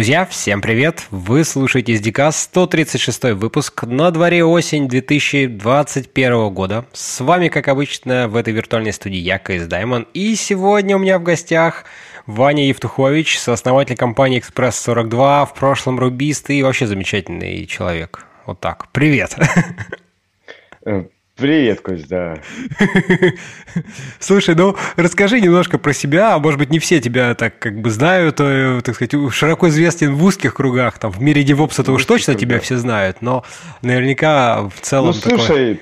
Друзья, всем привет! Вы слушаете SDK 136 выпуск на дворе осень 2021 года. С вами, как обычно, в этой виртуальной студии я, КС Даймон. И сегодня у меня в гостях Ваня Евтухович, сооснователь компании Экспресс-42, в прошлом рубист и вообще замечательный человек. Вот так. Привет! Привет, Кость, да. Слушай, ну расскажи немножко про себя, а может быть не все тебя так как бы знают, э, так сказать, широко известен в узких кругах, там в мире девопса то уж точно тебя все знают, но наверняка в целом Ну слушай, такой...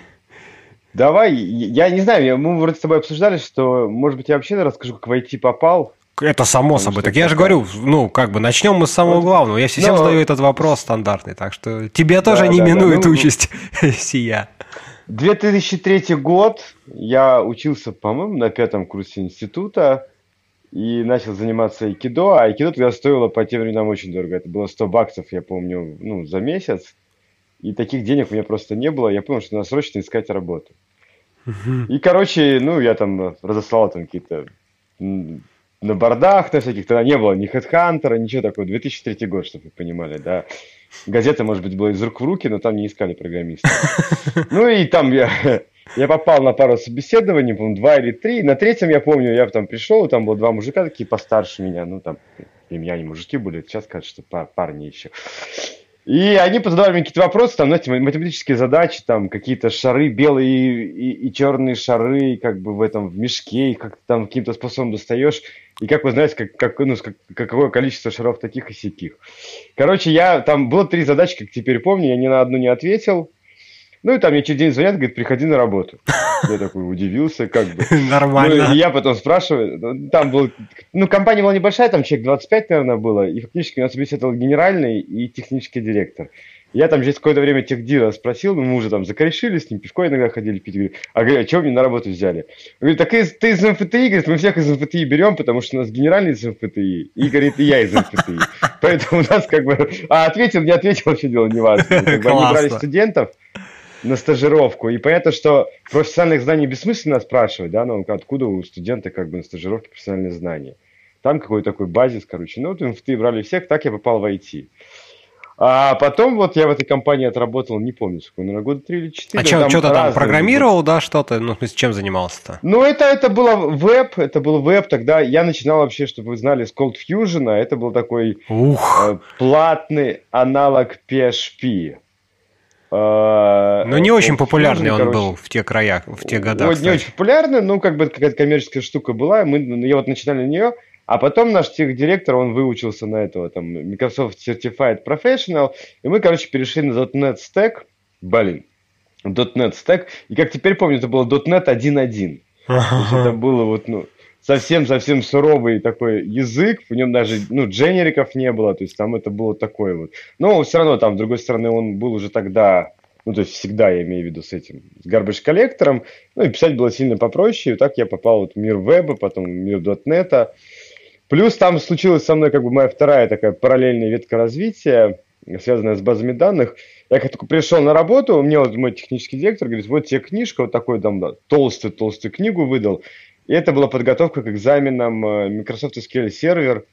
давай, я не знаю, мы вроде с тобой обсуждали, что может быть я вообще расскажу, как в IT попал, это само Потому собой. Так я же говорю, ну, как бы начнем мы с самого вот, главного. Я всем но... задаю этот вопрос стандартный, так что тебе тоже да, не да, минует да. Ну, участь сия. 2003 год, я учился, по-моему, на пятом курсе института и начал заниматься айкидо, а айкидо тогда стоило по тем временам очень дорого. Это было 100 баксов, я помню, ну, за месяц. И таких денег у меня просто не было. Я понял, что надо срочно искать работу. И, короче, ну, я там разослал там какие-то на бордах, на всяких, тогда не было ни HeadHunter, ничего такого. 2003 год, чтобы вы понимали, да. Газета, может быть, была из рук в руки, но там не искали программиста. Ну и там я, я попал на пару собеседований, по два или три. На третьем, я помню, я там пришел, и там было два мужика такие постарше меня, ну там, и меня они мужики были, сейчас скажут, что пар, парни еще. И они задавали мне какие-то вопросы, там, знаете, математические задачи, там, какие-то шары белые и, и, и черные шары, как бы в этом, в мешке, их как там каким-то способом достаешь. И как вы знаете, как, как, ну, как, какое количество шаров таких и сяких. Короче, я, там было три задачи, как теперь помню, я ни на одну не ответил. Ну и там мне через день звонят, говорит, приходи на работу. Я такой удивился, как бы. Нормально. Ну, и я потом спрашиваю, ну, там был, ну, компания была небольшая, там человек 25, наверное, было, и фактически у нас беседовал генеральный и технический директор. Я там через какое-то время техдира спросил, ну, мы уже там закорешили с ним, пивко иногда ходили пить. Говорю, а говорю, а чего мне на работу взяли? Он говорит, так из, ты из МФТИ? Говорит, мы всех из МФТИ берем, потому что у нас генеральный из МФТИ. И, говорит, и я из МФТИ. Поэтому у нас как бы... А ответил, не ответил, вообще дело не важно. Как бы они брали студентов, на стажировку. И понятно, что профессиональных знаний бессмысленно спрашивать, да, но откуда у студента как бы на стажировке профессиональные знания. Там какой-то такой базис, короче. Ну, вот МФТИ брали всех, так я попал в IT. А потом вот я в этой компании отработал, не помню, сколько, наверное, года три или четыре. А чем, что-то там программировал, да, что-то? Ну, смысле, чем занимался-то? Ну, это, это было веб, это был веб, тогда я начинал вообще, чтобы вы знали, с Cold Fusion, а это был такой э, платный аналог PHP. Э, но не очень популярный он был в те краях, в те годы. Не очень популярный, ну, как бы какая-то коммерческая штука была, мы, я вот начинали на нее, а потом наш техдиректор, он выучился на этого, там, Microsoft Certified Professional, и мы, короче, перешли на .NET Stack, блин, .NET Stack, и как теперь помню, это было .NET 1.1. То есть это было вот, ну, совсем-совсем суровый такой язык, в нем даже, ну, дженериков не было, то есть там это было такое вот. Но все равно там, с другой стороны, он был уже тогда, ну, то есть всегда, я имею в виду, с этим, с garbage коллектором, ну, и писать было сильно попроще, и так я попал вот в мир веба, потом в мир .NET, Плюс там случилась со мной как бы моя вторая такая параллельная ветка развития, связанная с базами данных. Я как только пришел на работу, мне вот мой технический директор говорит, вот тебе книжка, вот такой там да, толстую-толстую книгу выдал. И это была подготовка к экзаменам э, Microsoft SQL Server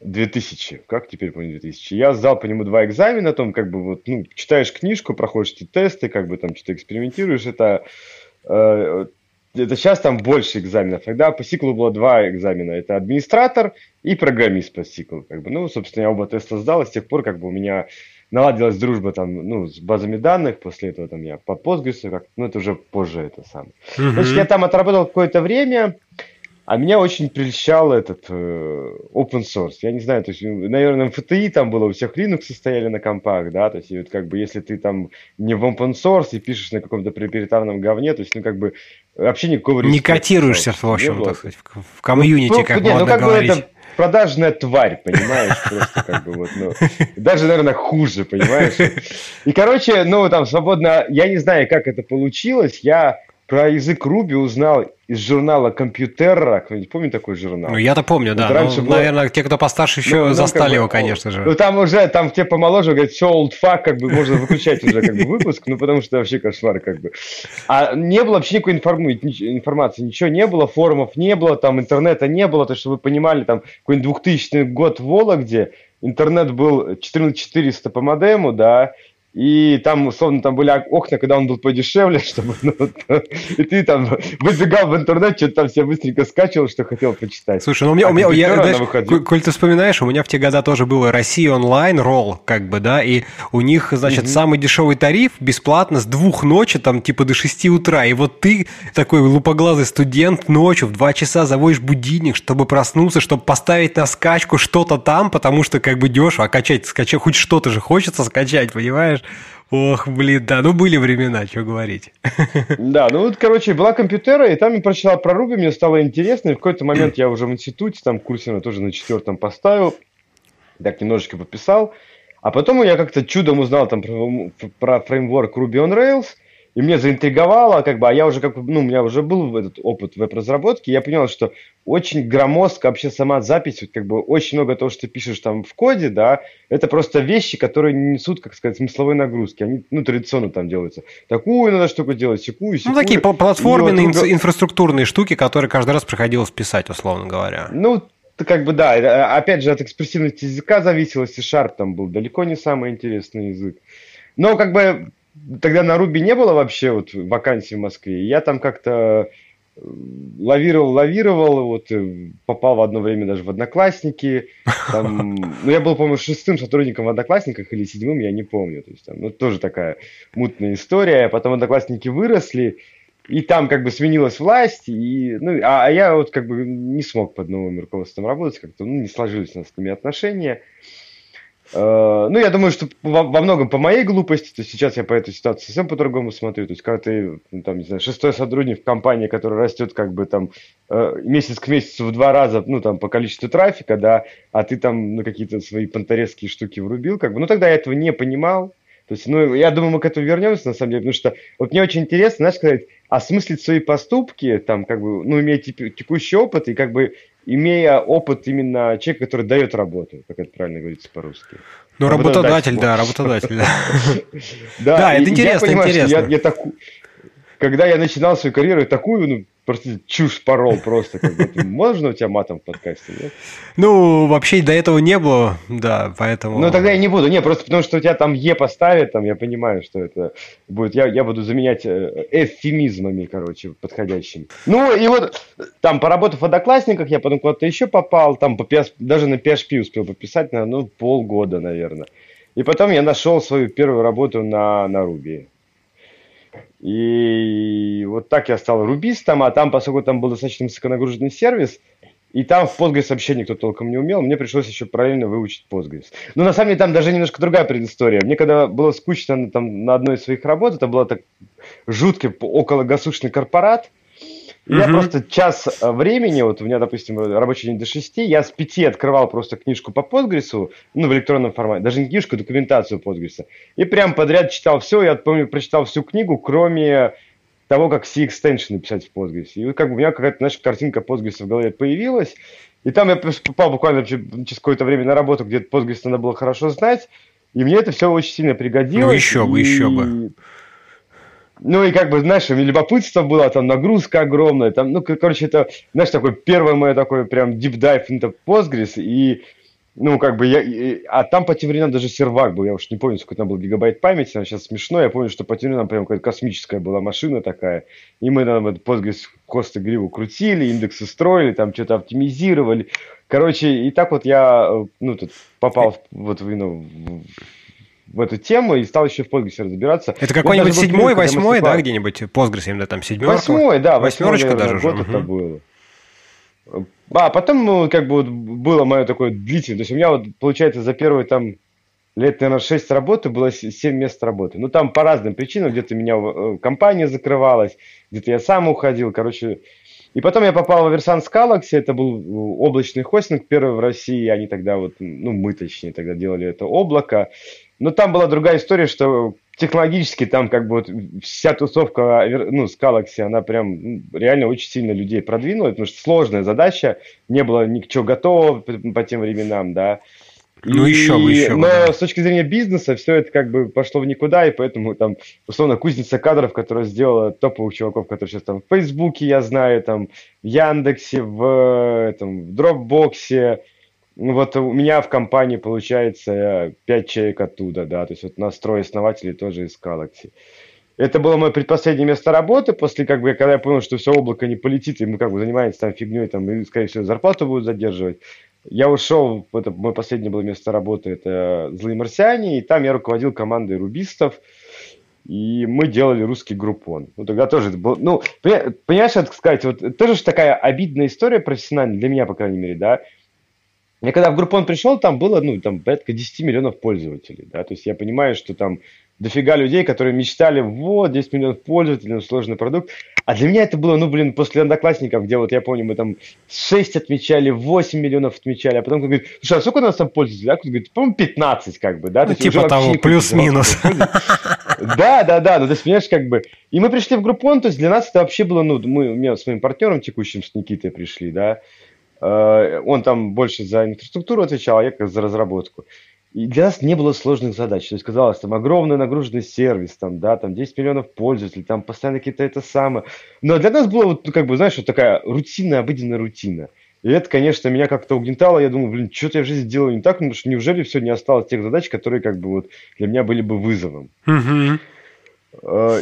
2000. Как теперь помню 2000? Я сдал по нему два экзамена, том как бы вот, ну, читаешь книжку, проходишь эти тесты, как бы там что-то экспериментируешь. Это э, это сейчас там больше экзаменов. Тогда по сиклу было два экзамена. Это администратор и программист по сиклу. Как бы. Ну, собственно, я оба теста сдал, и с тех пор как бы у меня наладилась дружба там, ну, с базами данных. После этого там я по Postgres, как, ну, это уже позже это самое. Mm-hmm. Значит, я там отработал какое-то время. А меня очень прельщал этот э, open source. Я не знаю, то есть, наверное, в FTI там было, у всех Linux стояли на компах, да, то есть, вот как бы, если ты там не в open source и пишешь на каком-то проприетарном говне, то есть, ну, как бы, вообще никакого. Не котируешься, в общем, так сказать, в комьюнити, ну, как не, ну, как говорить. Бы это продажная тварь, понимаешь, просто как бы вот, ну, даже, наверное, хуже, понимаешь. И, короче, ну, там, свободно, я не знаю, как это получилось, я про язык Руби узнал из журнала Компьютера. Кто-нибудь помнит такой журнал? Ну, я-то помню, да. Раньше ну, было... Наверное, те, кто постарше, еще ну, ну застали как бы, его, конечно же. Ну, там уже, там те помоложе, говорят, все, old fuck, как бы можно выключать уже как бы выпуск, ну, потому что вообще кошмар, как бы. А не было вообще никакой информации, ничего не было, форумов не было, там интернета не было, то, что вы понимали, там, какой-нибудь 2000 год в Вологде, интернет был 14400 по модему, да, и там, условно, там были окна, когда он был подешевле, чтобы, ну, и ты там выбегал в интернет, что-то там все быстренько скачивал, что хотел почитать. Слушай, ну у меня, а у меня я, знаешь, коль ты вспоминаешь, у меня в те года тоже было Россия онлайн, ролл, как бы, да, и у них, значит, угу. самый дешевый тариф бесплатно с двух ночи, там, типа, до шести утра, и вот ты, такой лупоглазый студент, ночью в два часа заводишь будильник, чтобы проснуться, чтобы поставить на скачку что-то там, потому что, как бы, дешево, а качать, скачать, хоть что-то же хочется скачать, понимаешь? Знаешь. Ох, блин, да, ну были времена, что говорить. Да, ну вот, короче, была компьютера, и там я прочитал про Руби, мне стало интересно, и в какой-то момент я уже в институте, там курсе на тоже на четвертом поставил, так немножечко пописал, а потом я как-то чудом узнал там про, про фреймворк Ruby on Rails – и мне заинтриговало, как бы, а я уже, как ну, у меня уже был этот опыт веб-разработки, я понял, что очень громоздко вообще сама запись, вот, как бы, очень много того, что ты пишешь там в коде, да, это просто вещи, которые не несут, как сказать, смысловой нагрузки, они, ну, традиционно там делаются. Такую надо штуку делать, секую, секую. Ну, такие платформенные, вот, инфраструктурные штуки, которые каждый раз приходилось писать, условно говоря. Ну, как бы да, э, опять же от экспрессивности языка зависело, C-Sharp там был далеко не самый интересный язык. Но как бы тогда на Руби не было вообще вот вакансий в Москве. Я там как-то э, лавировал, лавировал, вот э, попал в одно время даже в Одноклассники. Там, ну, я был, по-моему, шестым сотрудником в Одноклассниках или седьмым, я не помню. То есть, там, ну, тоже такая мутная история. Потом Одноклассники выросли, и там как бы сменилась власть, и, ну, а, а я вот как бы не смог под новым руководством работать, как-то ну, не сложились у нас с ними отношения. Э, ну, я думаю, что во, многом по моей глупости, то сейчас я по этой ситуации совсем по-другому смотрю. То есть, когда ты, ну, там, не знаю, шестой сотрудник в компании, которая растет как бы там э, месяц к месяцу в два раза, ну, там, по количеству трафика, да, а ты там, ну, какие-то свои понторезские штуки врубил, как бы, ну, тогда я этого не понимал. То есть, ну, я думаю, мы к этому вернемся, на самом деле, потому что вот мне очень интересно, знаешь, сказать, осмыслить свои поступки, там, как бы, ну, иметь текущий опыт и как бы имея опыт именно человека, который дает работу, как это правильно говорится по-русски. Ну, работодатель, да, работодатель, да. Да, это интересно, интересно. Когда я начинал свою карьеру, такую, ну, просто чушь порол просто. Как бы. Можно у тебя матом в подкасте, нет? Ну, вообще до этого не было, да, поэтому... Ну, тогда я не буду. Не, просто потому что у тебя там Е поставят, там, я понимаю, что это будет. Я, я буду заменять э, эвфемизмами, короче, подходящими. Ну, и вот там, поработав в Одноклассниках, я потом куда-то еще попал, там по PS, даже на PHP успел пописать, на, ну, полгода, наверное. И потом я нашел свою первую работу на, на Ruby. И вот так я стал рубистом, а там, поскольку там был достаточно высоконагруженный сервис, и там в Postgres вообще никто толком не умел, мне пришлось еще параллельно выучить Postgres. Но на самом деле там даже немножко другая предыстория. Мне когда было скучно там, на одной из своих работ, это был так жуткий около гасушный корпорат, я угу. просто час э, времени, вот у меня, допустим, рабочий день до 6, я с 5 открывал просто книжку по Postgres, ну, в электронном формате, даже не книжку, а документацию Postgres, и прям подряд читал все, я помню, прочитал всю книгу, кроме того, как C-extension написать в Postgres. И вот как бы у меня какая-то, знаешь, картинка Postgres в голове появилась, и там я попал буквально через какое-то время на работу, где Postgres надо было хорошо знать, и мне это все очень сильно пригодилось. Ну, еще бы, и... еще бы. Ну и как бы, знаешь, любопытство было, там нагрузка огромная, там, ну, короче, это, знаешь, такой первый мой такой прям deep dive into Postgres, и, ну, как бы я, и, а там по тем временам даже сервак был, я уж не помню, сколько там был гигабайт памяти, но сейчас смешно, я помню, что по тем временам прям какая-то космическая была машина такая, и мы там этот Postgres хосты гриву крутили, индексы строили, там что-то оптимизировали, короче, и так вот я, э, ну, тут попал вот, ну, в эту тему и стал еще в Postgres разбираться. Это какой-нибудь седьмой, восьмой, да, где-нибудь Postgres именно там седьмерка? Восьмой, да, восьмерочка даже уже. Год это было. А потом, ну, как бы вот было мое такое длительное, то есть у меня вот, получается, за первые там лет, наверное, 6 работы было 7 мест работы. Ну, там по разным причинам, где-то меня э, компания закрывалась, где-то я сам уходил, короче. И потом я попал в Versansk Galaxy, это был э, облачный хостинг первый в России, они тогда вот, ну, мы точнее тогда делали это облако. Но там была другая история, что технологически там как бы вот вся тусовка ну, с Galaxy, она прям реально очень сильно людей продвинула, потому что сложная задача, не было ничего готового по, тем временам, да. Ну и, еще бы, еще бы. Но да. с точки зрения бизнеса все это как бы пошло в никуда, и поэтому там, условно, кузница кадров, которая сделала топовых чуваков, которые сейчас там в Фейсбуке, я знаю, там в Яндексе, в, там, в Дропбоксе, вот у меня в компании получается 5 человек оттуда, да, то есть вот нас трое основателей тоже из Galaxy. Это было мое предпоследнее место работы, после как бы, когда я понял, что все облако не полетит, и мы как бы занимаемся там фигней, там, и, скорее всего, зарплату будут задерживать. Я ушел, это мое последнее было место работы, это «Злые марсиане», и там я руководил командой рубистов, и мы делали русский группон. Ну, тогда тоже это было, ну, понимаешь, так сказать, вот тоже же такая обидная история профессиональная, для меня, по крайней мере, да, я когда в Группон пришел, там было, ну, там порядка 10 миллионов пользователей, да, то есть я понимаю, что там дофига людей, которые мечтали, вот, 10 миллионов пользователей, ну, сложный продукт. А для меня это было, ну, блин, после одноклассников, где вот я помню, мы там 6 отмечали, 8 миллионов отмечали, а потом говорит, слушай, а сколько у нас там пользователей? А кто говорит, по-моему, 15, как бы, да? Ну, типа того, плюс-минус. Да, да, да, ну, то есть, понимаешь, как бы, и мы пришли в Группон, то есть для нас это вообще было, ну, мы, у меня с моим партнером текущим, с Никитой пришли, да, он там больше за инфраструктуру отвечал, а я как за разработку. И для нас не было сложных задач. То есть, казалось, там огромный нагруженный сервис, там, да, там 10 миллионов пользователей, там постоянно какие-то это самое. Но для нас было, вот, ну, как бы, знаешь, вот такая рутинная, обыденная рутина. И это, конечно, меня как-то угнетало. Я думаю, блин, что-то я в жизни делаю не так, потому что неужели все не осталось тех задач, которые как бы вот для меня были бы вызовом. Э,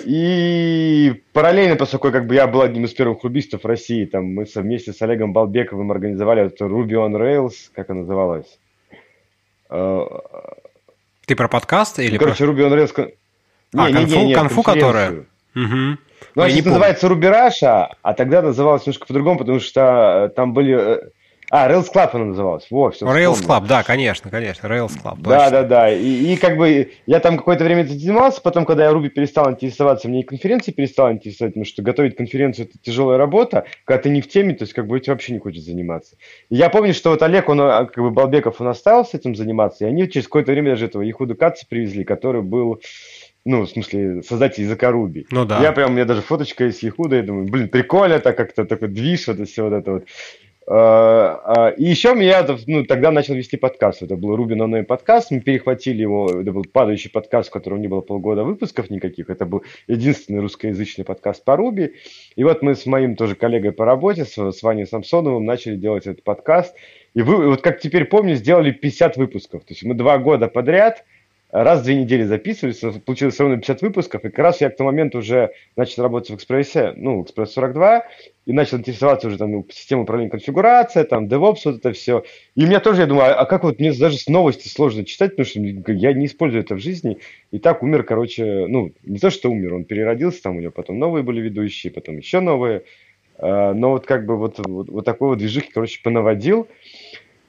и параллельно, поскольку как бы я был одним из первых рубистов России, там мы совместе с Олегом Балбековым организовали это Ruby on Rails, как она называлась? Ты про подкаст или Короче, про... Ruby on Rails... А, не, конфу, не, не, конфу которая? Угу. Ну, а сейчас называется Ruby Russia, а тогда называлось немножко по-другому, потому что э, там были э, а, Rails Club она называлась. Во, все Rails вспомнил. Club, да, конечно, конечно, Rails Club. Да, точно. да, да. И, и как бы я там какое-то время этим занимался, потом, когда я Руби перестал интересоваться, мне и конференции перестал интересовать, потому что готовить конференцию это тяжелая работа, когда ты не в теме, то есть как бы этим вообще не хочешь заниматься. И я помню, что вот Олег, он, а, как бы Балбеков, он оставил с этим заниматься, и они через какое-то время даже этого Ехуда Катца привезли, который был ну, в смысле, создатель языка Руби. Ну да. Я прям, у меня даже фоточка есть Ехуда, я думаю, блин, прикольно, так как-то такой движ, вот это все вот это вот. А, а, и еще я ну, тогда начал вести подкаст. Это был Рубин Оной подкаст. Мы перехватили его. Это был падающий подкаст, в котором не было полгода выпусков никаких. Это был единственный русскоязычный подкаст по Руби. И вот мы с моим тоже коллегой по работе, с Ваней Самсоновым, начали делать этот подкаст. И вы, вот как теперь помню, сделали 50 выпусков. То есть мы два года подряд раз в две недели записывались, получилось ровно 50 выпусков, и как раз я к тому моменту уже начал работать в Экспрессе, ну, Экспресс 42, и начал интересоваться уже там ну, системой управления конфигурация, там, DevOps, вот это все. И у меня тоже, я думаю, а, а как вот мне даже с новости сложно читать, потому что я не использую это в жизни, и так умер, короче, ну, не то, что умер, он переродился, там у него потом новые были ведущие, потом еще новые, а, но вот как бы вот, вот, вот такой вот движухи, короче, понаводил,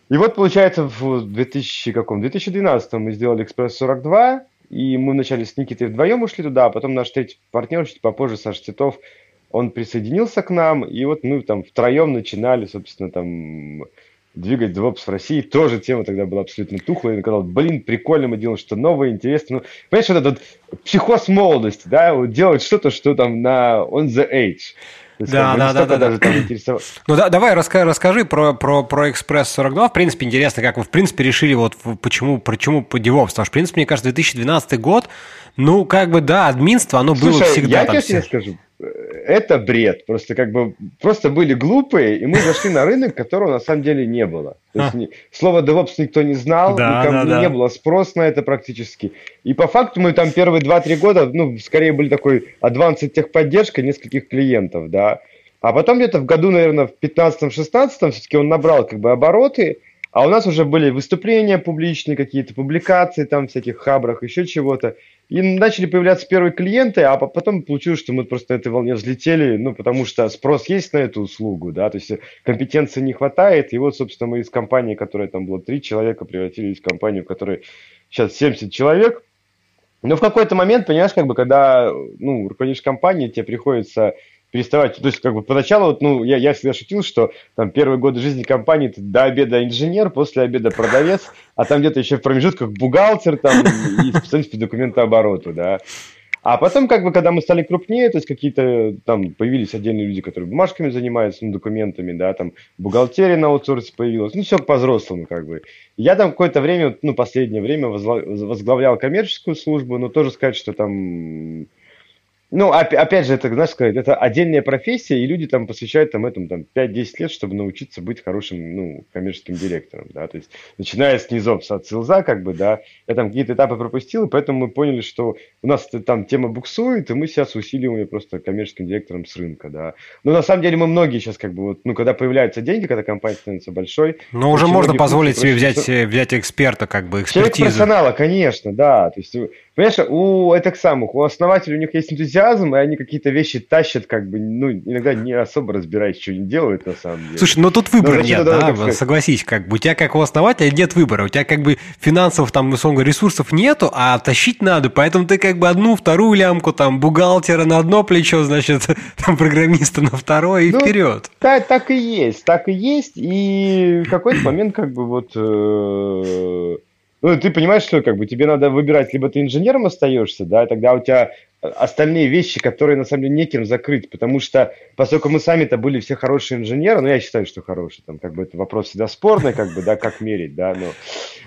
и вот, получается, в 2000, каком, 2012 мы сделали «Экспресс-42», и мы вначале с Никитой вдвоем ушли туда, а потом наш третий партнер, чуть попозже, Саша Титов, он присоединился к нам, и вот мы там втроем начинали, собственно, там двигать DevOps в России. Тоже тема тогда была абсолютно тухлая. Я сказал, блин, прикольно мы делаем что новое, интересно. Ну, понимаешь, вот этот психоз молодости, да, вот делать что-то, что там на on the age. Есть, да, да, да, да, даже да. Там интересов... Ну да, давай расскажи, расскажи про, про, про Экспресс 42. В принципе, интересно, как вы в принципе решили, вот почему, почему по DevOps. Потому что, в принципе, мне кажется, 2012 год, ну, как бы, да, админство, оно Слушай, было всегда я там. Я скажу, это бред. Просто как бы просто были глупые, и мы зашли на рынок, которого на самом деле не было. То есть, не, слово DevOps никто не знал, да, никому, да, да. не было спроса на это практически. И по факту мы там первые 2-3 года, ну, скорее были такой advanced техподдержка нескольких клиентов, да. А потом где-то в году, наверное, в 15-16 все-таки он набрал как бы обороты, а у нас уже были выступления публичные, какие-то публикации там всяких хабрах, еще чего-то. И начали появляться первые клиенты, а потом получилось, что мы просто на этой волне взлетели, ну, потому что спрос есть на эту услугу, да, то есть компетенции не хватает. И вот, собственно, мы из компании, которая там было три человека, превратились в компанию, в которой сейчас 70 человек. Но в какой-то момент, понимаешь, как бы, когда, ну, руководишь компанией, тебе приходится переставать. То есть, как бы поначалу, ну, я, я всегда шутил, что там первые годы жизни компании ты до обеда инженер, после обеда продавец, а там где-то еще в промежутках бухгалтер там и специалист по документообороту, да. А потом, как бы, когда мы стали крупнее, то есть какие-то там появились отдельные люди, которые бумажками занимаются, ну, документами, да, там бухгалтерия на аутсорсе появилась, ну, все по-взрослому, как бы. Я там какое-то время, ну, последнее время возглавлял коммерческую службу, но тоже сказать, что там ну, опять же, это, знаешь, сказать, это отдельная профессия, и люди там посвящают там этому там 5-10 лет, чтобы научиться быть хорошим, ну, коммерческим директором, да, то есть, начиная с низов, с отсылза, как бы, да, я там какие-то этапы пропустил, и поэтому мы поняли, что у нас там тема буксует, и мы сейчас усиливаем ее просто коммерческим директором с рынка, да. Но на самом деле мы многие сейчас, как бы, вот, ну, когда появляются деньги, когда компания становится большой. Но уже можно позволить себе взять, взять эксперта, как бы, экспертизу. Человек профессионала, конечно, да, то есть Понимаешь, у этих самых, у основателей у них есть энтузиазм, и они какие-то вещи тащат, как бы, ну, иногда не особо разбираясь, что они делают на самом деле. Слушай, ну тут выбора нет, да, да согласись, как бы, у тебя как у основателя нет выбора, у тебя как бы финансовых, там, условно ресурсов нету, а тащить надо, поэтому ты как бы одну, вторую лямку, там, бухгалтера на одно плечо, значит, там, программиста на второе и ну, вперед. Так, так и есть, так и есть, и в какой-то момент как бы вот... Э ну, ты понимаешь, что как бы тебе надо выбирать, либо ты инженером остаешься, да, тогда у тебя остальные вещи, которые на самом деле неким закрыть, потому что, поскольку мы сами-то были все хорошие инженеры, ну, я считаю, что хорошие, там, как бы это вопрос всегда спорный, как бы, да, как мерить, да, но,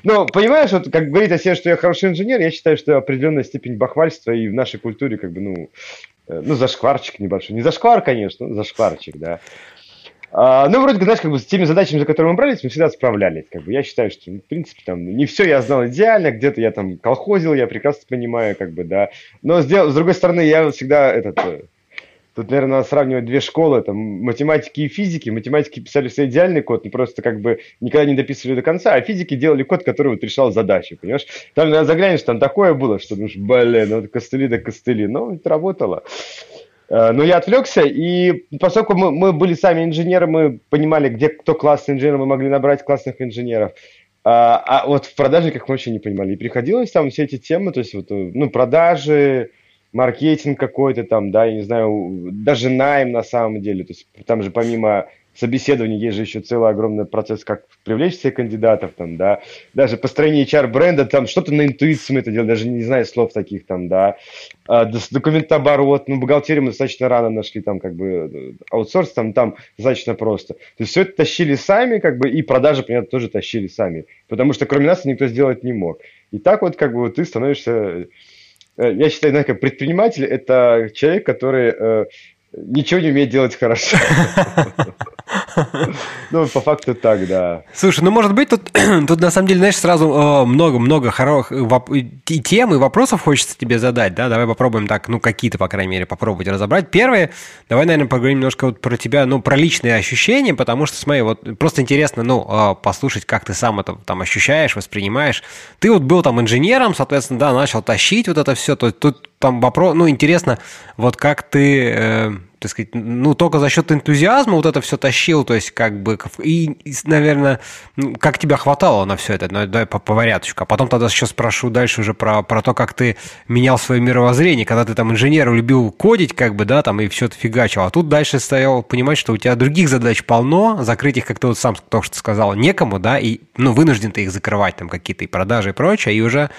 но понимаешь, вот, как говорить о себе, что я хороший инженер, я считаю, что определенная степень бахвальства и в нашей культуре, как бы, ну, э, ну, зашкварчик небольшой, не зашквар, конечно, но зашкварчик, да, а, ну, вроде, знаешь, как бы с теми задачами, за которыми мы брались, мы всегда справлялись. Как бы я считаю, что, в принципе, там не все я знал идеально, где-то я там колхозил, я прекрасно понимаю, как бы, да. Но с, с другой стороны, я всегда этот э, Тут, наверное, надо сравнивать две школы, там, математики и физики. Математики писали все идеальный код, но просто как бы никогда не дописывали до конца, а физики делали код, который вот решал задачи, понимаешь? Там, когда заглянешь, там такое было, что думаешь, блин, ну, костыли да костыли. Но это работало. Э, но я отвлекся, и поскольку мы, мы были сами инженеры, мы понимали, где кто классный инженер, мы могли набрать классных инженеров. А, а вот в продажниках мы вообще не понимали. И приходилось там все эти темы, то есть вот, ну, продажи, маркетинг какой-то там, да, я не знаю, даже найм на самом деле. То есть там же помимо собеседований есть же еще целый огромный процесс, как привлечь всех кандидатов, там, да, даже построение HR-бренда, там, что-то на интуиции мы это делаем, даже не знаю слов таких, там, да, а, документооборот, ну, бухгалтерию мы достаточно рано нашли, там, как бы, аутсорс, там, там достаточно просто. То есть все это тащили сами, как бы, и продажи, понятно, тоже тащили сами, потому что кроме нас никто сделать не мог. И так вот, как бы, ты становишься э, я считаю, знаешь, как предприниматель – это человек, который э, ничего не умеет делать хорошо. Ну, по факту так, да. Слушай, ну, может быть, тут, тут на самом деле, знаешь, сразу много-много э, хороших и тем, и вопросов хочется тебе задать, да? Давай попробуем так, ну, какие-то, по крайней мере, попробовать разобрать. Первое, давай, наверное, поговорим немножко вот про тебя, ну, про личные ощущения, потому что, смотри, вот просто интересно, ну, э, послушать, как ты сам это там ощущаешь, воспринимаешь. Ты вот был там инженером, соответственно, да, начал тащить вот это все, то тут там вопрос, ну, интересно, вот как ты, э, так сказать, ну, только за счет энтузиазма вот это все тащил, то есть, как бы, и, наверное, ну, как тебя хватало на все это, ну, давай по, по. А потом тогда еще спрошу дальше уже про, про то, как ты менял свое мировоззрение, когда ты там инженер любил кодить, как бы, да, там, и все это фигачил, а тут дальше стоял понимать, что у тебя других задач полно, закрыть их, как ты вот сам только что сказал, некому, да, и, ну, вынужден ты их закрывать, там, какие-то и продажи и прочее, и уже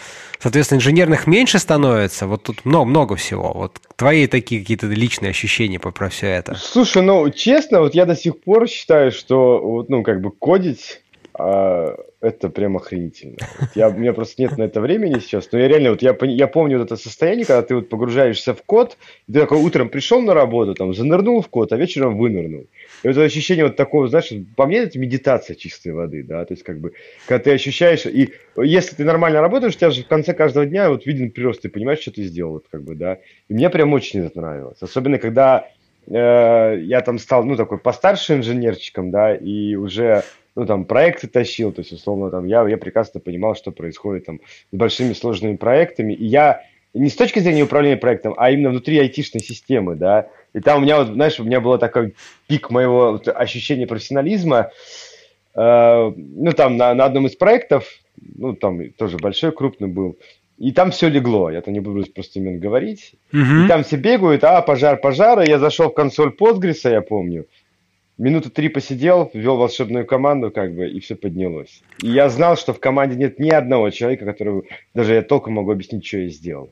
соответственно, инженерных меньше становится. Вот тут много-много всего. Вот твои такие какие-то личные ощущения по про все это. Слушай, ну, честно, вот я до сих пор считаю, что, вот, ну, как бы кодить а, это прям охренительно. Вот я, у меня просто нет на это времени сейчас, но я реально, вот я, я помню вот это состояние, когда ты вот погружаешься в код, и ты такой утром пришел на работу, там, занырнул в код, а вечером вынырнул. И вот это ощущение вот такого, знаешь, по мне это медитация чистой воды, да, то есть как бы, когда ты ощущаешь, и если ты нормально работаешь, у тебя же в конце каждого дня вот виден прирост, ты понимаешь, что ты сделал, вот как бы, да. И мне прям очень это нравилось, особенно когда э, я там стал, ну, такой постарше инженерчиком, да, и уже ну, там, проекты тащил, то есть, условно, там, я, я прекрасно понимал, что происходит там с большими сложными проектами, и я не с точки зрения управления проектом, а именно внутри айтишной системы, да, и там у меня, вот, знаешь, у меня был такой пик моего вот, ощущения профессионализма, э, ну, там, на, на одном из проектов, ну, там тоже большой, крупный был, и там все легло, я-то не буду просто имен говорить, uh-huh. и там все бегают, а, пожар, пожар, и я зашел в консоль Postgres, я помню, минуты три посидел, ввел волшебную команду, как бы, и все поднялось. И я знал, что в команде нет ни одного человека, который даже я толком могу объяснить, что я сделал.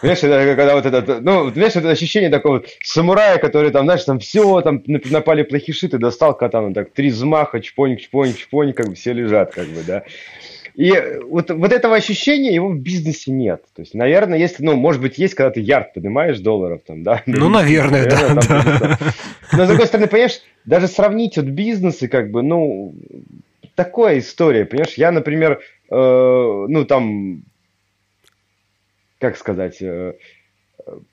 Понимаешь, это, когда вот это, ну, знаешь, это ощущение такого самурая, который там, знаешь, там все, там напали плохиши, ты достал катану, так, три взмаха, чпонь, чпонь, чпонь, как бы все лежат, как бы, да. И вот, вот этого ощущения его в бизнесе нет. То есть, наверное, если, ну, может быть, есть, когда ты ярд поднимаешь долларов, там, да? Ну, наверное, наверное да, да. Но, с другой стороны, понимаешь, даже сравнить вот бизнесы, как бы, ну, такая история, понимаешь? Я, например, э, ну, там, как сказать, э,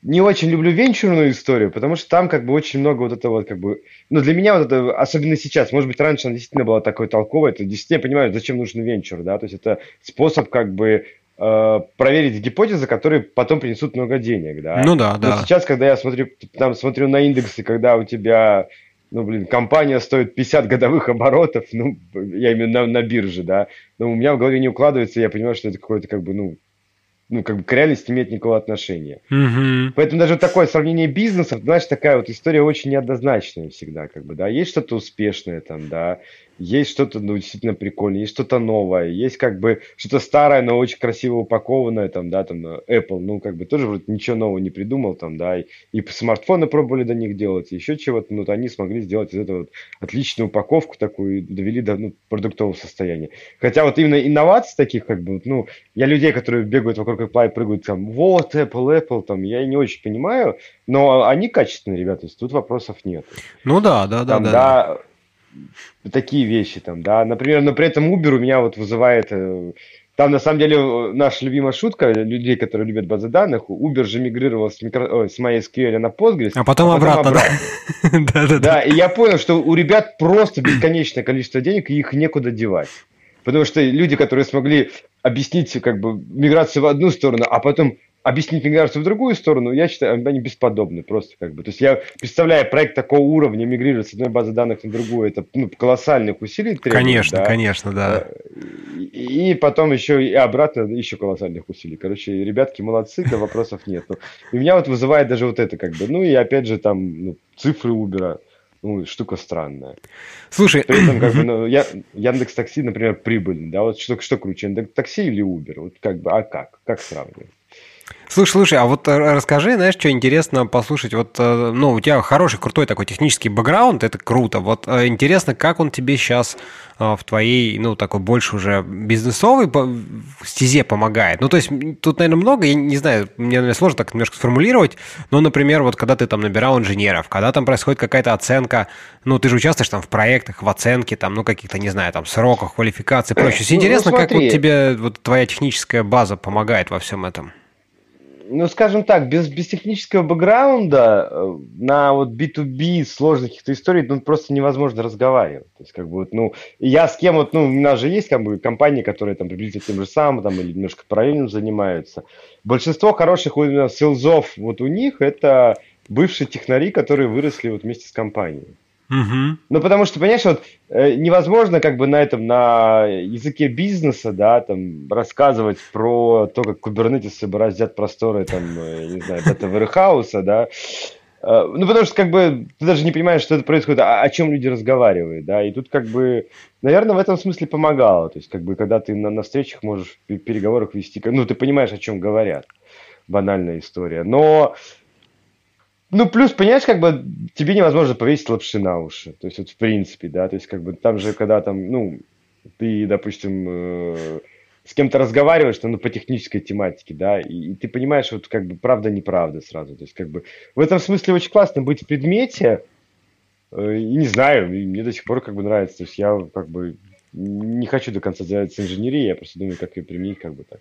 не очень люблю венчурную историю, потому что там как бы очень много вот этого вот как бы... Ну, для меня вот это, особенно сейчас, может быть, раньше она действительно была такой толковой, это действительно понимаю, зачем нужен венчур, да, то есть это способ как бы э, проверить гипотезы, которые потом принесут много денег, да. Ну да, да. Но сейчас, когда я смотрю, там смотрю на индексы, когда у тебя ну, блин, компания стоит 50 годовых оборотов, ну, я имею на, на бирже, да, но у меня в голове не укладывается, я понимаю, что это какой-то, как бы, ну, ну, как бы к реальности имеет никакого отношения. Угу. Поэтому даже такое сравнение бизнесов, знаешь, такая вот история очень неоднозначная всегда, как бы, да, есть что-то успешное там, да, есть что-то, ну, действительно прикольное, есть что-то новое, есть как бы что-то старое, но очень красиво упакованное, там, да, там, Apple, ну, как бы тоже вроде ничего нового не придумал, там, да, и, и смартфоны пробовали до них делать, еще чего-то, ну, они смогли сделать из этого вот отличную упаковку такую, и довели до, ну, продуктового состояния. Хотя вот именно инноваций таких, как бы, ну, я людей, которые бегают вокруг Apple и прыгают там, вот, Apple, Apple, там, я не очень понимаю, но они качественные ребята, то есть тут вопросов нет. Ну да, да, да, там, да. да такие вещи там, да. Например, но при этом Uber у меня вот вызывает... Э, там, на самом деле, наша любимая шутка людей, которые любят базы данных, Uber же мигрировал с, микро... Ой, с MySQL на Postgres. А потом, а потом обратно, обратно. да? да, да. и я понял, что у ребят просто бесконечное количество денег, и их некуда девать. Потому что люди, которые смогли объяснить как бы миграцию в одну сторону, а потом объяснить миграцию в другую сторону, я считаю, они бесподобны просто как бы. То есть я представляю проект такого уровня мигрировать с одной базы данных на другую, это ну, колоссальных усилий требует. Конечно, да? конечно, да. И, и потом еще и обратно еще колоссальных усилий. Короче, ребятки молодцы, да вопросов нет. И меня вот вызывает даже вот это как бы. Ну и опять же там ну, цифры Uber, ну, штука странная. Слушай, При этом, как бы, ну, я, Яндекс Такси, например, прибыльный, да, вот что, что круче, Яндекс Такси или Uber, вот как бы, а как, как сравнивать? Слушай, слушай, а вот э, расскажи, знаешь, что интересно послушать. Вот, э, ну, у тебя хороший, крутой такой технический бэкграунд, это круто. Вот э, интересно, как он тебе сейчас в твоей, ну, такой больше уже бизнесовой стезе помогает. Ну, то есть, тут, наверное, много, я не знаю, мне, наверное, сложно так немножко сформулировать, но, например, вот когда ты там набирал инженеров, когда там происходит какая-то оценка, ну, ты же участвуешь там в проектах, в оценке, там, ну, каких-то, не знаю, там, сроках, квалификации и прочее. Ну, интересно, ну, как вот тебе вот твоя техническая база помогает во всем этом? Ну, скажем так, без, без технического бэкграунда э, на вот B2B сложных каких-то историй ну, просто невозможно разговаривать. То есть, как бы, вот, ну, я с кем вот, ну, у нас же есть, как бы, компании, которые там приблизительно тем же самым, там, или немножко параллельно занимаются. Большинство хороших именно селзов вот у них это бывшие технари, которые выросли вот вместе с компанией. Угу. Ну, потому что, понимаешь, вот э, невозможно как бы на этом, на языке бизнеса, да, там, рассказывать про то, как кубернетисы бороздят просторы, там, э, не знаю, дата да, э, ну, потому что, как бы, ты даже не понимаешь, что это происходит, о, о чем люди разговаривают, да, и тут, как бы, наверное, в этом смысле помогало, то есть, как бы, когда ты на, на встречах можешь в переговорах вести, ну, ты понимаешь, о чем говорят, банальная история, но ну, плюс, понимаешь, как бы тебе невозможно повесить лапши на уши. То есть, вот в принципе, да, то есть, как бы там же, когда там, ну, ты, допустим, э, с кем-то разговариваешь, ну, по технической тематике, да, и, и ты понимаешь, вот, как бы, правда-неправда сразу. То есть, как бы, в этом смысле очень классно быть в предмете, э, не знаю, мне до сих пор, как бы, нравится. То есть, я, как бы, не хочу до конца заняться инженерией, я просто думаю, как ее применить, как бы так.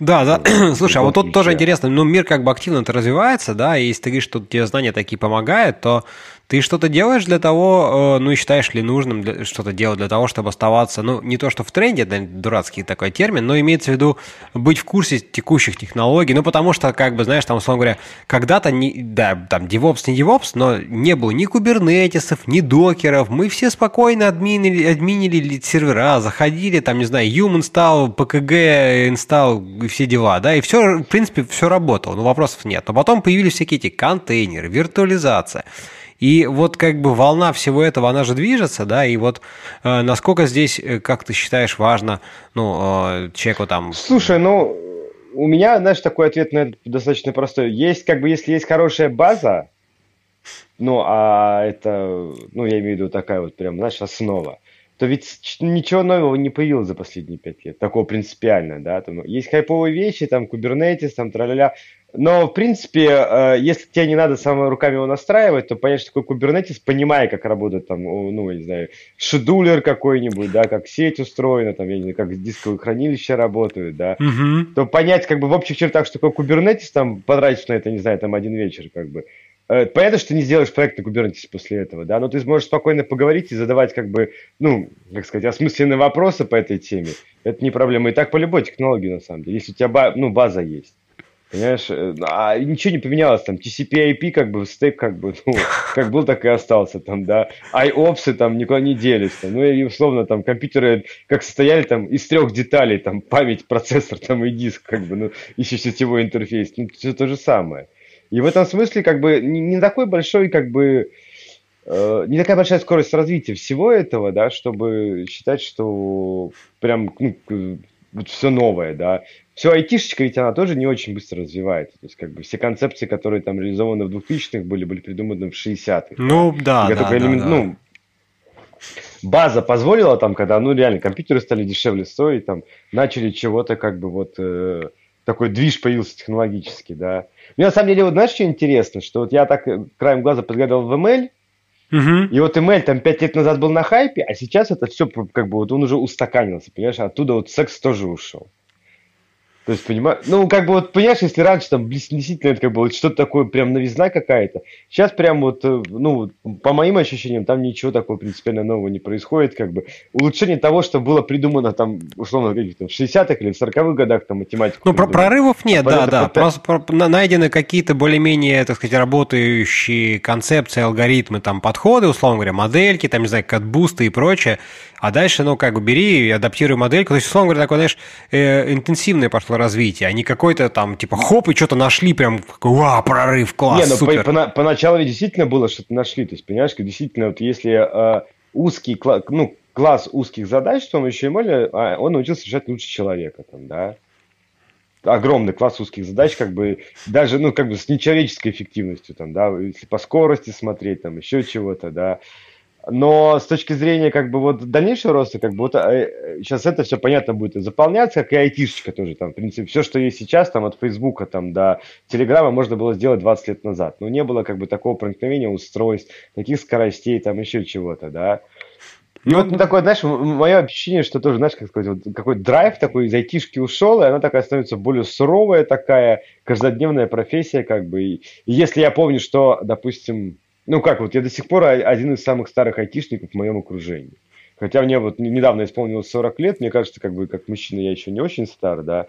Да, да. Ну, Слушай, а вот тут тоже интересно, ну, мир как бы активно-то развивается, да, и если ты говоришь, что тебе знания такие помогают, то ты что-то делаешь для того, э, ну и считаешь ли нужным что-то делать для того, чтобы оставаться, ну не то что в тренде, это дурацкий такой термин, но имеется в виду быть в курсе текущих технологий, ну потому что, как бы, знаешь, там, условно говоря, когда-то, не, да, там, DevOps не DevOps, но не было ни кубернетисов, ни докеров, мы все спокойно админили, админили сервера, заходили, там, не знаю, Human install, PKG install и все дела, да, и все, в принципе, все работало, ну вопросов нет. Но потом появились всякие эти контейнеры, виртуализация. И вот как бы волна всего этого, она же движется, да, и вот э, насколько здесь, э, как ты считаешь, важно, ну, э, человеку там... Слушай, ну, у меня, знаешь, такой ответ на это достаточно простой. Есть, как бы, если есть хорошая база, ну, а это, ну, я имею в виду такая вот прям, знаешь, основа, то ведь ничего нового не появилось за последние пять лет, такого принципиально, да, там есть хайповые вещи, там, Kubernetes, там, тра но, в принципе, э, если тебе не надо самыми руками его настраивать, то понять, что такое Kubernetes, понимая, как работает там, ну, я не знаю, шедулер какой-нибудь, да, как сеть устроена, там, я не знаю, как дисковые хранилища работают, да, угу. то понять, как бы, в общих чертах, что такое Kubernetes, там, потратить на это, не знаю, там, один вечер, как бы. Э, понятно, что ты не сделаешь проект на Kubernetes после этого, да, но ты сможешь спокойно поговорить и задавать, как бы, ну, как сказать, осмысленные вопросы по этой теме. Это не проблема. И так по любой технологии, на самом деле, если у тебя, ну, база есть. Понимаешь, э, а ничего не поменялось, там, TCP-IP, как бы, стейк, как бы, ну, как был, так и остался, там, да, IOPS там никуда не делись, там, ну, и условно, там, компьютеры как состояли, там, из трех деталей, там, память, процессор, там, и диск, как бы, ну, еще сетевой интерфейс, ну, все то же самое. И в этом смысле, как бы, не, не такой большой, как бы, э, не такая большая скорость развития всего этого, да, чтобы считать, что прям, ну, все новое, да. Все айтишечка ведь она тоже не очень быстро развивается. То есть, как бы, все концепции, которые там реализованы в 2000-х были, были придуманы в 60-х. Ну, да, да, да, элемент, да, Ну, база позволила там, когда, ну, реально, компьютеры стали дешевле стоить, там, начали чего-то, как бы, вот, э, такой движ появился технологический, да. Мне, на самом деле, вот, знаешь, что интересно, что вот я так э, краем глаза подглядывал в ML, Угу. И вот ML там пять лет назад был на хайпе, а сейчас это все как бы вот он уже устаканился, понимаешь, оттуда вот секс тоже ушел. То есть, понимаешь, ну, как бы вот, понимаешь, если раньше там действительно это как бы вот что-то такое прям новизна какая-то, сейчас прям вот, э, ну, по моим ощущениям, там ничего такого принципиально нового не происходит, как бы. Улучшение того, что было придумано там, условно, в 60-х или в 40-х годах, там, математику. Ну, про прорывов нет, а да, да, под... просто про, найдены какие-то более-менее, так сказать, работающие концепции, алгоритмы, там, подходы, условно говоря, модельки, там, не знаю, катбусты и прочее, а дальше, ну, как бы бери и адаптируй модельку. То есть, условно говоря, такое, знаешь, э, интенсивное пошло развитие, а не какой-то там, типа, хоп, и что-то нашли, прям, вау, прорыв, класс, не, ну, супер. По, по, поначалу ведь действительно было что-то нашли. То есть, понимаешь, действительно, вот если э, узкий, ну, класс узких задач, то он еще HTML, а, он научился решать лучше человека, там, да огромный класс узких задач, как бы даже, ну, как бы с нечеловеческой эффективностью, там, да, если по скорости смотреть, там, еще чего-то, да, но с точки зрения как бы вот дальнейшего роста, как бы вот э, сейчас это все понятно будет заполняться, как и айтишечка тоже там, в принципе, все, что есть сейчас, там от Фейсбука там до Телеграма можно было сделать 20 лет назад, но не было как бы такого проникновения устройств, таких скоростей, там еще чего-то, да. И ну, вот такое, знаешь, мое ощущение, что тоже, знаешь, как сказать, вот какой драйв такой из айтишки ушел, и она такая становится более суровая такая, каждодневная профессия, как бы. И если я помню, что, допустим, ну как, вот я до сих пор один из самых старых айтишников в моем окружении. Хотя мне вот недавно исполнилось 40 лет, мне кажется, как бы как мужчина я еще не очень стар, да,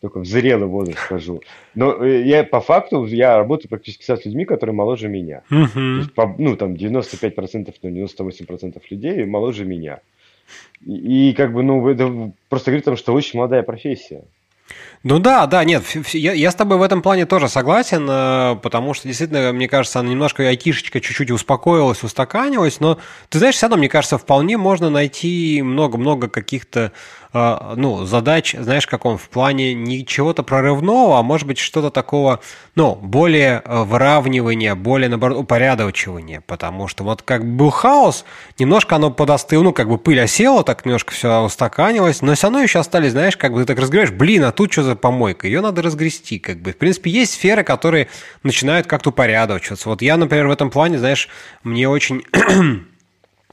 только в зрелый возраст скажу. Но э, я по факту, я работаю практически с людьми, которые моложе меня. Есть, по, ну, там 95%, ну, 98% людей моложе меня. И, и как бы, ну, это просто говорит о том, что очень молодая профессия. Ну да, да, нет, я, я с тобой в этом плане тоже согласен, э, потому что действительно, мне кажется, она немножко айтишечка чуть-чуть успокоилась, устаканилась, но ты знаешь, все равно, мне кажется, вполне можно найти много-много каких-то ну, задач, знаешь, как он, в плане не чего-то прорывного, а может быть что-то такого, ну, более э, выравнивания, более, наоборот, упорядочивания, потому что вот как был хаос, немножко оно подостыло, ну, как бы пыль осела, так немножко все устаканилось, но все равно еще остались, знаешь, как бы ты так разгребаешь, блин, а тут что за помойка, ее надо разгрести, как бы. В принципе, есть сферы, которые начинают как-то упорядочиваться. Вот я, например, в этом плане, знаешь, мне очень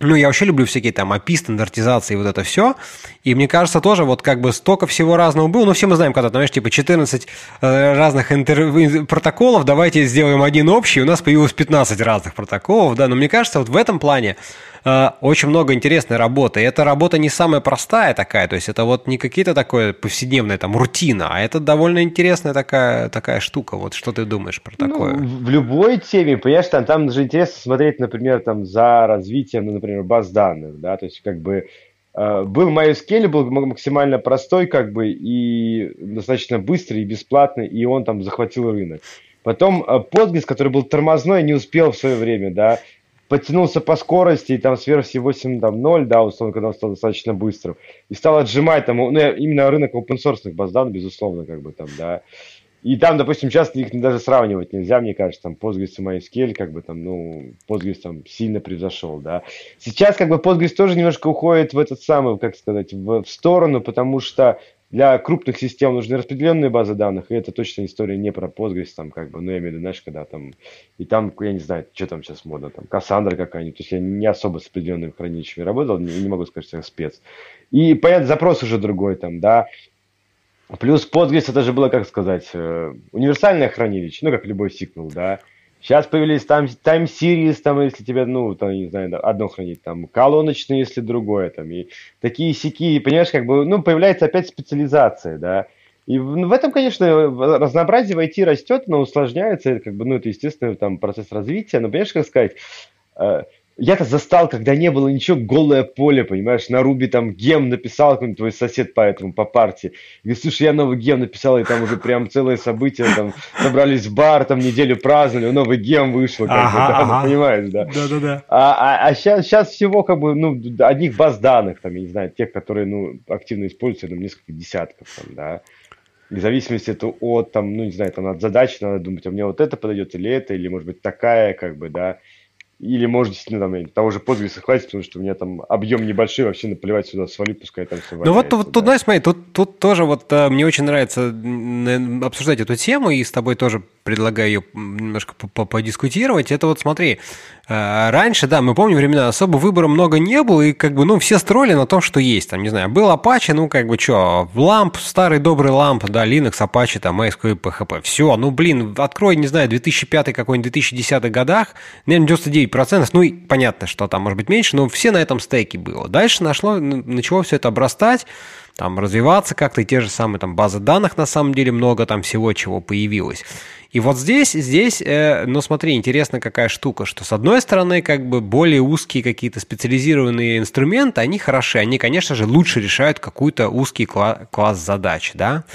ну, я вообще люблю всякие там API, стандартизации, вот это все. И мне кажется, тоже вот как бы столько всего разного было. Ну, все мы знаем, когда, знаешь, типа 14 э, разных интер... протоколов, давайте сделаем один общий. У нас появилось 15 разных протоколов, да. Но мне кажется, вот в этом плане очень много интересной работы. И эта работа не самая простая такая, то есть это вот не какие-то такое повседневная там рутина, а это довольно интересная такая, такая штука. Вот что ты думаешь про ну, такое? Ну, в любой теме, понимаешь, там, там же интересно смотреть, например, там за развитием, ну, например, баз данных, да, то есть как бы э, был MySQL, был максимально простой, как бы, и достаточно быстрый, и бесплатный, и он там захватил рынок. Потом э, Postgres, который был тормозной, не успел в свое время, да, подтянулся по скорости, и там с версии 8.0, да, условно, когда он стал достаточно быстрым, и стал отжимать там, ну, именно рынок open source баз данных, безусловно, как бы там, да. И там, допустим, часто их даже сравнивать нельзя, мне кажется, там Postgres и MySQL, как бы там, ну, Postgres там сильно превзошел, да. Сейчас как бы Postgres тоже немножко уходит в этот самый, как сказать, в, в сторону, потому что для крупных систем нужны распределенные базы данных, и это точно история не про Postgres, там, как бы, ну, я имею в виду, знаешь, когда там, и там, я не знаю, что там сейчас модно, там, Cassandra какая-нибудь, то есть я не особо с определенными хранилищами работал, не, не могу сказать, что я спец. И, понятно, запрос уже другой там, да, Плюс Postgres это же было, как сказать, э, универсальное хранилище, ну, как любой сиквел, да. Сейчас появились там time series, там, если тебе, ну, там, не знаю, одно хранить, там, колоночные, если другое, там, и такие сики, понимаешь, как бы, ну, появляется опять специализация, да. И в, ну, этом, конечно, разнообразие в IT растет, но усложняется, как бы, ну, это естественный там процесс развития, но, понимаешь, как сказать, э, я-то застал, когда не было ничего, голое поле, понимаешь, на Руби там гем написал, какой-нибудь твой сосед по этому, по партии. Говорит, слушай, я новый гем написал, и там уже прям целое событие, там, собрались в бар, там неделю праздновали, новый гем вышел, как ага, бы, да, ага. понимаешь, да. Да-да-да. А, а, а сейчас, сейчас всего, как бы, ну, одних баз данных, там, я не знаю, тех, которые, ну, активно используются, там, несколько десятков, там, да. В зависимости это от, там, ну, не знаю, там, от задачи надо думать, а мне вот это подойдет или это, или, может быть, такая, как бы, да. Или, может, действительно, там, того же подвиса хватит, потому что у меня там объем небольшой, вообще наплевать сюда свалю, пускай там все Ну вот, вот да. тут, знаешь, смотри, тут, тут тоже вот а, мне очень нравится обсуждать эту тему, и с тобой тоже предлагаю ее немножко подискутировать. Это вот смотри, а, раньше, да, мы помним времена, особо выбора много не было, и как бы, ну, все строили на том, что есть. Там, не знаю, был Apache, ну, как бы, что, ламп, старый добрый ламп, да, Linux, Apache, там, MySQL, PHP. Все, ну, блин, открой, не знаю, 2005 какой-нибудь 2010 годах, наверное, 99%, ну, и понятно, что там может быть меньше, но все на этом стейке было. Дальше нашло, начало все это обрастать, там развиваться как-то, и те же самые там базы данных, на самом деле, много там всего, чего появилось. И вот здесь, здесь, э, ну смотри, интересно какая штука, что с одной стороны, как бы более узкие какие-то специализированные инструменты, они хороши, они, конечно же, лучше решают какой-то узкий кла- класс задач, да,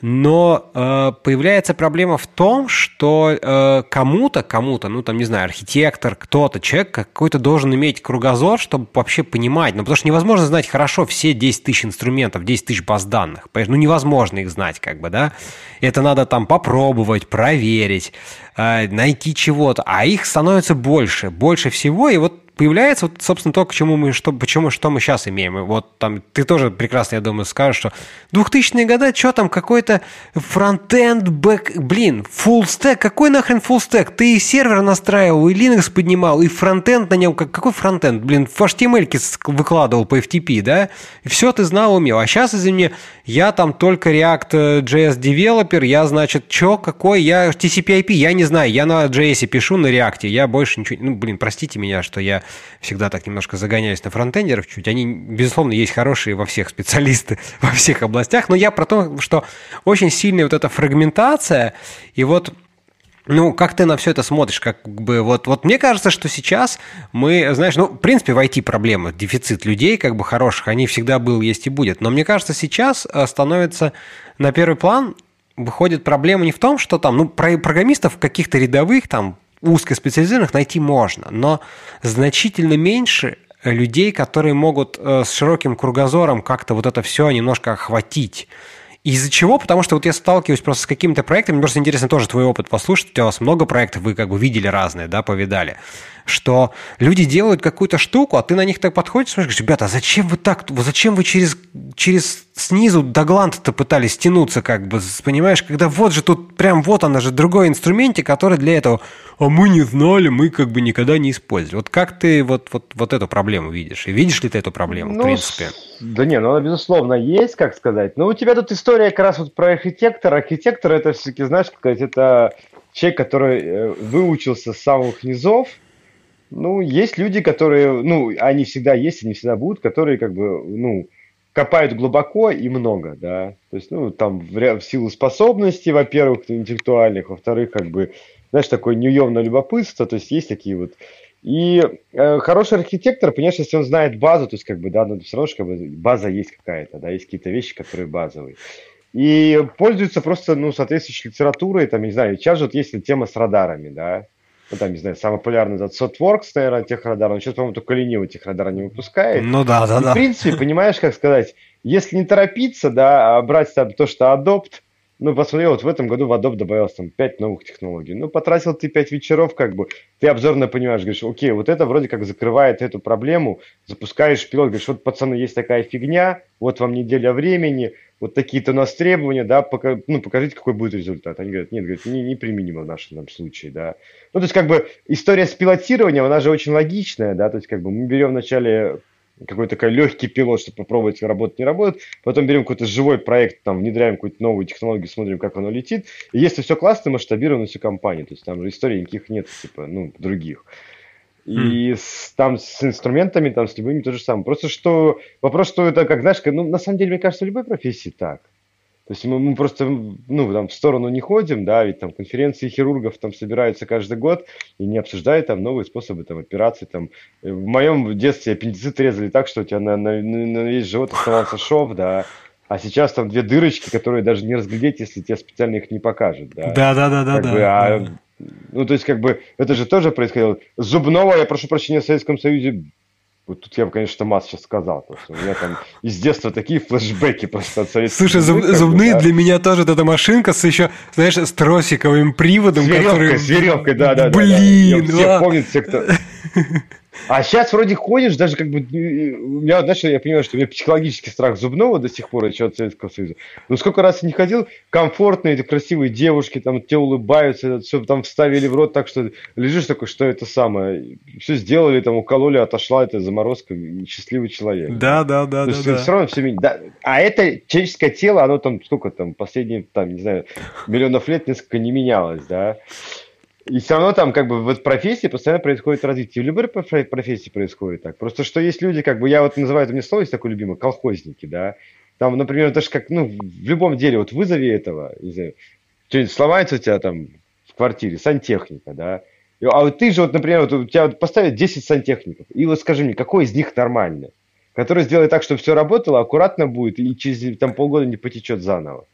но э, появляется проблема в том, что э, кому-то, кому-то, ну там, не знаю, архитектор, кто-то, человек какой-то должен иметь кругозор, чтобы вообще понимать, ну потому что невозможно знать хорошо все 10 тысяч инструментов, 10 тысяч баз данных, ну невозможно их знать, как бы, да, это надо там попробовать, проверить, э, найти чего-то, а их становится больше, больше всего, и вот появляется, вот, собственно, то, к чему мы, что, почему, что мы сейчас имеем. И вот там, ты тоже прекрасно, я думаю, скажешь, что 2000-е годы, что там, какой-то фронтенд, бэк, блин, full stack, какой нахрен full stack? Ты и сервер настраивал, и Linux поднимал, и фронтенд на нем, как, какой фронтенд? Блин, в HTML выкладывал по FTP, да? И все ты знал, умел. А сейчас, извини, я там только React.js девелопер, я, значит, что, какой, я TCP/IP, я не знаю, я на JS пишу, на React, я больше ничего, ну, блин, простите меня, что я всегда так немножко загоняюсь на фронтендеров чуть. Они, безусловно, есть хорошие во всех специалисты, во всех областях, но я про то, что очень сильная вот эта фрагментация, и вот ну, как ты на все это смотришь? Как бы вот, вот мне кажется, что сейчас мы, знаешь, ну, в принципе, в IT проблема, дефицит людей, как бы хороших, они всегда был, есть и будет. Но мне кажется, сейчас э, становится на первый план выходит проблема не в том, что там, ну, программистов каких-то рядовых, там, узкоспециализированных найти можно, но значительно меньше людей, которые могут э, с широким кругозором как-то вот это все немножко охватить. Из-за чего? Потому что вот я сталкиваюсь просто с какими-то проектами, мне просто интересно тоже твой опыт послушать, у вас много проектов, вы как бы видели разные, да, повидали что люди делают какую-то штуку, а ты на них так подходишь, смотришь, ребята, а зачем вы так, зачем вы через, через снизу до гланта-то пытались тянуться, как бы, понимаешь, когда вот же тут прям вот она же другой инструменте, который для этого, а мы не знали, мы как бы никогда не использовали. Вот как ты вот, вот, вот эту проблему видишь? И видишь ли ты эту проблему, ну, в принципе? Да не, ну она, безусловно, есть, как сказать. Но у тебя тут история как раз вот про архитектора. Архитектор это все-таки, знаешь, как сказать, это человек, который э, выучился с самых низов, ну, есть люди, которые, ну, они всегда есть, они всегда будут, которые как бы, ну, копают глубоко и много, да. То есть, ну, там в, в силу способностей, во-первых, интеллектуальных, во-вторых, как бы, знаешь, такое неуемное любопытство, то есть есть такие вот и э, хороший архитектор, понимаешь, если он знает базу, то есть как бы, да, ну, все равно как бы, база есть какая-то, да, есть какие-то вещи, которые базовые. И пользуется просто, ну, соответствующей литературой, там, не знаю, сейчас же вот есть тема с радарами, да, ну, там, не знаю, самый популярный этот Sotworks, наверное, техрадар, он сейчас, по-моему, только ленивый техрадар не выпускает. Ну да, да, и, да. В принципе, понимаешь, как сказать, если не торопиться, да, а брать там то, что Adopt, ну, посмотрел, вот в этом году в Adobe добавилось там 5 новых технологий. Ну, потратил ты 5 вечеров, как бы, ты обзорно понимаешь, говоришь, окей, вот это вроде как закрывает эту проблему, запускаешь пилот, говоришь, вот, пацаны, есть такая фигня, вот вам неделя времени, вот такие-то у нас требования, да, пока, ну, покажите, какой будет результат. Они говорят, нет, говорят, не, неприменимо в нашем там, случае, да. Ну, то есть, как бы, история с пилотированием, она же очень логичная, да, то есть, как бы, мы берем вначале какой-то такой легкий пилот, чтобы попробовать, работать, не работает. Потом берем какой-то живой проект, там, внедряем какую-то новую технологию, смотрим, как оно летит. И если все классно, масштабируем на всю компанию. То есть там же историй никаких нет, типа, ну, других. И mm. с, там с инструментами, там с любыми то же самое. Просто что вопрос, что это, как знаешь, ну, на самом деле, мне кажется, в любой профессии так. То есть мы, мы просто, ну, там в сторону не ходим, да, ведь там конференции хирургов там собираются каждый год и не обсуждают там новые способы там операций, там. Э, в моем детстве аппендицит резали так, что у тебя на, на, на весь живот оставался шов, да, а сейчас там две дырочки, которые даже не разглядеть, если тебе специально их не покажут, да. Да, да, да, да, да. Бы, а, ну, то есть, как бы, это же тоже происходило. Зубного, я прошу прощения, в Советском Союзе вот тут я бы, конечно, масс сейчас сказал, потому что у меня там из детства такие флешбеки просто от советских Слушай, зуб, зубные да? для меня тоже вот эта машинка с еще, знаешь, с тросиковым приводом. С веревкой, который... с веревкой, да, да. Блин, да, да. Все помнят, все, кто... А сейчас вроде ходишь, даже как бы, у меня, знаешь, я понимаю, что у меня психологический страх зубного до сих пор еще от Советского Союза. Но сколько раз я не ходил, комфортные, эти красивые девушки, там, те улыбаются, все там вставили в рот так, что лежишь такой, что это самое. Все сделали, там, укололи, отошла эта заморозка, счастливый человек. Да, да, да, То да, да. все равно все да. А это человеческое тело, оно там, сколько там, последние, там, не знаю, миллионов лет несколько не менялось, да. И все равно там как бы в профессии постоянно происходит развитие. В любой профессии происходит так. Просто что есть люди, как бы я вот называю, это мне слово есть такое любимое, колхозники, да. Там, например, даже как, ну, в любом деле, вот вызови этого, не знаю, что-нибудь сломается у тебя там в квартире, сантехника, да. А вот ты же, вот, например, вот у тебя вот поставят 10 сантехников, и вот скажи мне, какой из них нормальный? Который сделает так, чтобы все работало, аккуратно будет и через там, полгода не потечет заново.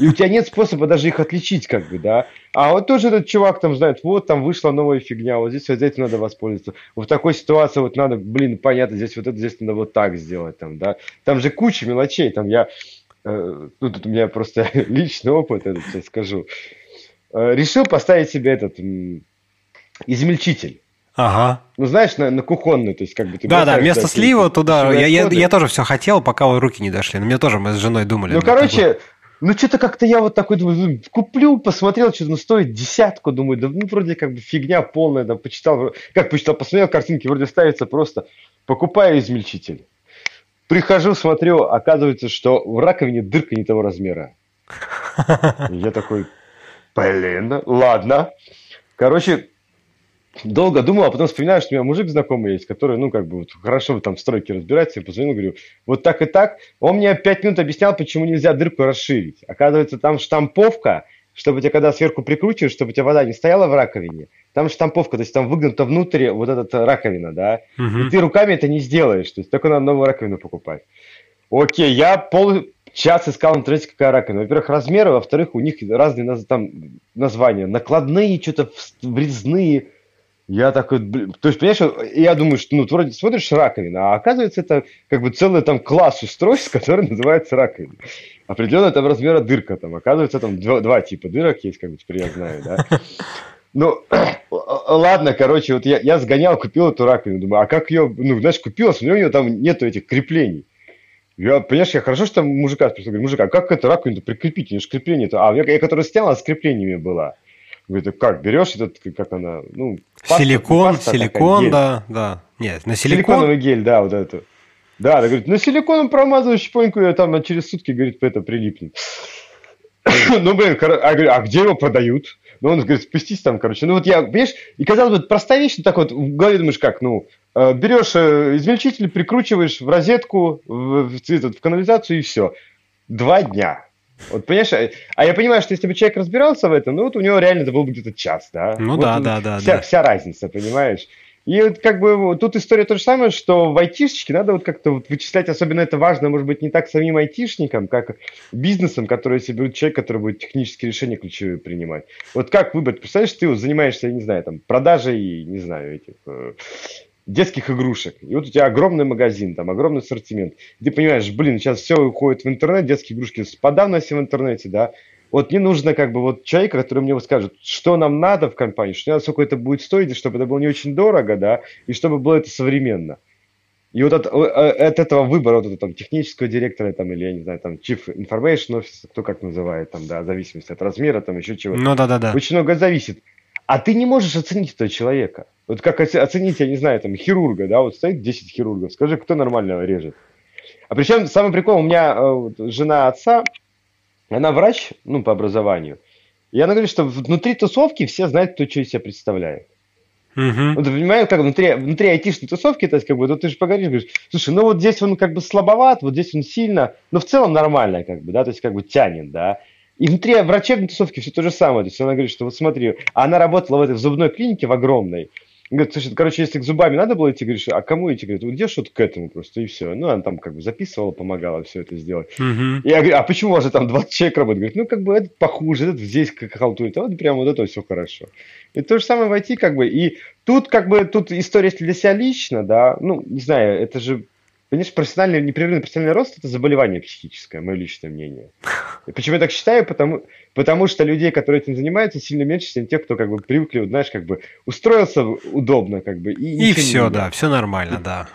И у тебя нет способа даже их отличить, как бы, да. А вот тоже этот чувак там знает, вот там вышла новая фигня, вот здесь вот этим надо воспользоваться. В такой ситуации вот надо, блин, понятно, здесь вот это, здесь надо вот так сделать, там, да. Там же куча мелочей, там я, э, ну, тут у меня просто личный опыт, это сейчас скажу. Э, решил поставить себе этот м, измельчитель. Ага. Ну, знаешь, на, на кухонную, то есть как бы ты Да, да, вместо слива туда. Я, я, я тоже все хотел, пока руки не дошли. Но мне тоже мы с женой думали. Ну, короче, такой... ну что-то как-то я вот такой думаю, «Ну, куплю, посмотрел, что ну стоит десятку, думаю, да ну вроде как бы фигня полная, там почитал, как почитал, посмотрел картинки, вроде ставится просто, покупаю измельчитель. Прихожу, смотрю, оказывается, что в раковине дырка не того размера. Я такой, блин, ладно. Короче, долго думал, а потом вспоминаю, что у меня мужик знакомый есть, который, ну, как бы, вот, хорошо там в стройке разбирается, я позвонил, говорю, вот так и так. Он мне пять минут объяснял, почему нельзя дырку расширить. Оказывается, там штамповка, чтобы тебя когда сверху прикручиваешь, чтобы у тебя вода не стояла в раковине, там штамповка, то есть там выгнута внутрь вот эта раковина, да, угу. и ты руками это не сделаешь, то есть только надо новую раковину покупать. Окей, я пол час искал в интернете, какая раковина. Во-первых, размеры, во-вторых, у них разные там названия, накладные, что-то врезные, я такой, блин, то есть, понимаешь, я думаю, что, ну, вроде смотришь раковина, а оказывается, это как бы целый там класс устройств, который называется раковина. Определенно там размера дырка, там, оказывается, там два, два типа дырок есть, как бы теперь я знаю, да. Ну, ладно, короче, вот я, я сгонял, купил эту раковину, думаю, а как ее, ну, знаешь, купил, смотрю, у нее там нету этих креплений. Я, понимаешь, я хорошо, что мужика спросил, говорю, мужик, а как эту раковину прикрепить? У нее же крепление-то. А, я, я которая сняла, с креплениями была. Говорит, как берешь этот, как она, ну... Паста, силикон, паста силикон, такая, да, да. Нет, на силикон... Силиконовый гель, да, вот это. Да, она говорит, ну силиконом промазываю щепоньку, я там через сутки, говорит, это прилипнет. ну, блин, а, говорю, а где его продают? Ну, он говорит, спустись там, короче. Ну, вот я, понимаешь, и казалось бы, простая вещь, так вот в голове думаешь, как, ну, э, берешь э, измельчитель, прикручиваешь в розетку, в, в, в, в канализацию и все. Два дня. Вот понимаешь, а, а я понимаю, что если бы человек разбирался в этом, ну вот у него реально это был бы где-то час, да? Ну вот да, да, да. Вся, да. вся разница, понимаешь? И вот как бы тут история то же самое, что в айтишечке надо вот как-то вот вычислять, особенно это важно, может быть, не так самим айтишникам, как бизнесом, который себе будет человек, который будет технические решения ключевые принимать. Вот как выбрать? Представляешь, ты вот занимаешься, не знаю, там, продажей, не знаю, этих э, детских игрушек. И вот у тебя огромный магазин, там огромный ассортимент. Ты понимаешь, блин, сейчас все уходит в интернет, детские игрушки подавно все в интернете, да. Вот мне нужно как бы вот человека, который мне вот скажет, что нам надо в компании, что сколько это будет стоить, чтобы это было не очень дорого, да, и чтобы было это современно. И вот от, от этого выбора, вот этого там, технического директора, там, или, я не знаю, там, Chief Information Officer, кто как называет, там, да, в зависимости от размера, там, еще чего-то. Ну, да-да-да. Очень много зависит. А ты не можешь оценить этого человека. Вот как оценить, я не знаю, там, хирурга, да, вот стоит 10 хирургов, скажи, кто нормально режет. А причем самый прикол, у меня э, жена отца, она врач, ну, по образованию. И она говорит, что внутри тусовки все знают, кто что из себя представляет. Uh-huh. Вот, понимаешь, как внутри, внутри айтишной тусовки, то есть, как бы, ну, ты же поговоришь, говоришь, слушай, ну, вот здесь он как бы слабоват, вот здесь он сильно, но в целом нормально, как бы, да, то есть, как бы тянет, да. И внутри врачебной тусовки все то же самое. То есть она говорит, что вот смотри, она работала в этой в зубной клинике в огромной, Говорит, слушай, короче, если к зубами надо было идти, говоришь, а кому идти? Говорит, вот идешь вот к этому просто, и все. Ну, она там как бы записывала, помогала все это сделать. Uh-huh. И я говорю, а почему у вас же там 20 человек работает? Говорит, ну, как бы это похуже, этот здесь как халтует, а вот прям вот это все хорошо. И то же самое войти как бы, и тут как бы, тут история, если для себя лично, да, ну, не знаю, это же Конечно, профессиональный, непрерывный профессиональный рост – это заболевание психическое, мое личное мнение. И почему я так считаю? Потому, потому что людей, которые этим занимаются, сильно меньше, чем тех, кто как бы привыкли, вот, знаешь, как бы устроился удобно, как бы. И, и все, да, все нормально, да.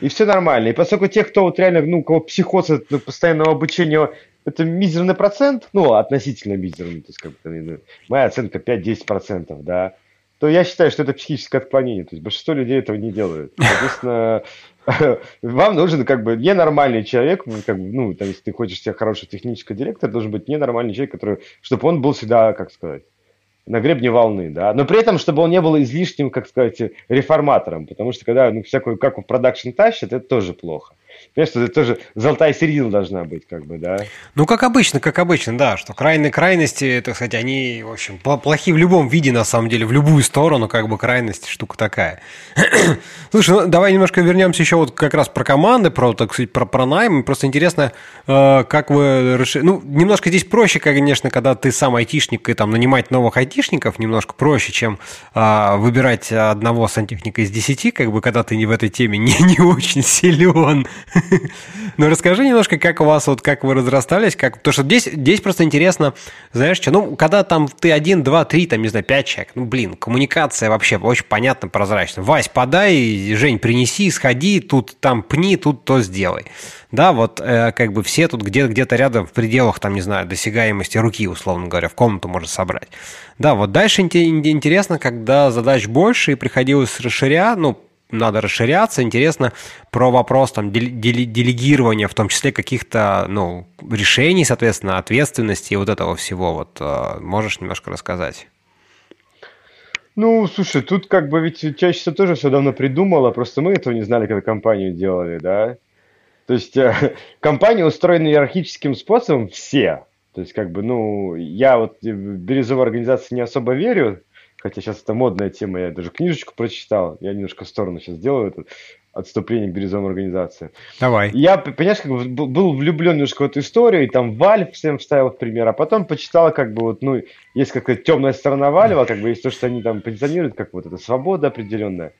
И все нормально. И поскольку тех, кто вот реально, ну, у кого психоз от постоянного обучения, это мизерный процент, ну, относительно мизерный, то есть, как бы, ну, моя оценка 5-10%, да, то я считаю, что это психическое отклонение. То есть большинство людей этого не делают. Соответственно, вам нужен как бы ненормальный человек, как бы, ну, там, если ты хочешь себе хороший технический директор, должен быть ненормальный человек, который, чтобы он был всегда, как сказать, на гребне волны, да, но при этом, чтобы он не был излишним, как сказать, реформатором, потому что когда, ну, всякую как в продакшн тащат, это тоже плохо. Понимаешь, это тоже золотая середина должна быть, как бы, да? Ну, как обычно, как обычно, да, что крайние крайности, так сказать, они, в общем, плохи в любом виде, на самом деле, в любую сторону, как бы крайность штука такая. Слушай, ну, давай немножко вернемся еще вот как раз про команды, про, так сказать, про, про найм. Просто интересно, э, как вы решили... Ну, немножко здесь проще, конечно, когда ты сам айтишник, и там нанимать новых айтишников немножко проще, чем э, выбирать одного сантехника из десяти, как бы, когда ты не в этой теме не, не очень силен. Ну, расскажи немножко, как у вас, вот как вы разрастались, как... Потому что здесь, здесь просто интересно, знаешь что, ну, когда там ты один, два, три, там, не знаю, пять человек, ну, блин, коммуникация вообще очень понятно, прозрачно. Вась, подай, Жень, принеси, сходи, тут там пни, тут то сделай. Да, вот э, как бы все тут где-то где рядом в пределах, там, не знаю, досягаемости руки, условно говоря, в комнату можно собрать. Да, вот дальше интересно, когда задач больше и приходилось расширять, ну, надо расширяться. Интересно про вопрос там, делегирования, в том числе каких-то ну, решений, соответственно, ответственности и вот этого всего. Вот э, можешь немножко рассказать? Ну, слушай, тут как бы ведь чаще всего тоже все давно придумала, просто мы этого не знали, когда компанию делали, да. То есть э, компания устроена иерархическим способом все. То есть, как бы, ну, я вот в бирюзовой организации не особо верю, хотя сейчас это модная тема, я даже книжечку прочитал, я немножко в сторону сейчас сделаю это отступление к бирюзовой организации. Давай. Я, понимаешь, как бы был влюблен немножко в эту историю, и там Valve всем вставил в пример, а потом почитал, как бы вот, ну, есть какая-то темная сторона Valve, как бы есть то, что они там позиционируют, как вот эта свобода определенная.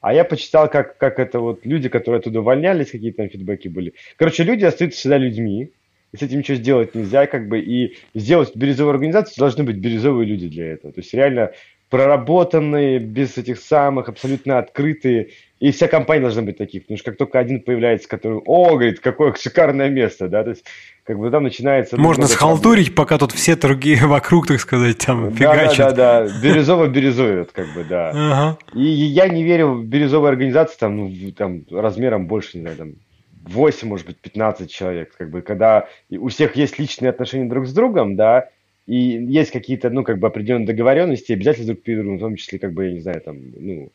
А я почитал, как, как это вот люди, которые оттуда увольнялись, какие там фидбэки были. Короче, люди остаются всегда людьми, и с этим ничего сделать нельзя, как бы, и сделать бирюзовую организацию должны быть бирюзовые люди для этого. То есть реально проработанные, без этих самых, абсолютно открытые. И вся компания должна быть таких, потому что как только один появляется, который, о, говорит, какое шикарное место, да, то есть как бы там начинается... Можно схалтурить, пока тут все другие вокруг, так сказать, там фигачат. Да, да, да, бирюзово бирюзует, как бы, да. Ага. И я не верю в бирюзовые организации, там, ну, там, размером больше, не знаю, там, 8, может быть, 15 человек, как бы, когда у всех есть личные отношения друг с другом, да, и есть какие-то, ну, как бы определенные договоренности, обязательства друг перед другом, в том числе, как бы, я не знаю, там, ну,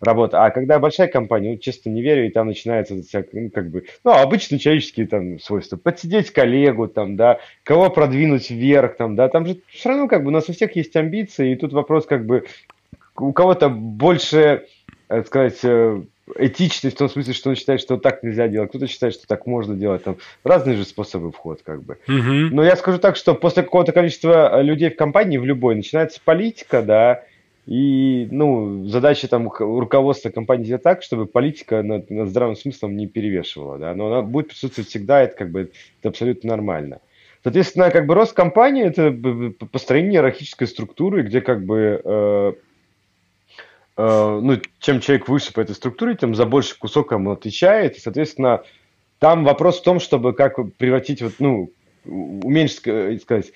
работа. А когда большая компания, ну, честно не верю, и там начинается, ну, как бы, ну, обычно человеческие там свойства. Подсидеть коллегу, там, да, кого продвинуть вверх, там, да, там же все равно, как бы, у нас у всех есть амбиции, и тут вопрос, как бы, у кого-то больше, так сказать, э, этичность в том смысле, что он считает, что так нельзя делать, кто-то считает, что так можно делать, там разные же способы вход, как бы. Uh-huh. Но я скажу так, что после какого-то количества людей в компании, в любой, начинается политика, да, и, ну, задача там руководства компании сделать так, чтобы политика над, над здравым смыслом не перевешивала, да, но она будет присутствовать всегда, это как бы это абсолютно нормально. Соответственно, как бы рост компании – это построение иерархической структуры, где как бы э, э, ну, чем человек выше по этой структуре, тем за больше кусок он отвечает. И, соответственно, там вопрос в том, чтобы как превратить, вот, ну, уменьшить, сказать,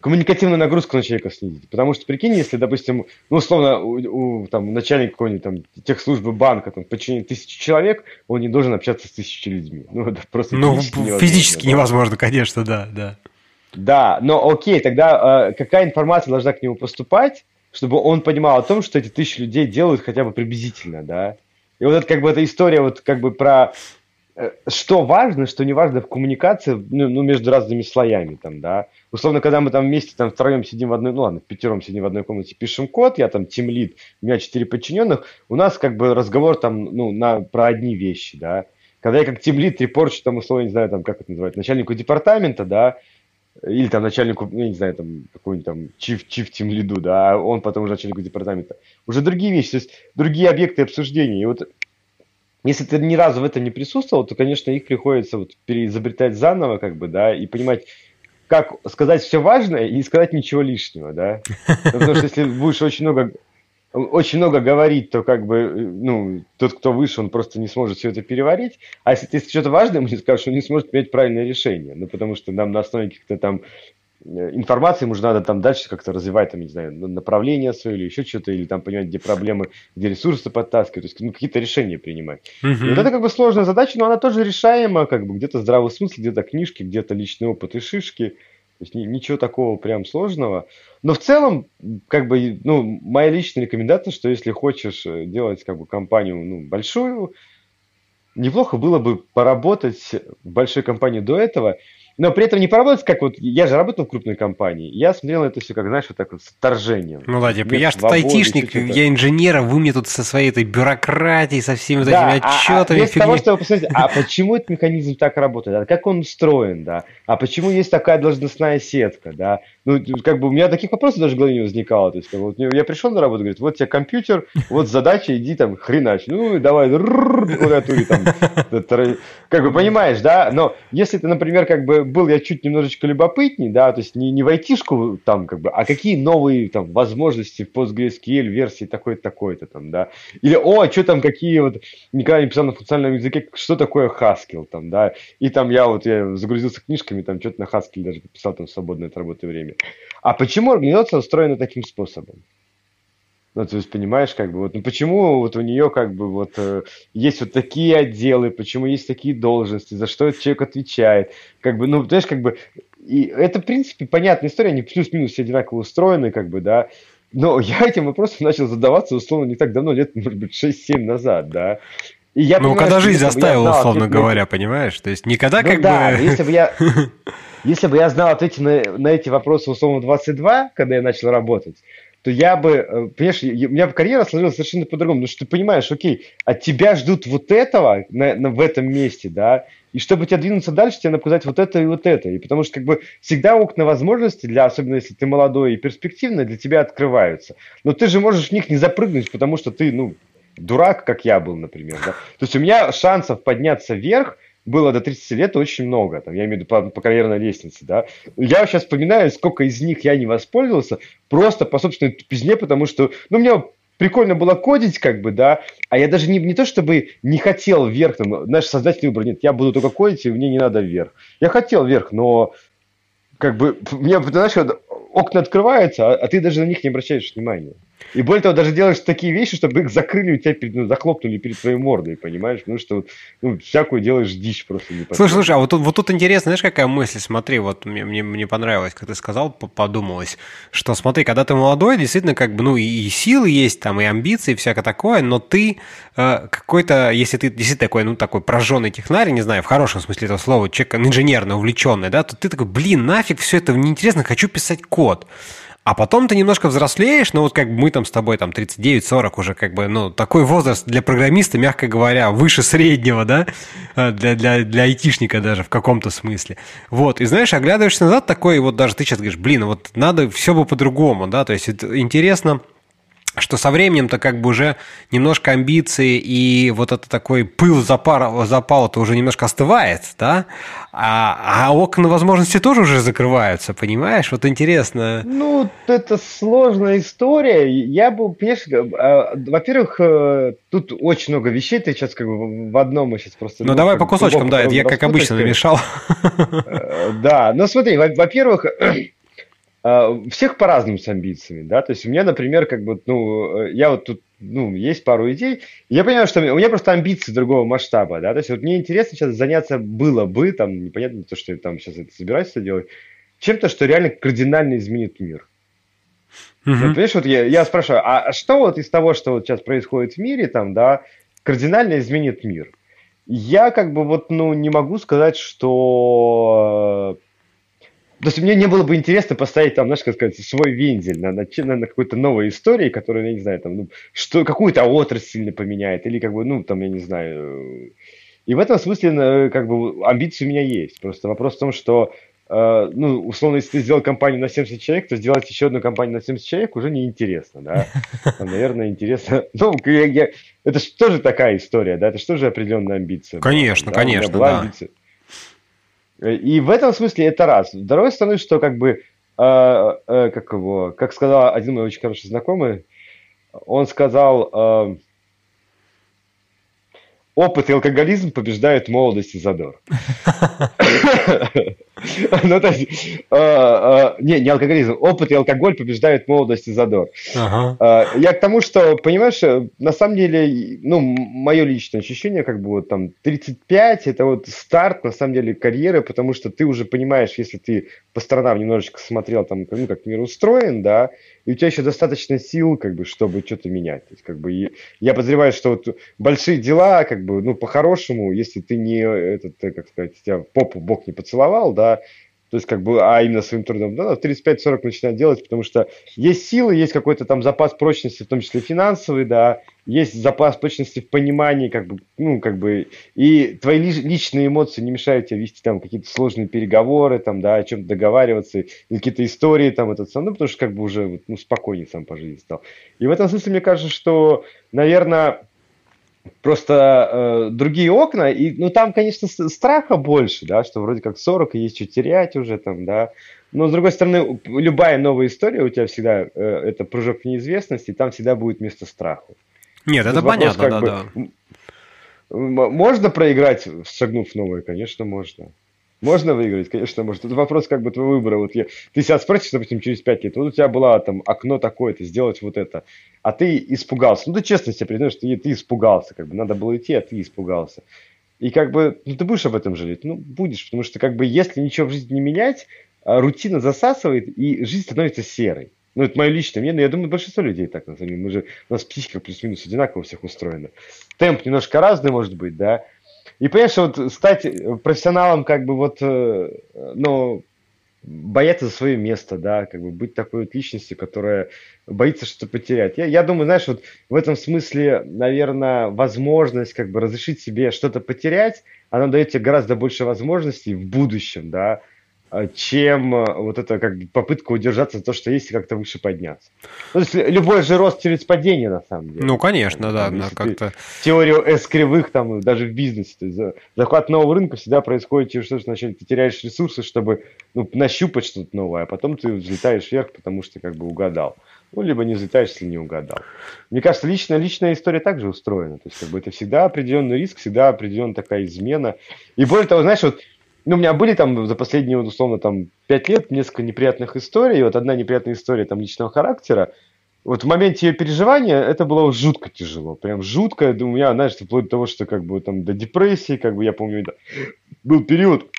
коммуникативную нагрузку на человека снизить. Потому что, прикинь, если, допустим, ну, условно, у, у там, начальник какой-нибудь там техслужбы банка, там, подчинение тысячи человек, он не должен общаться с тысячей людьми. Ну, это просто ну, физически невозможно. Физически да. невозможно, конечно, да, да. Да, но окей, тогда э, какая информация должна к нему поступать, чтобы он понимал о том, что эти тысячи людей делают хотя бы приблизительно, да? И вот это как бы эта история вот как бы про Э, что важно, что не важно в коммуникации ну, ну, между разными слоями, там, да. Условно, когда мы там вместе там втроем сидим в одной, ну ладно, в пятером сидим в одной комнате, пишем код, я там тим лид, у меня четыре подчиненных, у нас как бы разговор там, ну, на, про одни вещи, да. Когда я как тим лид репорчу там, условно, не знаю, там, как это называется, начальнику департамента, да, или там начальнику, ну, я не знаю, там, какой-нибудь там чиф, чиф тим лиду, да, а он потом уже начальнику департамента. Уже другие вещи, то есть другие объекты обсуждения. И вот если ты ни разу в этом не присутствовал, то, конечно, их приходится вот переизобретать заново, как бы, да, и понимать, как сказать все важное и не сказать ничего лишнего, да. Потому что если будешь очень много, очень много говорить, то как бы, ну, тот, кто выше, он просто не сможет все это переварить. А если ты что-то важное ему не скажешь, он не сможет принять правильное решение. Ну, потому что нам на основе каких-то там Э, информации, ему же надо там дальше как-то развивать, там, не знаю, направление свое или еще что-то, или там понимать, где проблемы, где ресурсы подтаскивать, то есть ну, какие-то решения принимать. И вот это как бы сложная задача, но она тоже решаема, как бы где-то здравый смысл, где-то книжки, где-то личный опыт и шишки. То есть ничего такого прям сложного. Но в целом, как бы, ну, моя личная рекомендация, что если хочешь э, делать как бы компанию ну, большую, неплохо было бы поработать в большой компании до этого – но при этом не поработать, как вот, я же работал в крупной компании, я смотрел это все, как, знаешь, вот так вот, с вторжением. Ну да, типа, я что айтишник, я инженер, а вы мне тут со своей этой бюрократией, со всеми вот да, этими отчетами. А, а того, чтобы посмотреть, а почему этот механизм так работает, а как он устроен, да, а почему есть такая должностная сетка, да, ну, как бы у меня таких вопросов даже в голове не возникало, то есть, как, вот, я пришел на работу, говорит, вот тебе компьютер, вот задача, иди там хренач, ну, давай, клавиатуре там, как бы, понимаешь, да, но если ты, например, как бы был я чуть немножечко любопытней, да, то есть не, не в айтишку там как бы, а какие новые там возможности в PostgreSQL версии такой-то, такой-то там, да. Или, о, а что там, какие вот, никогда не писал на функциональном языке, что такое Haskell там, да. И там я вот, я загрузился книжками, там что-то на Haskell даже писал там свободное от работы время. А почему организация устроена таким способом? Ну, то есть, понимаешь, как бы, вот, ну, почему вот у нее, как бы, вот, э, есть вот такие отделы, почему есть такие должности, за что этот человек отвечает, как бы, ну, знаешь, как бы, и это, в принципе, понятная история, они плюс-минус все одинаково устроены, как бы, да, но я этим вопросом начал задаваться, условно, не так давно, лет, может быть, 6-7 назад, да, и я ну, понимаю, когда жизнь заставила, условно говоря, понимаешь? То есть никогда ну, как да, бы... если бы я... Если бы я знал ответы на, на эти вопросы, условно, 22, когда я начал работать, то я бы, э, понимаешь, у меня бы карьера сложилась совершенно по-другому, потому что ты понимаешь, окей, от тебя ждут вот этого на, на, в этом месте, да, и чтобы тебе двинуться дальше, тебе надо показать вот это и вот это, и потому что как бы всегда окна возможностей, для, особенно если ты молодой и перспективный, для тебя открываются, но ты же можешь в них не запрыгнуть, потому что ты, ну, дурак, как я был, например, да, то есть у меня шансов подняться вверх, было до 30 лет очень много, там, я имею в виду по, по карьерной лестнице, да. Я сейчас вспоминаю, сколько из них я не воспользовался, просто по собственной тупизне, потому что, ну, мне прикольно было кодить, как бы, да, а я даже не, не то чтобы не хотел вверх, там, знаешь, создатель выбор, нет, я буду только кодить, и мне не надо вверх. Я хотел вверх, но как бы, мне, знаешь, окна открываются, а, а ты даже на них не обращаешь внимания. И более того, даже делаешь такие вещи, чтобы их закрыли у тебя, перед, ну, захлопнули перед твоей мордой, понимаешь? Ну, что ну, всякую делаешь дичь просто. Не слушай, слушай, а вот, вот тут интересно, знаешь, какая мысль? Смотри, вот мне, мне, мне понравилось, как ты сказал, подумалось, что смотри, когда ты молодой, действительно, как бы, ну, и, и силы есть, там, и амбиции, и всякое такое, но ты э, какой-то, если ты действительно такой, ну, такой прожженный технарь, не знаю, в хорошем смысле этого слова, человек инженерно увлеченный, да, то ты такой, блин, нафиг все это неинтересно, хочу писать код. А потом ты немножко взрослеешь, ну вот как мы там с тобой там 39-40 уже как бы, ну такой возраст для программиста, мягко говоря, выше среднего, да, а, для, для, для айтишника даже в каком-то смысле. Вот, и знаешь, оглядываешься назад такой, вот даже ты сейчас говоришь, блин, вот надо все бы по-другому, да, то есть это интересно, что со временем-то как бы уже немножко амбиции и вот это такой пыл запара, запала-то уже немножко остывает, да? А, а окна возможности тоже уже закрываются, понимаешь? Вот интересно. Ну, это сложная история. Я бы, понимаешь, а, во-первых, э, тут очень много вещей, ты сейчас как бы в одном мы сейчас просто... Ну, ну давай по кусочкам, да, я как обычно намешал. Э, да, ну смотри, во-первых, А, всех по-разному с амбициями, да, то есть у меня, например, как бы, ну, я вот тут, ну, есть пару идей, я понимаю, что у меня просто амбиции другого масштаба, да, то есть вот мне интересно сейчас заняться было бы, там, непонятно то, что я там сейчас это собираюсь делать, чем-то, что реально кардинально изменит мир. Uh-huh. Вот, понимаешь, вот я, я спрашиваю, а что вот из того, что вот сейчас происходит в мире, там, да, кардинально изменит мир? Я как бы вот, ну, не могу сказать, что то есть мне не было бы интересно поставить там, знаешь, как сказать, свой вензель на, на, на, какой-то новой истории, которая, я не знаю, там, ну, что, какую-то отрасль сильно поменяет, или как бы, ну, там, я не знаю. И в этом смысле, как бы, амбиции у меня есть. Просто вопрос в том, что, э, ну, условно, если ты сделал компанию на 70 человек, то сделать еще одну компанию на 70 человек уже неинтересно, да. Там, наверное, интересно. Ну, я, я, это же тоже такая история, да, это же тоже определенная амбиция. Конечно, была, конечно, да. Амбиция. И в этом смысле это раз. С другой стороны, что как бы, э, э, как его, как сказал один мой очень хороший знакомый, он сказал, э, опыт и алкоголизм побеждают молодость и задор. Ну, то есть, э, э, не, не алкоголизм, опыт и алкоголь побеждают молодость и задор. Э, я к тому, что, понимаешь, на самом деле, ну, мое личное ощущение, как бы вот там 35, это вот старт, на самом деле, карьеры, потому что ты уже понимаешь, если ты по сторонам немножечко смотрел, там, ну, как мир устроен, да, и у тебя еще достаточно сил, как бы, чтобы что-то менять. То есть, как бы, я подозреваю, что вот большие дела, как бы, ну, по-хорошему, если ты не, этот, как сказать, тебя попу Бог не поцеловал, да, то есть, как бы, а именно своим трудом, да, в 35-40 начинать делать, потому что есть силы, есть какой-то там запас прочности, в том числе финансовый, да, есть запас прочности в понимании, как бы, ну, как бы, и твои личные эмоции не мешают тебе вести там какие-то сложные переговоры, там, да, о чем-то договариваться, или какие-то истории там, этот сам, ну, потому что, как бы, уже, ну, спокойнее сам по жизни стал. И в этом смысле, мне кажется, что, наверное, просто э, другие окна, и, ну, там, конечно, страха больше, да, что вроде как 40, и есть что терять уже там, да, но, с другой стороны, любая новая история у тебя всегда, э, это прыжок в неизвестность, и там всегда будет место страху. Нет, это вопрос, понятно, да, бы, да. Можно проиграть, шагнув новое? Конечно, можно. Можно выиграть? Конечно, можно. Тут вопрос как бы твоего выбора. Вот я, ты себя спросишь, допустим, через 5 лет, вот у тебя было там окно такое-то, сделать вот это, а ты испугался. Ну, ты честно себе признаешь, что ты, испугался, как бы надо было идти, а ты испугался. И как бы, ну, ты будешь об этом жалеть? Ну, будешь, потому что как бы если ничего в жизни не менять, а рутина засасывает, и жизнь становится серой. Ну, это мое личное мнение, я думаю, большинство людей так, на. Мы же, у нас психика плюс-минус одинаково всех устроена. Темп немножко разный, может быть, да, и понимаешь, вот стать профессионалом, как бы вот, э, ну, бояться за свое место, да, как бы быть такой вот личностью, которая боится что-то потерять. Я, я думаю, знаешь, вот в этом смысле, наверное, возможность как бы разрешить себе что-то потерять, она дает тебе гораздо больше возможностей в будущем, да, чем а, вот это как попытка удержаться за то, что есть, и как-то выше подняться. Ну, то есть любой же рост через падение, на самом деле. Ну, конечно, да, да как-то... Теорию S-кривых, там, даже в бизнесе, то есть захват нового рынка всегда происходит через то, что вначале ты теряешь ресурсы, чтобы ну, нащупать что-то новое, а потом ты взлетаешь вверх, потому что как бы угадал. Ну, либо не взлетаешь, если не угадал. Мне кажется, личная, личная история также устроена. То есть, как бы это всегда определенный риск, всегда определенная такая измена. И более того, знаешь, вот ну, у меня были там за последние, вот, условно, там, пять лет несколько неприятных историй. И вот одна неприятная история там личного характера. Вот в моменте ее переживания это было жутко тяжело. Прям жутко. У меня, знаешь, вплоть до того, что как бы там до депрессии, как бы я помню, да, был период,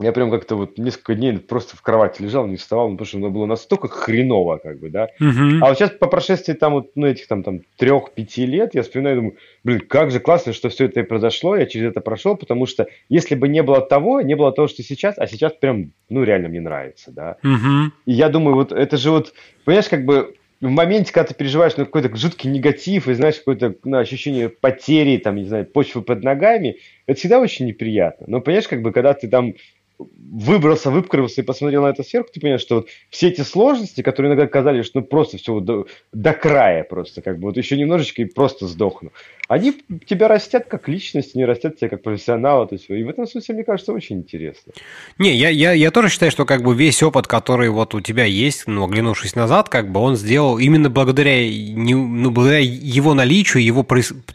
я прям как-то вот несколько дней просто в кровати лежал, не вставал, ну, потому что оно было настолько хреново, как бы, да. Uh-huh. А вот сейчас по прошествии там вот, ну, этих там, там трех-пяти лет, я вспоминаю, думаю, блин, как же классно, что все это и произошло, я через это прошел, потому что если бы не было того, не было того, что сейчас, а сейчас прям, ну, реально мне нравится, да. Uh-huh. И я думаю, вот это же вот, понимаешь, как бы в моменте, когда ты переживаешь ну, какой-то жуткий негатив и знаешь какое-то ну, ощущение потери, там, не знаю, почвы под ногами, это всегда очень неприятно. Но понимаешь, как бы, когда ты там выбрался, выпрыгнулся и посмотрел на это сверху, ты понимаешь, что вот все эти сложности, которые иногда казались, ну просто все до, до края просто, как бы вот еще немножечко и просто сдохну они тебя растят как личность, не растят тебя как профессионала. То есть, и в этом смысле, мне кажется, очень интересно. Не, я, я, я тоже считаю, что как бы весь опыт, который вот у тебя есть, ну, оглянувшись назад, как бы он сделал именно благодаря, не, ну, благодаря его наличию, его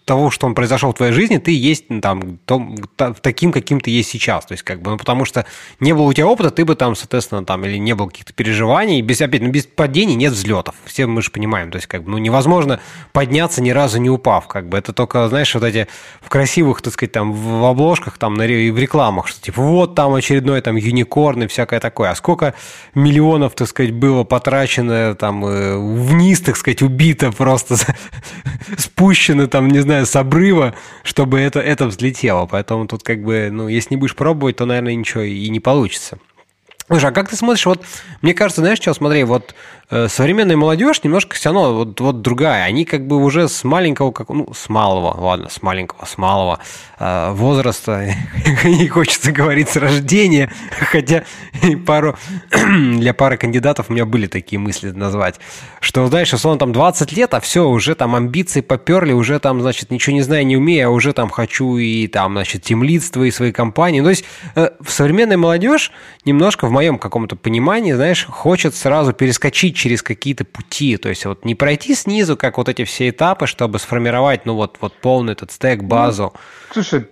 того, что он произошел в твоей жизни, ты есть ну, там том, таким, каким ты есть сейчас. То есть, как бы, ну, потому что не было у тебя опыта, ты бы там, соответственно, там, или не было каких-то переживаний, без, опять, ну, без падений нет взлетов. Все мы же понимаем. То есть, как бы, ну, невозможно подняться ни разу не упав. Как бы это то только, знаешь, вот эти в красивых, так сказать, там в обложках, там и в рекламах, что типа вот там очередной там юникорн и всякое такое. А сколько миллионов, так сказать, было потрачено там э, вниз, так сказать, убито просто, спущено там, не знаю, с обрыва, чтобы это, это взлетело. Поэтому тут как бы, ну, если не будешь пробовать, то, наверное, ничего и не получится. Слушай, а как ты смотришь, вот, мне кажется, знаешь, что, смотри, вот Э, современная молодежь немножко все равно вот, вот другая. Они как бы уже с маленького, как, ну, с малого, ладно, с маленького, с малого э, возраста, не хочется говорить с рождения, хотя пару, для пары кандидатов у меня были такие мысли назвать, что, знаешь, он там 20 лет, а все, уже там амбиции поперли, уже там, значит, ничего не знаю, не умею, а уже там хочу и там, значит, темлицство и своей компании. То есть э, современная молодежь немножко в моем каком-то понимании, знаешь, хочет сразу перескочить через какие-то пути, то есть вот не пройти снизу, как вот эти все этапы, чтобы сформировать, ну вот, вот полный этот стек, ну, базу. Ну, слушай,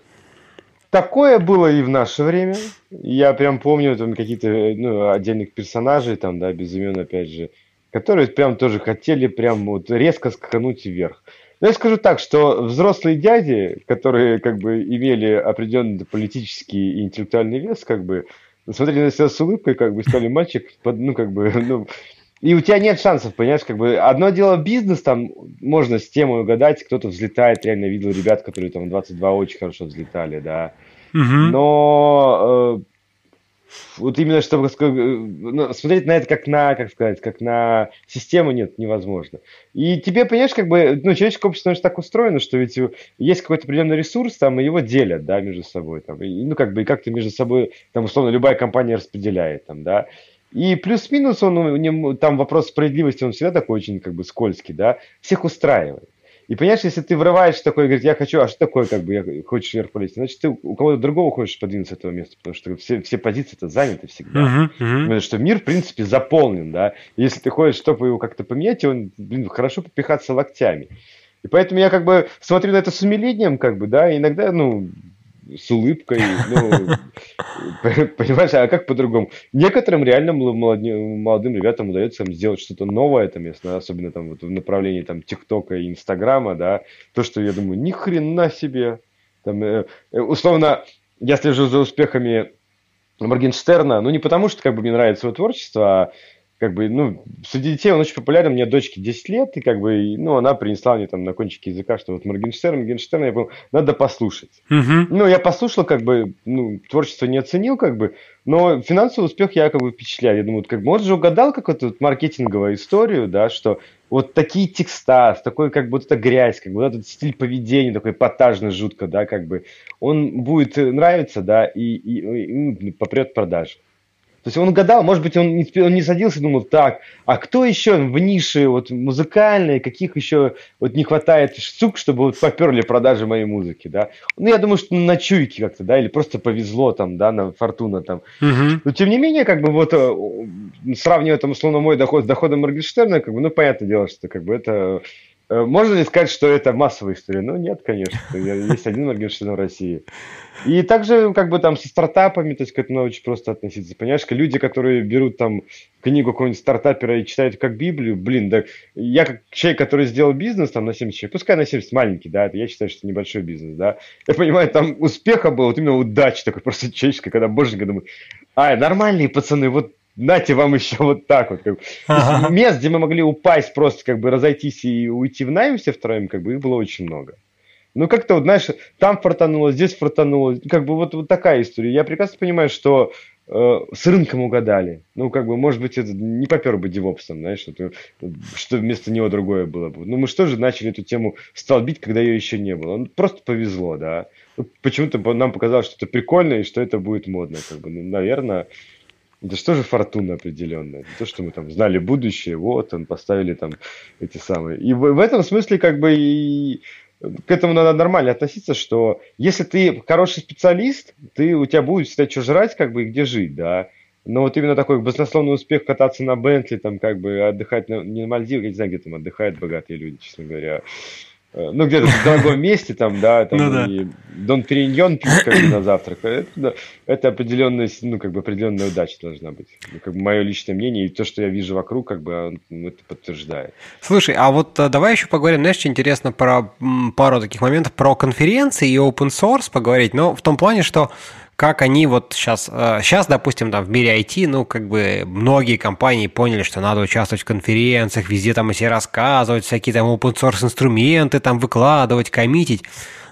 такое было и в наше время. Я прям помню там какие-то ну, отдельных персонажей, там, да, без имен, опять же, которые прям тоже хотели прям вот резко скакануть вверх. Но я скажу так, что взрослые дяди, которые как бы имели определенный политический и интеллектуальный вес, как бы смотрели на себя с улыбкой, как бы стали мальчик, ну, как бы, ну, и у тебя нет шансов, понимаешь, как бы одно дело бизнес, там можно с темой угадать, кто-то взлетает, реально видел ребят, которые там 22 очень хорошо взлетали, да. Угу. Но э, вот именно чтобы ну, смотреть на это как на, как сказать, как на систему нет, невозможно. И тебе, понимаешь, как бы, ну, человеческое общество же так устроено, что ведь есть какой-то определенный ресурс, там, и его делят, да, между собой, там, и, ну, как бы, и как-то между собой, там, условно, любая компания распределяет, там, да. И плюс-минус он, у него, там вопрос справедливости, он всегда такой очень как бы скользкий, да, всех устраивает. И понимаешь, если ты врываешь такой, говорит, я хочу, а что такое, как бы, я хочешь вверх полезть, значит, ты у кого-то другого хочешь подвинуться с этого места, потому что все, все позиции-то заняты всегда. Uh-huh, uh-huh. Потому что мир, в принципе, заполнен, да. Если ты хочешь, чтобы его как-то поменять, он, блин, хорошо попихаться локтями. И поэтому я как бы смотрю на это с умилением, как бы, да, и иногда, ну, с улыбкой, ну, понимаешь, а как по-другому? Некоторым реально молодым ребятам удается сделать что-то новое, там, если, особенно там вот в направлении там ТикТока и Инстаграма, да, то, что я думаю, ни хрена себе, там, э, э, условно, я слежу за успехами Моргенштерна, ну, не потому, что как бы мне нравится его творчество, а как бы, ну, среди детей он очень популярен, у меня дочке 10 лет, и как бы, ну, она принесла мне там на кончике языка, что вот Моргенштерн, Моргенштерн, я понял, надо послушать. Uh-huh. Ну, я послушал, как бы, ну, творчество не оценил, как бы, но финансовый успех я как бы впечатляю. Я думаю, как бы, он же угадал какую-то вот маркетинговую историю, да, что вот такие текста, с такой как вот эта грязь, как бы вот этот стиль поведения такой потажный жутко, да, как бы, он будет нравиться, да, и, и, и ну, попрет продажи. То есть он гадал, может быть, он не, он не садился и думал, так, а кто еще в нише вот музыкальной, каких еще вот не хватает штук, чтобы вот поперли продажи моей музыки, да? Ну, я думаю, что на чуйке как-то, да, или просто повезло там, да, на фортуна там. Угу. Но тем не менее, как бы вот э, сравнивая там условно мой доход с доходом Моргенштерна, как бы, ну, понятное дело, что как бы это можно ли сказать, что это массовая история? Ну, нет, конечно. Есть один Моргенштерн в России. И также, как бы там со стартапами, то есть к этому очень просто относиться. Понимаешь, люди, которые берут там книгу какого-нибудь стартапера и читают как Библию, блин, да я как человек, который сделал бизнес там на 70 человек, пускай на 70 маленький, да, это я считаю, что это небольшой бизнес, да, я понимаю, там успеха было, вот именно удачи такой просто человеческой, когда боженька думаю, а, нормальные пацаны, вот нате вам еще вот так вот. Как бы. Ага. Мест, где мы могли упасть, просто как бы разойтись и уйти в найм все втроем, как бы их было очень много. Ну, как-то вот, знаешь, там фартануло, здесь фартануло. Как бы вот, вот такая история. Я прекрасно понимаю, что э, с рынком угадали. Ну, как бы, может быть, это не попер бы девопсом, знаешь, что, что вместо него другое было бы. Ну, мы что же начали эту тему столбить, когда ее еще не было? Ну, просто повезло, да. почему-то нам показалось, что это прикольно и что это будет модно. Как бы, ну, наверное, это же фортуна определенная? То, что мы там знали будущее, вот, он поставили там эти самые. И в, в этом смысле как бы и к этому надо нормально относиться, что если ты хороший специалист, ты, у тебя будет всегда что жрать, как бы, и где жить, да. Но вот именно такой баснословный успех кататься на Бентли, там, как бы, отдыхать на, не на Мальдивах, я не знаю, где там отдыхают богатые люди, честно говоря. Э, ну, где-то в дорогом месте, там, да, там, ну, да. и Дон Периньон пить как бы на завтрак. Это, да, это определенная, ну, как бы определенная удача должна быть. Ну, как бы мое личное мнение, и то, что я вижу вокруг, как бы это подтверждает. Слушай, а вот а, давай еще поговорим, знаешь, что интересно про пару таких моментов, про конференции и open source поговорить, но в том плане, что как они вот сейчас, сейчас, э, допустим, там в мире IT, ну, как бы многие компании поняли, что надо участвовать в конференциях, везде там о себе рассказывать, всякие там open source инструменты там выкладывать, коммитить.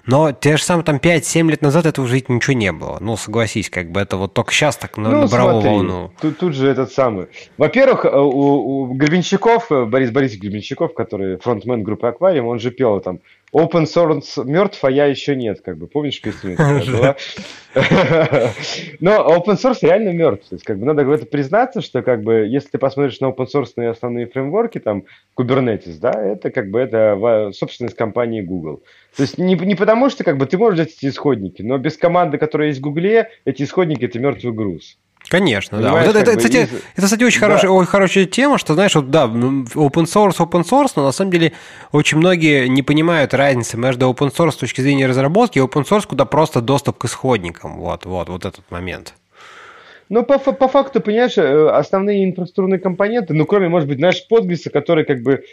Но те же самые там 5-7 лет назад этого уже ничего не было. Ну, согласись, как бы это вот только сейчас так ну, набрало смотри, волну. Тут, тут же этот самый. Во-первых, э, у, у Гребенщиков, э, Борис Борисович Гребенщиков, который фронтмен группы Аквариум, он же пел там Open source мертв, а я еще нет, как бы. Помнишь песню была? Но open source реально мертв. То есть, как бы надо в это признаться, что как бы, если ты посмотришь на open source основные фреймворки, там, Kubernetes, да, это как бы это собственность компании Google. То есть не, не потому, что как бы ты можешь взять эти исходники, но без команды, которая есть в Гугле, эти исходники это мертвый груз. Конечно, Понимаешь, да. Вот это, это, кстати, из... это, кстати, очень да. хорошая, очень хорошая тема, что, знаешь, вот да, open source, open source, но на самом деле очень многие не понимают разницы между open source с точки зрения разработки и open source, куда просто доступ к исходникам. Вот, вот, вот этот момент. Ну, по, по факту, понимаешь, э, основные инфраструктурные компоненты, ну, кроме, может быть, знаешь, Postgres, который как бы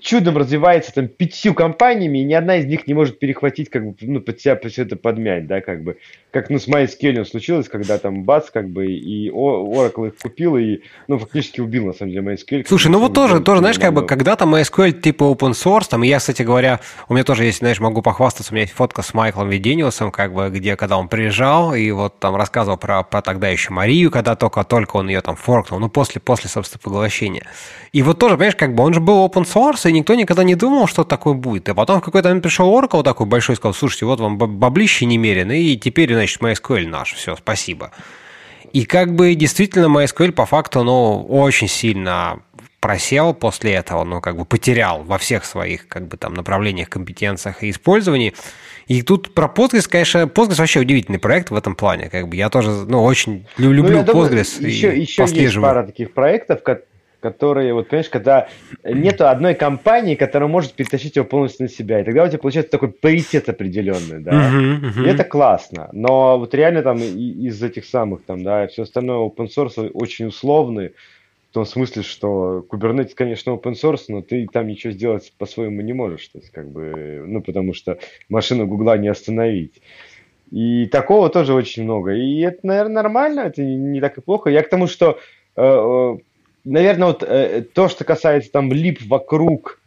чудом развивается там пятью компаниями, и ни одна из них не может перехватить, как бы, ну, под себя все это подмять, да, как бы, как, ну, с MySQL случилось, когда там бац, как бы, и Oracle их купил, и, ну, фактически убил, на самом деле, MySQL. Слушай, ну, вот тоже, тоже, знаешь, как бы, когда-то MySQL типа open source, там, я, кстати говоря, у меня тоже есть, знаешь, могу похвастаться, у меня есть фотка с Майклом Ведениусом, как бы, где, когда он приезжал, и вот там рассказывал про, про тогда еще Марию, когда только-только он ее там форкнул, ну, после, после, собственно, поглощения. И вот тоже, понимаешь, как бы, он же был open source, source, и никто никогда не думал, что такое будет. И потом в какой-то момент пришел Oracle такой большой и сказал, слушайте, вот вам баблище немерено, и теперь, значит, MySQL наш, все, спасибо. И как бы действительно MySQL по факту, ну, очень сильно просел после этого, ну, как бы потерял во всех своих, как бы, там, направлениях, компетенциях и использовании. И тут про Postgres, конечно, Postgres вообще удивительный проект в этом плане. Как бы я тоже, ну, очень люблю ну, Postgres. Думаю, еще, еще есть пара таких проектов, которые, вот понимаешь, когда нету одной компании, которая может перетащить его полностью на себя, и тогда у тебя получается такой паритет определенный, да, uh-huh, uh-huh. и это классно, но вот реально там из этих самых там, да, все остальное open source очень условный, в том смысле, что Kubernetes, конечно, open source, но ты там ничего сделать по-своему не можешь, то есть как бы, ну, потому что машину Гугла не остановить. И такого тоже очень много. И это, наверное, нормально, это не так и плохо. Я к тому, что э, э, наверное, вот э, то, что касается там лип вокруг,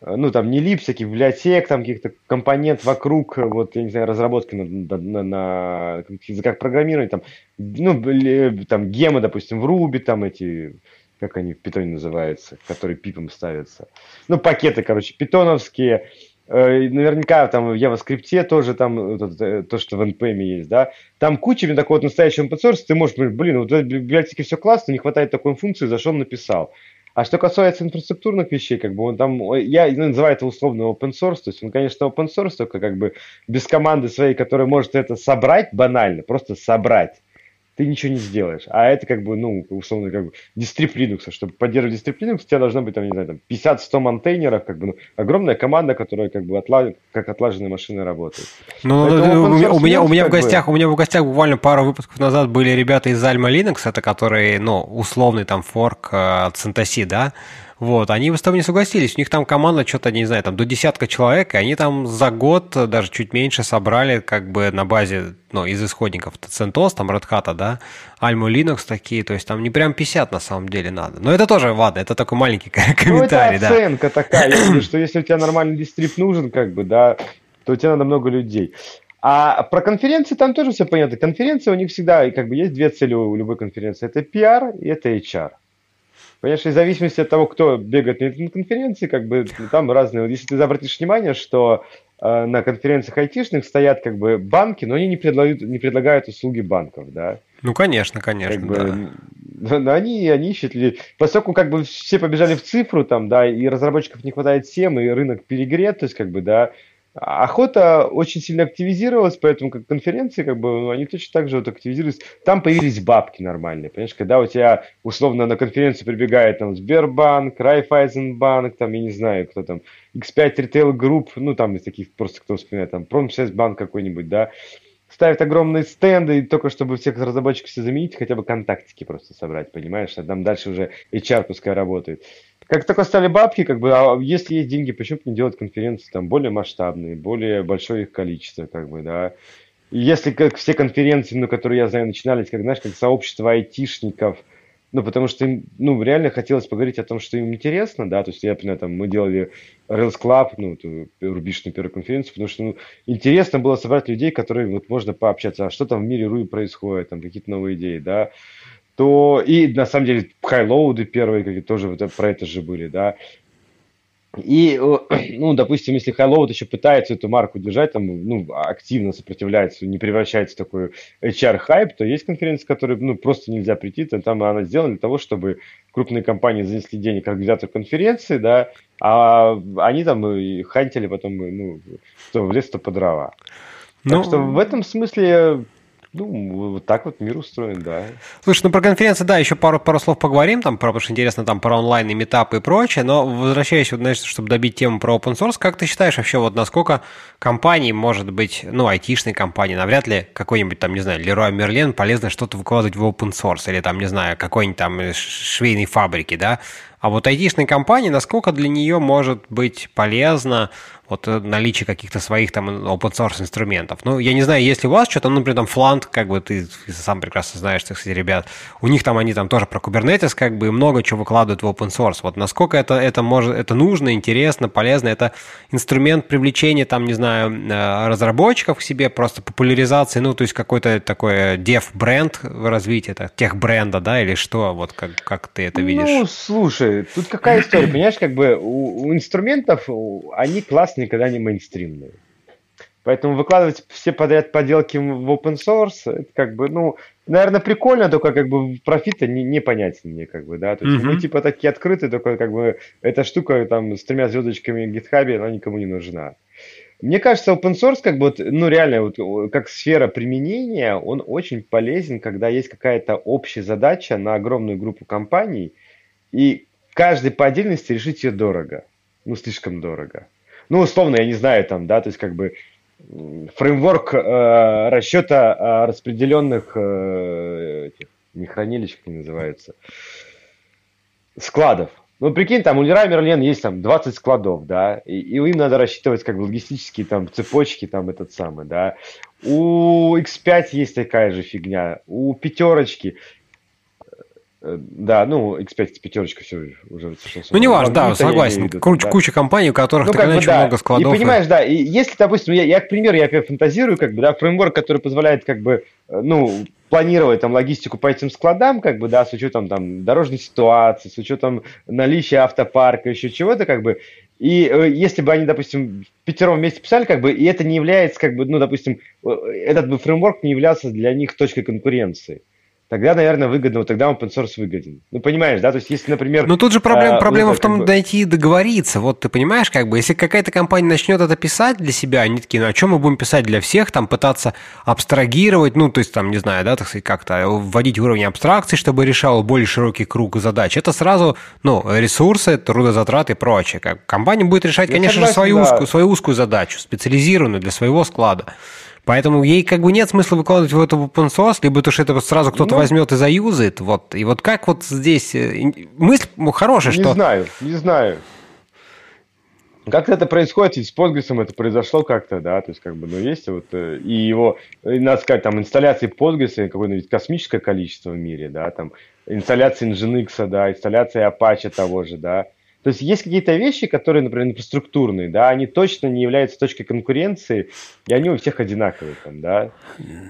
э, ну, там не лип, всяких библиотек, там каких-то компонент вокруг, э, вот, я не знаю, разработки на, на, на, на языках программирования, там, ну, там, гемы, допустим, в Ruby, там эти, как они в питоне называются, которые пипом ставятся. Ну, пакеты, короче, питоновские, Э, наверняка там в JavaScript тоже там э, то, что в NPM есть, да, там куча такого вот настоящего open source, ты можешь, блин, вот в библиотеке все классно, не хватает такой функции, зашел, написал. А что касается инфраструктурных вещей, как бы он там, я называю это условно open source, то есть он, конечно, open source, только как бы без команды своей, которая может это собрать банально, просто собрать ты ничего не сделаешь. А это как бы, ну, условно, как бы дистрип Linux. Чтобы поддерживать дистрип Linux, у тебя должно быть, там, не знаю, там 50-100 монтейнеров, как бы, ну, огромная команда, которая как бы отла... как отлаженные машины работает. Ну, ну, ну у, меня, у меня, у меня в гостях, бы... у меня в гостях буквально пару выпусков назад были ребята из Alma Linux, это которые, ну, условный там форк э, от Синтаси, да, вот, они с тобой не согласились. У них там команда что-то, не знаю, там до десятка человек, и они там за год, даже чуть меньше, собрали как бы на базе, ну, из исходников CentOS, там Red Hat, да, Alma Linux такие, то есть там не прям 50 на самом деле надо. Но это тоже, ладно, это такой маленький комментарий, ну, это оценка да. такая, что если у тебя нормальный дистрип нужен, как бы, да, то у тебя надо много людей. А про конференции там тоже все понятно. Конференции у них всегда, как бы, есть две цели у любой конференции. Это PR и это HR. Понимаешь, в зависимости от того, кто бегает на конференции, как бы там разные. Если ты обратишь внимание, что э, на конференциях айтишных стоят как бы банки, но они не предлагают, не предлагают услуги банков, да. Ну, конечно, конечно, как бы, да. Но они, они ищут. Поскольку как бы все побежали в цифру, там, да, и разработчиков не хватает всем, и рынок перегрет, то есть как бы, да, Охота очень сильно активизировалась, поэтому как конференции, как бы, ну, они точно так же вот активизировались. Там появились бабки нормальные, понимаешь, когда у тебя условно на конференцию прибегает там Сбербанк, Райфайзенбанк, там, я не знаю, кто там, X5 Retail Group, ну, там из таких просто, кто вспоминает, там, Промсвязьбанк какой-нибудь, да, ставят огромные стенды, только чтобы всех разработчиков все заменить, хотя бы контактики просто собрать, понимаешь, а там дальше уже HR пускай работает. Как только стали бабки, как бы, а если есть деньги, почему бы не делать конференции там более масштабные, более большое их количество, как бы, да. Если как все конференции, ну, которые я знаю, начинались, как, знаешь, как сообщество айтишников, ну, потому что им, ну, реально хотелось поговорить о том, что им интересно, да, то есть, я например, там, мы делали Rails Club, ну, эту рубишную первую конференцию, потому что, ну, интересно было собрать людей, которые, вот, можно пообщаться, а что там в мире Руи происходит, там, какие-то новые идеи, да, то и на самом деле HighLoad ы первые какие тоже вот про это же были, да. И, ну, допустим, если HighLoad еще пытается эту марку держать, там, ну, активно сопротивляется, не превращается в такой HR-хайп, то есть конференции, которые, ну, просто нельзя прийти, то там она сделана для того, чтобы крупные компании занесли денег организатору конференции, да, а они там и хантили потом, ну, то в лес, то по дрова. Ну, так что в этом смысле ну, вот так вот мир устроен, да. Слушай, ну про конференции, да, еще пару, пару слов поговорим, там, потому что интересно там про онлайн и метапы и прочее, но возвращаясь, вот, знаешь, чтобы добить тему про open source, как ты считаешь вообще, вот насколько компании, может быть, ну, айтишные компании, навряд ли какой-нибудь там, не знаю, Leroy Merlin полезно что-то выкладывать в open source, или там, не знаю, какой-нибудь там швейной фабрики, да, а вот айтишной компании, насколько для нее может быть полезно вот э, наличие каких-то своих там open source инструментов. Ну, я не знаю, если у вас что-то, ну, например, там Flant, как бы ты сам прекрасно знаешь, так сказать, ребят, у них там они там тоже про Kubernetes как бы много чего выкладывают в open source. Вот насколько это, это может, это нужно, интересно, полезно, это инструмент привлечения там, не знаю, э, разработчиков к себе, просто популяризации, ну, то есть какой-то такой дев-бренд в развитии, это тех бренда, да, или что, вот как, как ты это видишь? Ну, слушай, тут какая история, понимаешь, как бы у, у инструментов, они классные, когда они мейнстримные. Поэтому выкладывать все подряд поделки в open source, это как бы, ну, наверное, прикольно, только как бы профита не, непонятен мне, как бы, да. То есть mm-hmm. мы типа такие открытые, только как бы эта штука там с тремя звездочками в GitHub, она никому не нужна. Мне кажется, open source, как бы, ну, реально, вот, как сфера применения, он очень полезен, когда есть какая-то общая задача на огромную группу компаний, и каждый по отдельности решить ее дорого. Ну, слишком дорого. Ну, условно, я не знаю, там, да, то есть как бы фреймворк э, расчета э, распределенных э, этих, не хранилищ, как они называются, складов. Ну, прикинь, там у Лера Мерлен есть там 20 складов, да, и, и им надо рассчитывать как бы логистические там цепочки, там этот самый, да. У X5 есть такая же фигня, у пятерочки. Э, да, ну, X5 пятерочка все уже Ну, не важно, да, согласен. Куча, да. куча компаний, у которых ну, так иначе да. много складов. И понимаешь, да, и если, допустим, я, я, к примеру, я опять фантазирую, как бы, да, фреймворк, который позволяет, как бы, э, ну, планировать там логистику по этим складам, как бы, да, с учетом там дорожной ситуации, с учетом наличия автопарка, еще чего-то, как бы, и э, если бы они, допустим, пятером вместе писали, как бы, и это не является, как бы, ну, допустим, этот бы фреймворк не являлся для них точкой конкуренции тогда, наверное, выгодно, вот тогда open source выгоден. Ну, понимаешь, да, то есть если, например... Но тут же проблема, а, проблема в том, как бы... дойти и договориться. Вот ты понимаешь, как бы, если какая-то компания начнет это писать для себя, они такие, ну, а что мы будем писать для всех, там, пытаться абстрагировать, ну, то есть, там, не знаю, да, так сказать, как-то вводить уровень абстракции, чтобы решал более широкий круг задач. Это сразу, ну, ресурсы, трудозатраты и прочее. Как компания будет решать, Я конечно согласен, же, свою, да. узкую, свою узкую задачу, специализированную для своего склада. Поэтому ей как бы нет смысла выкладывать в это open source, либо то, что это сразу кто-то ну, возьмет и заюзает. Вот. И вот как вот здесь... Э, мысль хорошая, не что... Не знаю, не знаю. Как это происходит, ведь с Postgres это произошло как-то, да, то есть как бы, ну, есть вот, э, и его, надо сказать, там, инсталляции Postgres какое-нибудь космическое количество в мире, да, там, инсталляции Nginx, да, инсталляция Apache того же, да, То есть есть какие-то вещи, которые, например, инфраструктурные, да, они точно не являются точкой конкуренции, и они у всех одинаковые там, да.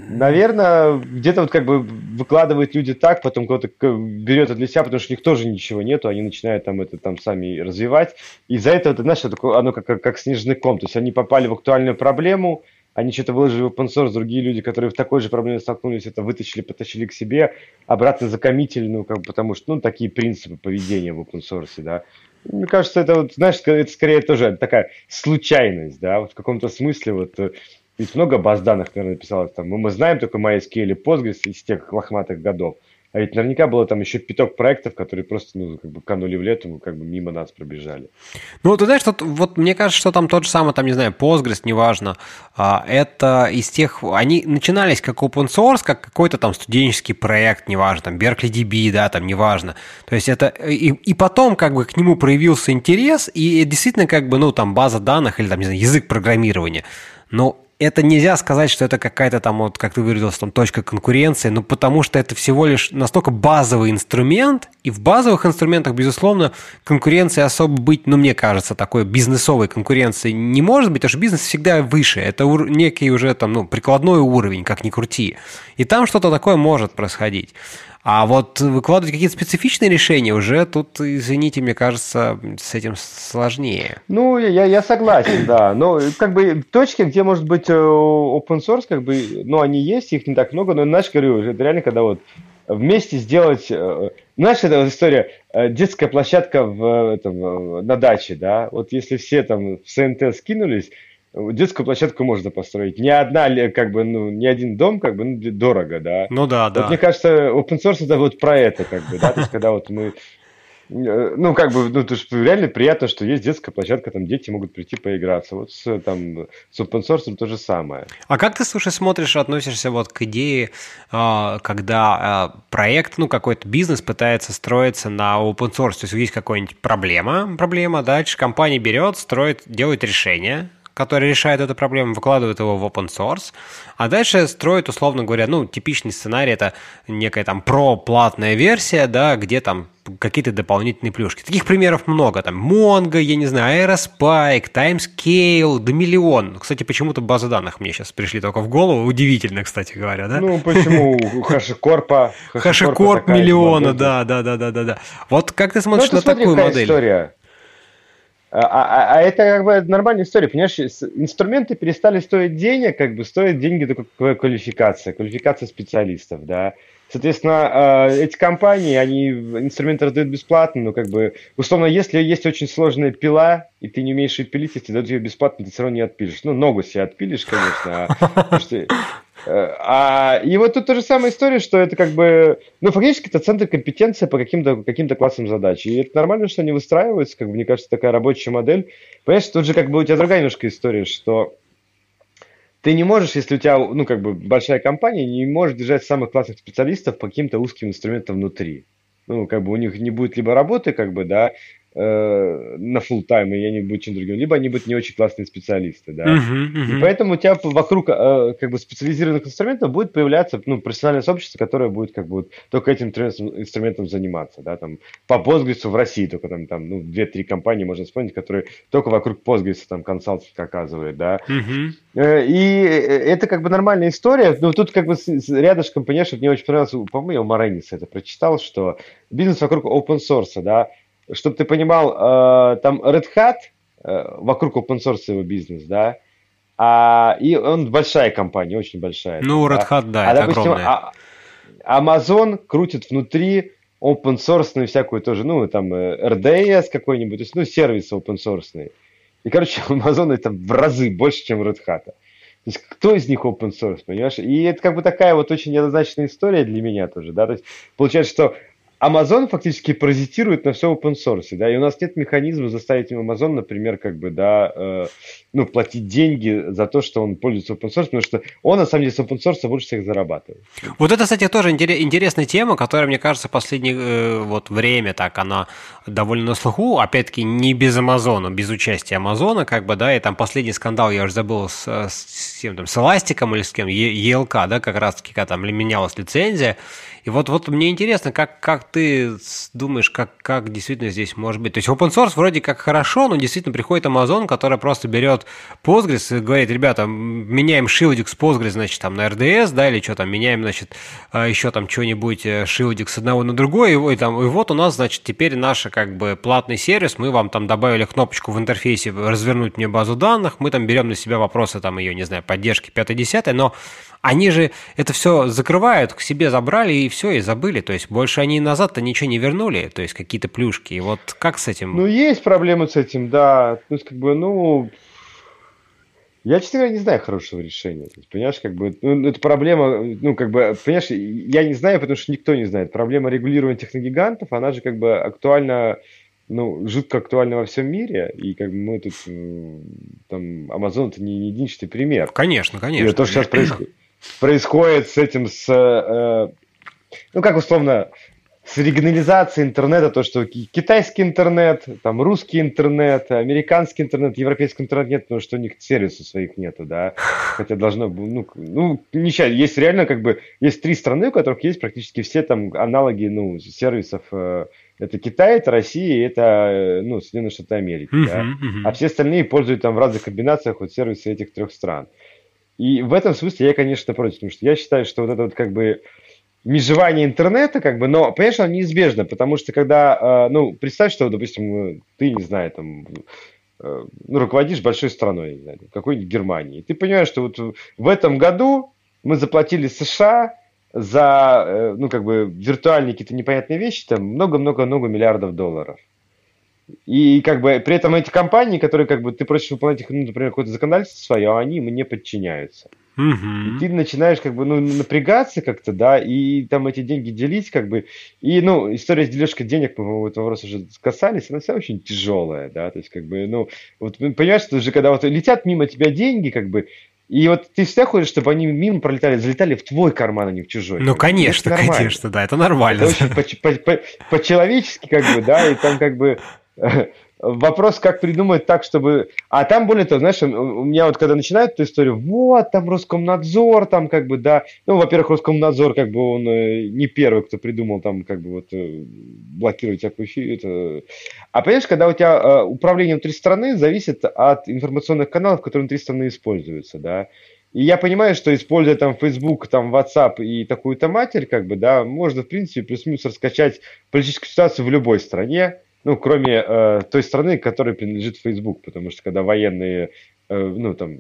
Наверное, где-то вот как бы выкладывают люди так, потом кто-то берет это для себя, потому что у них тоже ничего нету, они начинают там это там сами развивать. И из-за этого, ты знаешь, оно как, как, как снежный ком, то есть они попали в актуальную проблему, они что-то выложили в open source, другие люди, которые в такой же проблеме столкнулись, это вытащили, потащили к себе, обратно закоммитили, ну, как бы, потому что, ну, такие принципы поведения в open source, да. Мне кажется, это вот, знаешь, это скорее тоже такая случайность, да, вот в каком-то смысле вот э, ведь много баз данных, наверное, писалось там. Мы, мы знаем только MySQL и Postgres из тех лохматых годов. А ведь наверняка было там еще пяток проектов, которые просто, ну, как бы канули в лету, как бы мимо нас пробежали. Ну, ты знаешь, тут, вот мне кажется, что там тот же самый, там, не знаю, Postgres, неважно, а, это из тех, они начинались как open source, как какой-то там студенческий проект, неважно, там, Berkeley DB, да, там, неважно. То есть это, и, и потом как бы к нему проявился интерес, и действительно как бы, ну, там, база данных или там, не знаю, язык программирования. Но это нельзя сказать, что это какая-то там, вот, как ты выразился, там, точка конкуренции, ну, потому что это всего лишь настолько базовый инструмент, и в базовых инструментах, безусловно, конкуренции особо быть, ну, мне кажется, такой бизнесовой конкуренции не может быть, потому что бизнес всегда выше, это некий уже там, ну, прикладной уровень, как ни крути, и там что-то такое может происходить. А вот выкладывать какие-то специфичные решения уже тут, извините, мне кажется, с этим сложнее. Ну, я, я согласен, да. Но как бы точки, где может быть э, open source, как бы, ну, они есть, их не так много, но, знаешь, говорю, это реально, когда вот вместе сделать... Э, знаешь, это вот история, э, детская площадка в, этом, на даче, да? Вот если все там в СНТ скинулись, детскую площадку можно построить. Ни одна, как бы, ну, ни один дом, как бы, ну, дорого, да. Ну да, вот да. Мне кажется, open source это вот про это, как бы, да, то есть, когда вот мы Э, ну, как бы, ну, то есть реально приятно, что есть детская площадка, там дети могут прийти поиграться. Вот с, там, с open source то же самое. А как ты, слушай, смотришь, относишься вот к идее, а, когда а, проект, ну, какой-то бизнес пытается строиться на open source, то есть есть какая-нибудь проблема, проблема, дальше компания берет, строит, делает решение, который решает эту проблему, выкладывает его в open source, а дальше строит, условно говоря, ну, типичный сценарий, это некая там про-платная версия, да, где там какие-то дополнительные плюшки. Таких примеров много, там, Mongo, я не знаю, Aerospike, Timescale, да миллион. Кстати, почему-то базы данных мне сейчас пришли только в голову, удивительно, кстати говоря, да? Ну, почему HashiCorp? HashiCorp миллиона, да, да, да, да, да, да. Вот как ты смотришь ну, на такую модель? история. А, а, а это как бы нормальная история, понимаешь, инструменты перестали стоить денег, как бы стоят деньги только квалификация, квалификация специалистов, да. Соответственно, а, эти компании, они инструменты раздают бесплатно, но как бы, условно, если есть очень сложная пила, и ты не умеешь ее пилить, если дают ее бесплатно, ты все равно не отпилишь. Ну, ногу себе отпилишь, конечно, а, а, и вот тут та же самая история, что это как бы, ну, фактически это центр компетенции по каким-то каким классам задач. И это нормально, что они выстраиваются, как бы, мне кажется, такая рабочая модель. Понимаешь, тут же как бы у тебя другая немножко история, что ты не можешь, если у тебя, ну, как бы большая компания, не можешь держать самых классных специалистов по каким-то узким инструментам внутри. Ну, как бы у них не будет либо работы, как бы, да, э, на full тайм и они будут чем другим, либо они будут не очень классные специалисты, да. Uh-huh, uh-huh. И поэтому у тебя вокруг э, как бы специализированных инструментов будет появляться ну, профессиональное сообщество, которое будет как бы вот, только этим инструментом заниматься, да, там по Postgres в России только там, там ну, две-три компании можно вспомнить, которые только вокруг Postgres там консалтинг оказывают, да. Uh-huh. И это как бы нормальная история, но тут как бы рядышком, понимаешь, мне очень понравилось, по-моему, Маренис это прочитал, что бизнес вокруг open source, да, чтобы ты понимал, э, там Red Hat э, вокруг open source его бизнес, да, а, и он большая компания, очень большая. Ну, Red Hat, да, а, это допустим, огромная. А, Amazon крутит внутри open source всякую тоже, ну, там, RDS какой-нибудь, то есть, ну, сервисы open source. И, короче, Amazon это в разы больше, чем Red Hat. То есть, кто из них open source, понимаешь? И это как бы такая вот очень неоднозначная история для меня тоже, да, то есть, получается, что Amazon фактически паразитирует на все open source, да, и у нас нет механизма заставить Amazon, например, как бы, да, э, ну, платить деньги за то, что он пользуется open source, потому что он, на самом деле, с open source больше всех зарабатывает. Вот это, кстати, тоже интересная тема, которая, мне кажется, в последнее э, вот время так, она довольно на слуху, опять-таки, не без Амазона, без участия Амазона, как бы, да, и там последний скандал, я уже забыл, с, с, с, там, с Эластиком или с кем, ЕЛК, да, как раз-таки, когда там менялась лицензия, и вот, вот мне интересно, как, как ты думаешь, как, как действительно здесь может быть? То есть open source вроде как хорошо, но действительно приходит Amazon, который просто берет Postgres и говорит, ребята, меняем шилдик с Postgres, значит, там на RDS, да, или что там, меняем, значит, а, еще там что-нибудь, э, шилдик с одного на другой, и, и, там, и вот у нас, значит, теперь наш как бы платный сервис, мы вам там добавили кнопочку в интерфейсе развернуть мне базу данных, мы там берем на себя вопросы там ее, не знаю, поддержки 5-10, но они же это все закрывают, к себе забрали и все, и забыли. То есть больше они назад-то ничего не вернули, то есть какие-то плюшки. И вот как с этим? Ну, есть проблемы с этим, да. То есть, как бы, ну, я, честно говоря, не знаю хорошего решения. Понимаешь, как бы, ну, это проблема, ну, как бы, понимаешь, я не знаю, потому что никто не знает. Проблема регулирования техногигантов, она же как бы актуальна, ну, жутко актуальна во всем мире, и как бы мы тут, там, Amazon это не единичный пример. Конечно, конечно. И то, что сейчас происходит происходит с этим, с, э, ну, как условно, с регионализацией интернета, то, что китайский интернет, там русский интернет, американский интернет, европейский интернет нет, потому что у них сервисов своих нету, да, хотя должно ну, ну, не сейчас, есть реально как бы, есть три страны, у которых есть практически все там аналоги, ну, сервисов, э, это Китай, это Россия, это, э, ну, Соединенные Штаты Америки, uh-huh, да, uh-huh. а все остальные пользуют там в разных комбинациях вот сервисы этих трех стран. И в этом смысле я, конечно, против, потому что я считаю, что вот это вот как бы межевание интернета, как бы, но, оно неизбежно, потому что когда, э, ну, представь, что, допустим, ты, не знаю, там, э, ну, руководишь большой страной, какой-нибудь Германии, ты понимаешь, что вот в этом году мы заплатили США за, э, ну, как бы, виртуальные какие-то непонятные вещи, там, много-много-много миллиардов долларов. И как бы при этом эти компании, которые как бы ты просишь выполнять их, ну, например, какое-то законодательство свое, они им не подчиняются. Угу. И ты начинаешь как бы ну, напрягаться как-то, да, и там эти деньги делить, как бы. И, ну, история с дележкой денег, мы, по-моему, этого вопроса уже касались, она вся очень тяжелая, да, то есть, как бы, ну, вот понимаешь, что уже когда вот летят мимо тебя деньги, как бы, и вот ты всегда хочешь, чтобы они мимо пролетали, залетали в твой карман, а не в чужой. Ну, конечно, конечно, да, это нормально. Это очень по-человечески, как бы, да, и там как бы Вопрос, как придумать так, чтобы... А там, более того, знаешь, у меня вот когда начинают эту историю, вот, там Роскомнадзор, там как бы, да... Ну, во-первых, Роскомнадзор, как бы, он э, не первый, кто придумал там, как бы, вот, э, блокировать всякую это... А понимаешь, когда у тебя э, управление внутри страны зависит от информационных каналов, которые внутри страны используются, да, и я понимаю, что используя там Facebook, там WhatsApp и такую-то матерь, как бы, да, можно, в принципе, плюс-минус раскачать политическую ситуацию в любой стране, ну, кроме э, той страны, которой принадлежит Facebook, потому что когда военные, э, ну, там...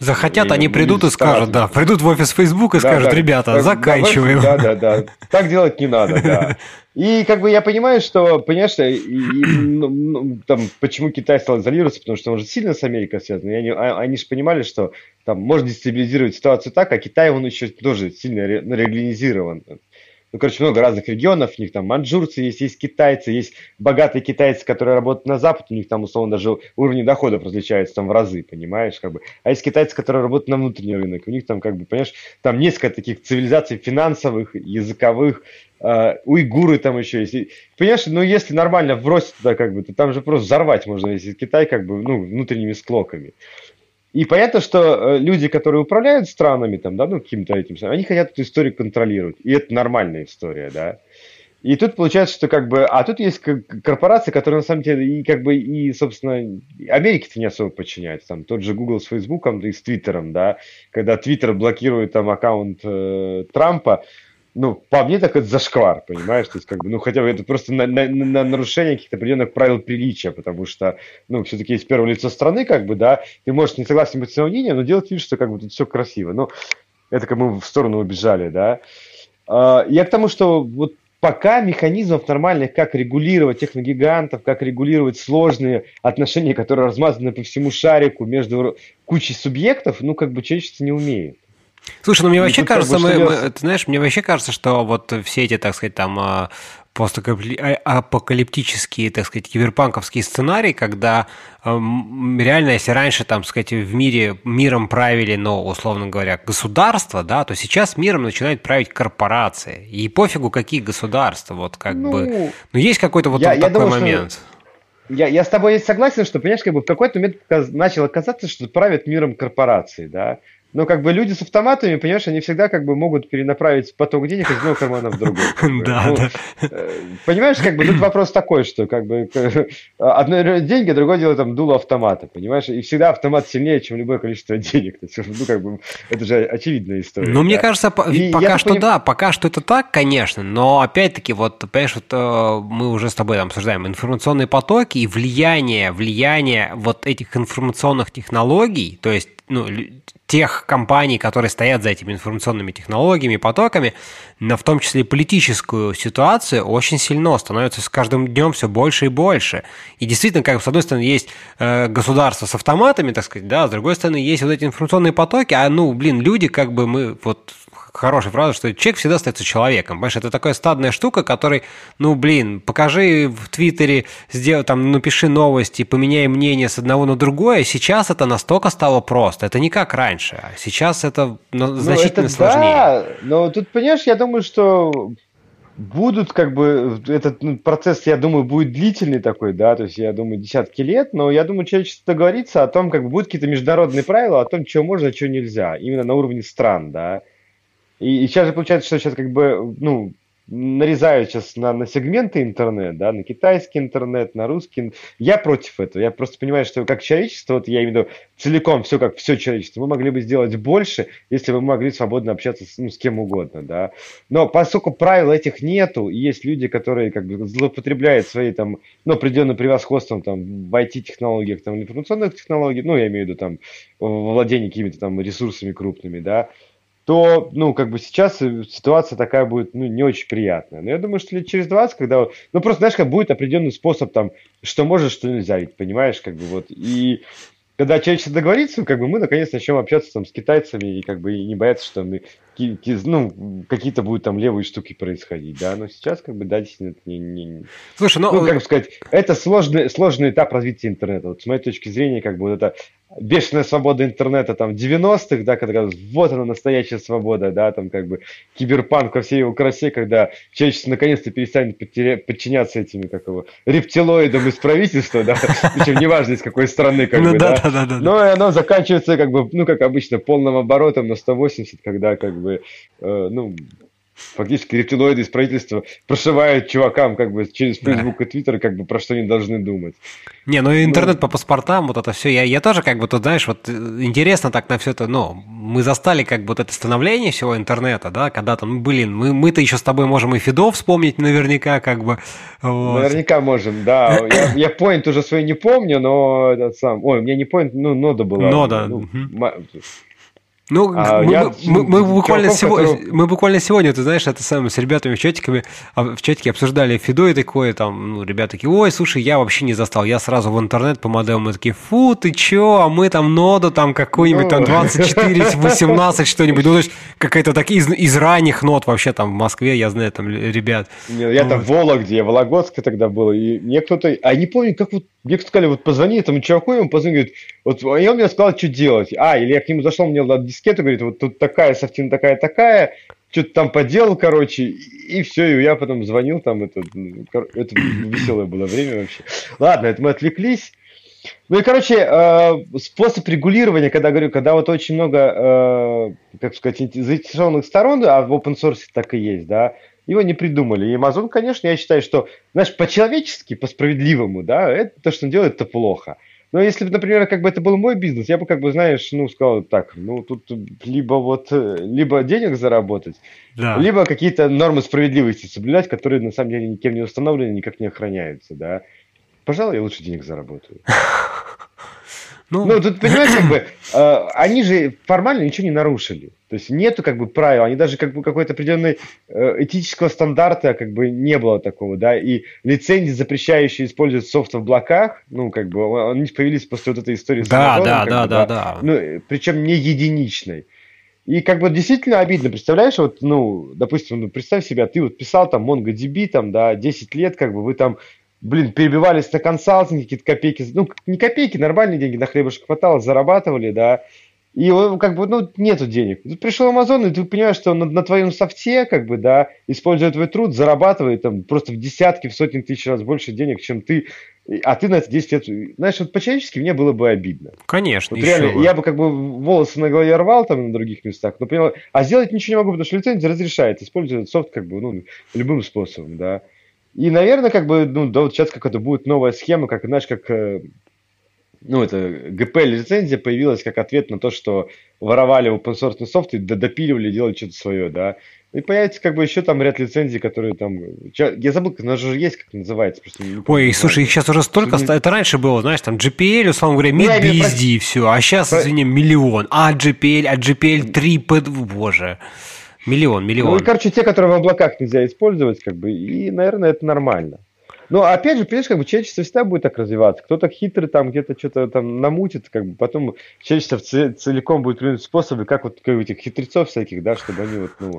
Захотят, они придут и скажут, да, придут в офис Facebook и да, скажут, да, ребята, да, заканчиваем. Да, да, да, так делать не надо, да. И как бы я понимаю, что, понимаешь, и, и, ну, ну, там, почему Китай стал изолироваться, потому что он же сильно с Америкой связан. И они, а, они же понимали, что там можно дестабилизировать ситуацию так, а Китай, он еще тоже сильно регионизирован ну, короче, много разных регионов, у них там маньчжурцы есть, есть китайцы, есть богатые китайцы, которые работают на Запад, у них там, условно, даже уровни доходов различаются там в разы, понимаешь, как бы. А есть китайцы, которые работают на внутренний рынок, у них там, как бы, понимаешь, там несколько таких цивилизаций финансовых, языковых, Uh, уйгуры там еще есть. Понимаешь, ну если нормально бросить туда, как бы, то там же просто взорвать можно, если Китай, как бы, ну, внутренними склоками. И понятно, что э, люди, которые управляют странами, там, да, ну, каким-то этим, они хотят эту историю контролировать. И это нормальная история, да. И тут получается, что как бы, а тут есть корпорации, которые на самом деле и как бы и, собственно, Америке-то не особо подчиняются. Там тот же Google с Фейсбуком и с Твиттером, да, когда Твиттер блокирует там аккаунт э, Трампа, ну, по мне так это зашквар, понимаешь? То есть, как бы, ну, хотя бы это просто на, на, на нарушение каких-то определенных правил приличия, потому что, ну, все-таки есть первое лицо страны, как бы, да, ты можешь не согласен быть с его мнением, но делать вид, что как бы тут все красиво. Ну, это как мы в сторону убежали, да. А, я к тому, что вот пока механизмов нормальных, как регулировать техногигантов, как регулировать сложные отношения, которые размазаны по всему шарику между кучей субъектов, ну, как бы человечество не умеет. Слушай, ну мне вообще кажется, как бы, мы, мы, ты знаешь, мне вообще кажется, что вот все эти, так сказать, там а, постапокалиптические, так сказать, киберпанковские сценарии, когда э, реально, если раньше, там, сказать, в мире миром правили, но, условно говоря, государства, да, то сейчас миром начинают править корпорации. И пофигу, какие государства, вот как ну, бы. Ну, есть какой-то вот, я, вот я такой думаю, момент. Что... Я, я с тобой согласен, что, понимаешь, как бы в какой-то момент начало казаться, что правят миром корпорации, да. Но как бы люди с автоматами, понимаешь, они всегда как бы могут перенаправить поток денег из одного кармана в другой. Да, ну, да. Э, понимаешь, как бы тут вопрос такой, что как бы одно деньги, другое дело там дуло автомата, понимаешь? И всегда автомат сильнее, чем любое количество денег. Ну, как бы, это же очевидная история. Ну, мне кажется, пока что да, пока что это так, конечно, но опять-таки, вот, понимаешь, вот э, мы уже с тобой там обсуждаем информационные потоки и влияние, влияние вот этих информационных технологий, то есть ну, тех компаний, которые стоят за этими информационными технологиями, потоками, на в том числе политическую ситуацию, очень сильно становится с каждым днем все больше и больше. И действительно, как с одной стороны, есть э, государство с автоматами, так сказать, да, с другой стороны, есть вот эти информационные потоки, а, ну, блин, люди, как бы мы вот хорошая фраза, что человек всегда остается человеком. Понимаешь, это такая стадная штука, который, ну, блин, покажи в Твиттере, сделай, там, напиши новости, поменяй мнение с одного на другое. Сейчас это настолько стало просто. Это не как раньше. А сейчас это ну, значительно это сложнее. Да, но тут, понимаешь, я думаю, что будут как бы этот ну, процесс, я думаю, будет длительный такой, да, то есть я думаю десятки лет, но я думаю человечество договорится о том, как бы будут какие-то международные правила о том, что можно, а что нельзя, именно на уровне стран, да. И, и сейчас же получается, что сейчас как бы, ну, нарезают сейчас на, на сегменты интернет, да, на китайский интернет, на русский. Я против этого. Я просто понимаю, что как человечество, вот я имею в виду целиком, все как все человечество, мы могли бы сделать больше, если бы мы могли свободно общаться с, ну, с кем угодно, да. Но поскольку правил этих нету, и есть люди, которые как бы злоупотребляют своей там, ну, определенным превосходством там в IT-технологиях, там, информационных технологиях, ну, я имею в виду там владение какими-то там ресурсами крупными, да, то, ну, как бы сейчас э, ситуация такая будет, ну, не очень приятная. Но я думаю, что лет через 20, когда, ну, просто, знаешь, как будет определенный способ там, что можно, что нельзя, ведь, понимаешь, как бы вот. И когда человечество договорится, как бы мы наконец начнем общаться там с китайцами и как бы и не бояться, что мы ну, какие-то будут там левые штуки происходить, да, но сейчас, как бы, да, действительно, это не, не... Слушай, ну... ну, как сказать, это сложный, сложный этап развития интернета, вот с моей точки зрения, как бы, вот это бешеная свобода интернета там 90-х, да, когда вот она настоящая свобода, да, там как бы киберпанк во всей его красе, когда человечество наконец-то перестанет подчиняться этим, как его, рептилоидам из правительства, да, причем неважно из какой страны, как ну, бы, да, да, да, да, но оно заканчивается, как бы, ну, как обычно, полным оборотом на 180, когда, как бы, э, ну, фактически рептилоиды из правительства прошивают чувакам как бы через Facebook да. и Twitter, как бы про что они должны думать. Не, ну интернет ну, по паспортам, вот это все, я, я тоже как бы тут, знаешь, вот э, интересно так на все это, ну, мы застали как бы вот это становление всего интернета, да, когда там, ну, блин, мы, мы-то еще с тобой можем и фидов вспомнить наверняка, как бы. Вот. Наверняка можем, да. я, я point уже свой не помню, но этот сам, ой, у меня не point, ну, нода была. Нода. Ну, угу. Ну, а мы, я, мы, мы, буквально сегодня, которого... мы буквально сегодня, ты знаешь, это самое, с ребятами в чатиками, а, в чатике обсуждали Фидо и такое, там, ну, ребята такие, ой, слушай, я вообще не застал, я сразу в интернет по модемам, мы такие, фу, ты чё, а мы там ноду, там, какой-нибудь, ну... там, 24, 18, что-нибудь, ну, то есть, какая-то так из, из ранних нот вообще, там, в Москве, я знаю, там, ребят. Нет, я там в Вологде, Вологодске тогда был, и мне кто-то, а не помню, как вот мне сказали, вот позвони этому чуваку, и он позвонил, говорит, вот, и он мне сказал, что делать. А, или я к нему зашел, мне дал дискету, говорит, вот тут такая софтина, такая-такая, что-то там поделал, короче, и, все, и я потом звонил, там, это, это веселое было время вообще. Ладно, это мы отвлеклись. Ну и, короче, э, способ регулирования, когда говорю, когда вот очень много, э, как сказать, заинтересованных сторон, а в open source так и есть, да, его не придумали. И Amazon, конечно, я считаю, что, знаешь, по-человечески, по-справедливому, да, это то, что он делает, это плохо. Но если бы, например, как бы это был мой бизнес, я бы, как бы, знаешь, ну, сказал так, ну, тут либо вот, либо денег заработать, да. либо какие-то нормы справедливости соблюдать, которые, на самом деле, никем не установлены, никак не охраняются, да. Пожалуй, я лучше денег заработаю. Ну, ну тут, понимаешь, как бы, э, они же формально ничего не нарушили. То есть нету как бы правил, они даже как бы какой-то определенной э, этического стандарта как бы не было такого, да, и лицензии, запрещающие использовать софт в облаках, ну, как бы, они появились после вот этой истории с да, да, да, бы, да, да, Ну, причем не единичной. И как бы действительно обидно, представляешь, вот, ну, допустим, ну, представь себя, ты вот писал там MongoDB, там, да, 10 лет, как бы вы там, блин, перебивались на консалтинг, какие-то копейки, ну, не копейки, нормальные деньги на хлебушек хватало, зарабатывали, да, и как бы, ну, нету денег. Тут пришел Amazon, и ты понимаешь, что на, на твоем софте, как бы, да, используя твой труд, зарабатывает там просто в десятки, в сотни тысяч раз больше денег, чем ты, а ты на это 10 лет... Знаешь, вот по-человечески мне было бы обидно. Конечно, вот реально, бы. я бы как бы волосы на голове рвал там на других местах, но понял, а сделать ничего не могу, потому что лицензия разрешает использовать софт как бы, ну, любым способом, да. И, наверное, как бы, ну, да, вот сейчас какая-то будет новая схема, как, знаешь, как э, ну, это ГП-лицензия появилась как ответ на то, что воровали open source софт и допиливали, делали что-то свое, да. И появится как бы еще там ряд лицензий, которые там... Я забыл, как же есть, как называется. Просто не Ой, слушай, их сейчас уже столько... Что... Это раньше было, знаешь, там GPL, условно говоря, MidBSD, про... все. А сейчас, про... извини, миллион. А GPL, а GPL 3, боже. Миллион, миллион. Ну, и, короче, те, которые в облаках нельзя использовать, как бы, и, наверное, это нормально. Но опять же, понимаешь, как бы человечество всегда будет так развиваться. Кто-то хитрый там где-то что-то там намутит, как бы потом человечество целиком будет придумать способы, как вот как этих хитрецов всяких, да, чтобы они вот, ну,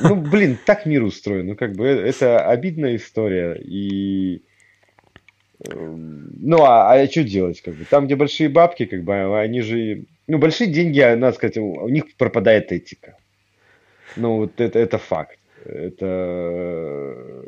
ну, блин, так мир устроен. Ну, как бы э, это обидная история. И эм, ну, а, а что делать, как бы? Там, где большие бабки, как бы, они же, ну, большие деньги, а, надо сказать, у них пропадает этика. Ну, вот это, это факт. Это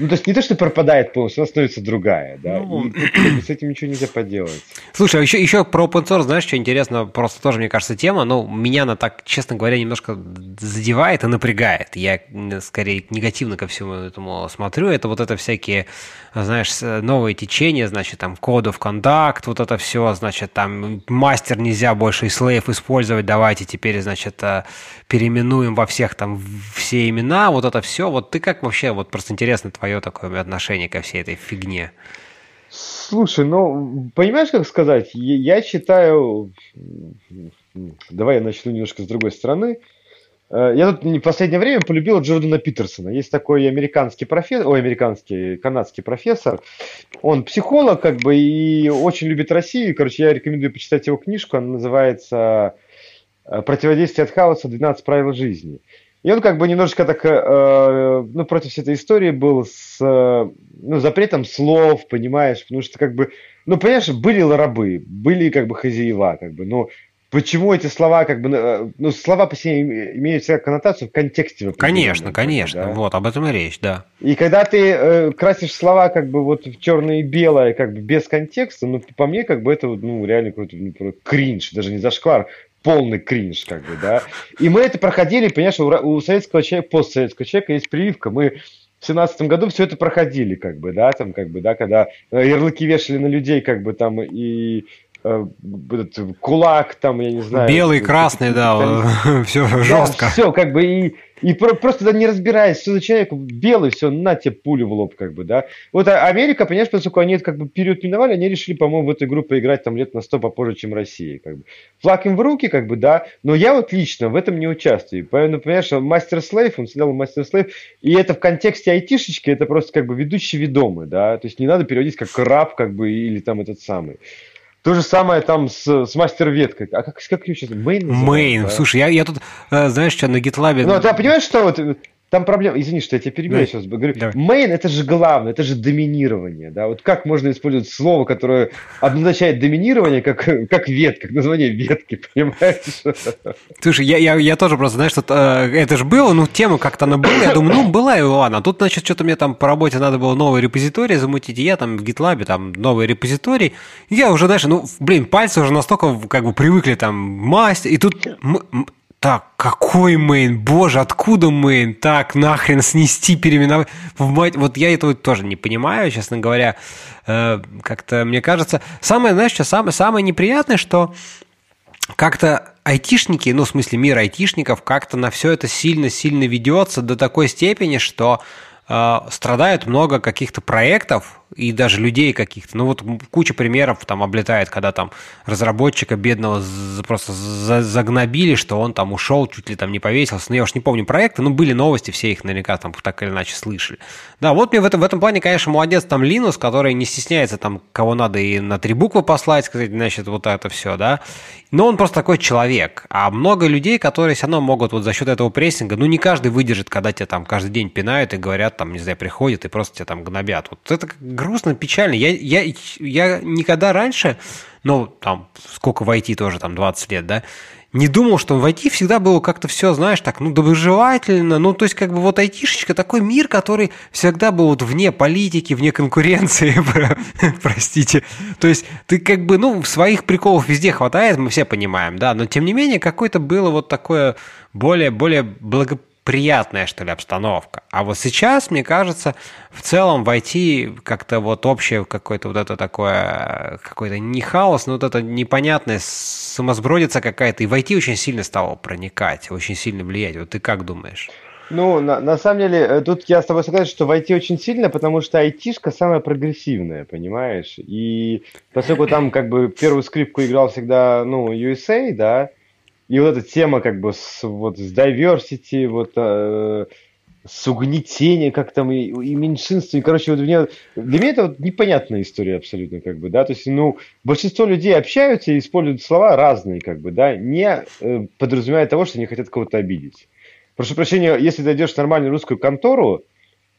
ну, то есть не то, что пропадает полностью, она становится другая, да, ну... и с этим ничего нельзя поделать. Слушай, а еще, еще про open source, знаешь, что интересно, просто тоже, мне кажется, тема, но меня она так, честно говоря, немножко задевает и напрягает. Я скорее негативно ко всему этому смотрю. Это вот это всякие, знаешь, новые течения, значит, там, Code of Conduct, вот это все, значит, там, мастер нельзя больше и slave использовать, давайте теперь, значит, э, переименуем во всех там все имена, вот это все. Вот ты как вообще, вот просто интересно твое твое такое отношение ко всей этой фигне? Слушай, ну, понимаешь, как сказать? Я считаю... Давай я начну немножко с другой стороны. Э, я тут в последнее время полюбил Джордана Питерсона. Есть такой американский профессор, ой, американский, канадский профессор. Он психолог, как бы, и очень любит Россию. Короче, я рекомендую почитать его книжку. Она называется «Противодействие от хаоса. 12 правил жизни». И он как бы немножечко так, э, ну, против всей этой истории был с, э, ну, запретом слов, понимаешь, потому что как бы, ну, понимаешь, были рабы, были как бы хозяева, как бы, но почему эти слова, как бы, э, ну, слова по себе имеют всякую коннотацию в контексте. Конечно, конечно, да? вот, об этом и речь, да. И когда ты э, красишь слова, как бы, вот в черное и белое, как бы, без контекста, ну, по мне, как бы, это, ну, реально какой-то ну, кринж, даже не зашквар, полный кринж, как бы, да. И мы это проходили, понимаешь, у, у советского человека, постсоветского человека есть прививка, мы в семнадцатом году все это проходили, как бы, да, там, как бы, да, когда ярлыки вешали на людей, как бы, там, и этот кулак, там, я не знаю. Белый, красный, да, все жестко. все, как бы, и и про- просто да, не разбираясь, что за человек белый, все, на тебе пулю в лоб, как бы, да. Вот а Америка, понимаешь, поскольку они как бы период миновали, они решили, по-моему, в эту игру поиграть там лет на сто попозже, чем Россия, как бы. Флаг им в руки, как бы, да, но я вот лично в этом не участвую. Поэтому, понимаешь, мастер слейв, он сидел мастер слейв, и это в контексте айтишечки, это просто как бы ведущий ведомый, да, то есть не надо переводить как раб, как бы, или там этот самый. То же самое там с, с мастер-веткой. А как, как ее сейчас? Мейн? Мейн. Да? Слушай, я, я тут, э, знаешь, что на GitLab... Ну, ты понимаешь, что вот там проблема, извини, что я тебя перебью, я сейчас говорю. Давай. Main это же главное, это же доминирование, да, вот как можно использовать слово, которое обозначает доминирование, как, как ветка, как название ветки, понимаешь? Слушай, я, я, я тоже просто, знаешь, что э, это же было, ну, тема как-то она была, я думаю, ну, была и ладно, а тут, значит, что-то мне там по работе надо было новый репозиторий замутить, и я там в GitLab, там, новый репозиторий, я уже, знаешь, ну, блин, пальцы уже настолько, как бы, привыкли, там, масть, и тут так, какой main? Боже, откуда main? Так, нахрен снести, переименовать. Вот я этого тоже не понимаю, честно говоря. Э, как-то, мне кажется, самое, знаешь, что самое, самое неприятное, что как-то айтишники, ну, в смысле, мир айтишников, как-то на все это сильно-сильно ведется до такой степени, что э, страдают много каких-то проектов, и даже людей каких-то. Ну вот куча примеров там облетает, когда там разработчика бедного просто загнобили, что он там ушел, чуть ли там не повесился. Ну я уж не помню проекты, но были новости, все их наверняка там так или иначе слышали. Да, вот мне в этом, в этом плане, конечно, молодец там Линус, который не стесняется там, кого надо и на три буквы послать, сказать, значит, вот это все, да. Но он просто такой человек. А много людей, которые все равно могут вот за счет этого прессинга, ну не каждый выдержит, когда тебя там каждый день пинают и говорят, там, не знаю, приходят и просто тебя там гнобят. Вот это грустно, печально. Я, я, я никогда раньше, ну, там, сколько в IT тоже, там, 20 лет, да, не думал, что в IT всегда было как-то все, знаешь, так, ну, доброжелательно. Ну, то есть, как бы вот айтишечка такой мир, который всегда был вот вне политики, вне конкуренции, простите. То есть, ты как бы, ну, своих приколов везде хватает, мы все понимаем, да, но тем не менее, какое-то было вот такое более, более благополучное приятная, что ли, обстановка. А вот сейчас, мне кажется, в целом войти как-то вот общее какое-то вот это такое, какой-то не хаос, но вот это непонятное самосбродица какая-то, и войти очень сильно стало проникать, очень сильно влиять. Вот ты как думаешь? Ну, на, на самом деле, э, тут я с тобой согласен, что войти очень сильно, потому что айтишка самая прогрессивная, понимаешь? И поскольку там как бы первую скрипку играл всегда, ну, USA, да, и вот эта тема как бы с, вот, с diversity, вот, э, с угнетением, как там, и, и меньшинством. короче, вот мне, для меня это вот непонятная история абсолютно, как бы, да, то есть, ну, большинство людей общаются и используют слова разные, как бы, да, не э, подразумевая того, что они хотят кого-то обидеть. Прошу прощения, если ты идешь в нормальную русскую контору,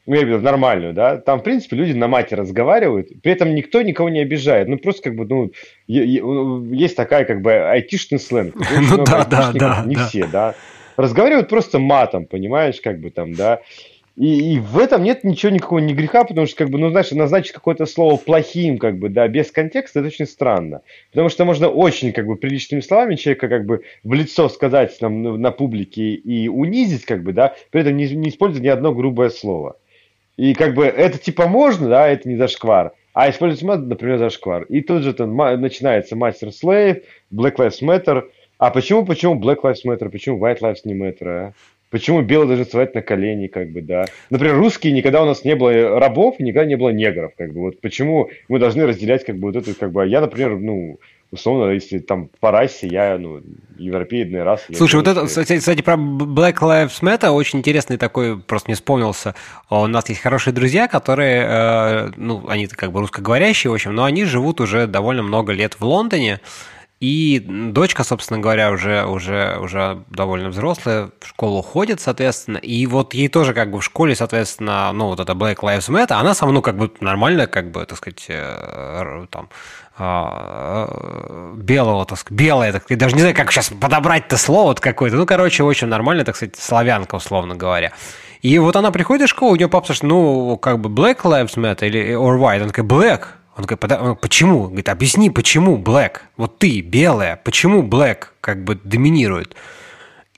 ну, я имею в виду нормальную, да, там, в принципе, люди на мате разговаривают, при этом никто никого не обижает, ну, просто, как бы, ну, есть такая, как бы, айтишный сленг. Ну, да, да, да. Не все, да. Разговаривают просто матом, понимаешь, как бы там, да. И, и в этом нет ничего, никакого ни греха, потому что, как бы, ну, знаешь, назначить какое-то слово плохим, как бы, да, без контекста, это очень странно. Потому что можно очень, как бы, приличными словами человека, как бы, в лицо сказать нам на публике и унизить, как бы, да, при этом не, не используя ни одно грубое слово. И как бы это типа можно, да, это не зашквар. А использовать мат, например, зашквар. И тут же там начинается мастер слейв, Black Lives Matter. А почему, почему Black Lives Matter, почему White Lives не Matter, а? Почему белые должны вставать на колени, как бы, да? Например, русские никогда у нас не было рабов, никогда не было негров, как бы. Вот почему мы должны разделять, как бы, вот эту, как бы, я, например, ну, условно, если там по расе, я, ну, европейная раса. Слушай, вот это, кстати, кстати, про Black Lives Matter очень интересный такой, просто не вспомнился. У нас есть хорошие друзья, которые, э, ну, они как бы русскоговорящие, в общем, но они живут уже довольно много лет в Лондоне, и дочка, собственно говоря, уже, уже, уже довольно взрослая, в школу ходит, соответственно. И вот ей тоже как бы в школе, соответственно, ну, вот это Black Lives Matter, она сама, ну, как бы нормально, как бы, так сказать, э, там, а, белого, так сказать, белое, так сказать, даже не знаю, как сейчас подобрать-то слово какое-то. Ну, короче, очень нормально, так сказать, славянка, условно говоря. И вот она приходит в школу, у нее папа спрашивает, ну, как бы Black Lives Matter или or White? Она такая, Black. Он говорит, почему? Говорит, объясни, почему black? Вот ты, белая, почему black как бы доминирует?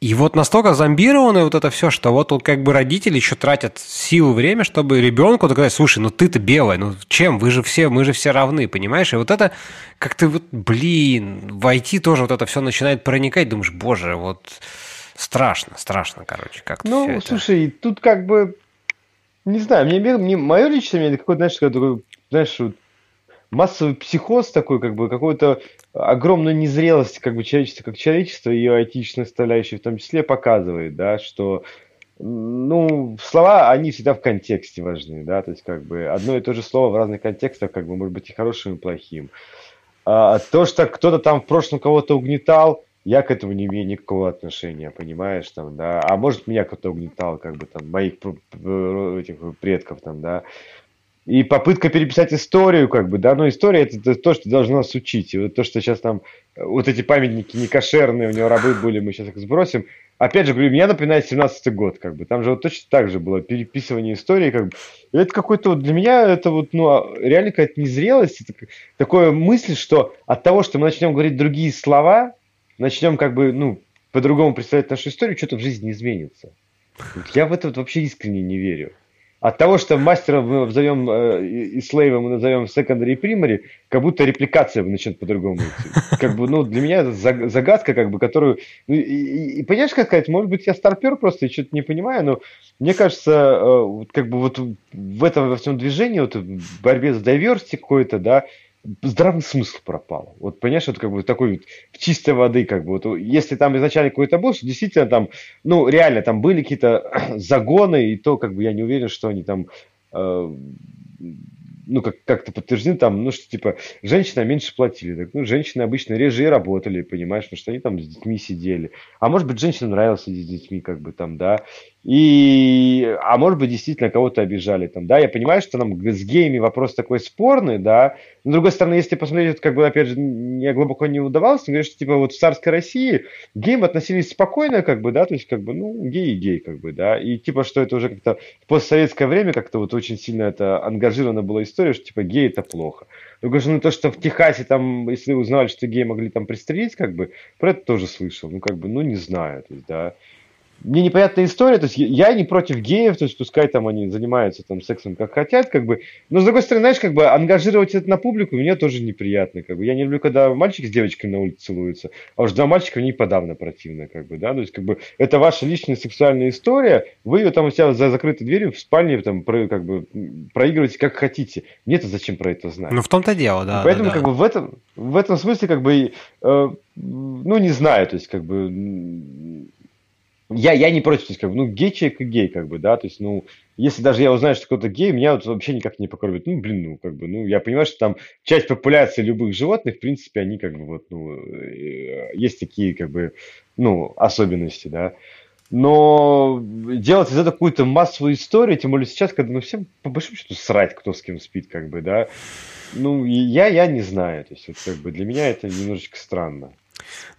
И вот настолько зомбировано вот это все, что вот, вот как бы родители еще тратят силу, время, чтобы ребенку доказать, слушай, ну ты-то белая, ну чем, вы же все, мы же все равны, понимаешь? И вот это как-то вот, блин, войти тоже вот это все начинает проникать, думаешь, боже, вот страшно, страшно, короче, как-то Ну, слушай, это... тут как бы, не знаю, мне, мне мое личное мнение, какой-то, знаешь, такой, знаешь, вот массовый психоз такой, как бы какую-то огромную незрелость как бы человечества как человечество, ее этичной составляющей в том числе показывает, да, что ну, слова, они всегда в контексте важны, да, то есть как бы одно и то же слово в разных контекстах, как бы может быть и хорошим, и плохим. А то, что кто-то там в прошлом кого-то угнетал, я к этому не имею никакого отношения, понимаешь, там, да, а может меня кто-то угнетал, как бы там, моих этих предков, там, да, и попытка переписать историю, как бы, да, но история это то, что должно нас учить. И вот то, что сейчас там, вот эти памятники некошерные, у него рабы были, мы сейчас их сбросим. Опять же, говорю, меня напоминает 17-й год, как бы, там же вот точно так же было переписывание истории, как бы. И это какой-то вот, для меня это вот, ну, а, реально какая-то незрелость, это такое мысль, что от того, что мы начнем говорить другие слова, начнем как бы, ну, по-другому представлять нашу историю, что-то в жизни изменится. Я в это вот вообще искренне не верю. От того, что мастером мы назовем э, и слейвом мы назовем secondary и primary, как будто репликация начнет по-другому идти. Как бы, ну, для меня это загадка, как бы, которую... Ну, и, и, и понимаешь, как сказать, может быть, я старпер просто и что-то не понимаю, но мне кажется, э, как бы вот в этом во всем движении, вот в борьбе за diversity какой-то, да, здравый смысл пропал. Вот понимаешь, вот как бы такой вот чистой воды, как бы вот, если там изначально какой-то был, действительно там, ну реально там были какие-то загоны, и то как бы я не уверен, что они там э, ну, как, как-то подтверждены там, ну, что, типа, женщины меньше платили. Так, ну, женщины обычно реже и работали, понимаешь, потому что они там с детьми сидели. А может быть, женщинам нравилось сидеть с детьми, как бы там, да. И, а может быть, действительно кого-то обижали там, да. Я понимаю, что нам с геями вопрос такой спорный, да. Но, с другой стороны, если посмотреть, как бы, опять же, мне глубоко не удавалось, но говорят, что, типа, вот в царской России к относились спокойно, как бы, да, то есть, как бы, ну, гей и гей, как бы, да. И, типа, что это уже как-то в постсоветское время как-то вот очень сильно это ангажировано было история, что, типа, гей это плохо. Ну, конечно, ну, то, что в Техасе там, если узнали, что геи могли там пристрелить, как бы, про это тоже слышал. Ну, как бы, ну, не знаю, то есть, да мне непонятная история, то есть я не против геев, то есть пускай там они занимаются там сексом как хотят, как бы, но с другой стороны, знаешь, как бы ангажировать это на публику мне тоже неприятно, как бы, я не люблю, когда мальчики с девочками на улице целуются, а уж два мальчика мне подавно противно, как бы, да, то есть как бы это ваша личная сексуальная история, вы ее там у себя за закрытой дверью в спальне там про, как бы проигрываете как хотите, мне-то зачем про это знать? Ну в том-то дело, да. Поэтому да, как да. бы в этом в этом смысле как бы э, ну не знаю, то есть как бы я, я не против, то есть, как бы, ну, гей человек и гей, как бы, да, то есть, ну, если даже я узнаю, что кто-то гей, меня вот вообще никак не покоробит. Ну, блин, ну, как бы, ну, я понимаю, что там часть популяции любых животных, в принципе, они, как бы, вот, ну, э, есть такие, как бы, ну, особенности, да. Но делать из этого какую-то массовую историю, тем более сейчас, когда, ну, всем по большому счету срать, кто с кем спит, как бы, да, ну, я, я не знаю, то есть, вот, как бы, для меня это немножечко странно.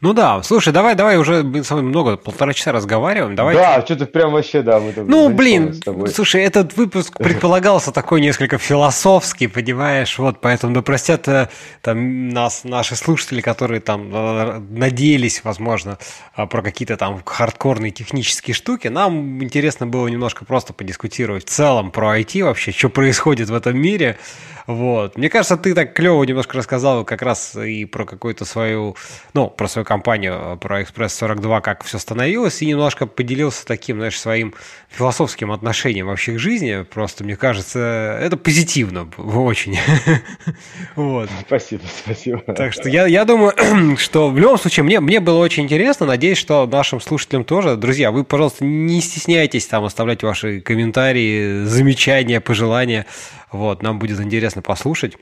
Ну да, слушай, давай, давай уже мы с вами много, полтора часа разговариваем. Давай. Да, что-то прям вообще, да, мы там Ну, блин, слушай, этот выпуск предполагался такой несколько философский, понимаешь, вот, поэтому да простят э, там нас, наши слушатели, которые там э, надеялись, возможно, э, про какие-то там хардкорные технические штуки. Нам интересно было немножко просто подискутировать в целом про IT вообще, что происходит в этом мире. Вот. Мне кажется, ты так клево немножко рассказал как раз и про какую-то свою, ну, про свою компанию, про Express 42, как все становилось, и немножко поделился таким, знаешь, своим философским отношением вообще к жизни. Просто, мне кажется, это позитивно очень. вот. Спасибо, спасибо. Так что я, я думаю, что в любом случае мне, мне было очень интересно. Надеюсь, что нашим слушателям тоже. Друзья, вы, пожалуйста, не стесняйтесь там оставлять ваши комментарии, замечания, пожелания. Вот, нам будет интересно послушать.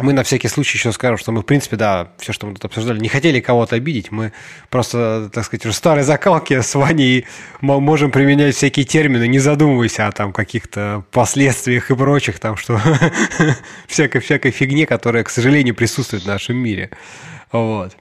Мы на всякий случай еще скажем, что мы, в принципе, да, все, что мы тут обсуждали, не хотели кого-то обидеть. Мы просто, так сказать, уже старой закалки с Ваней можем применять всякие термины, не задумываясь о там каких-то последствиях и прочих, там, что всякой, всякой фигне, которая, к сожалению, присутствует в нашем мире. Вот.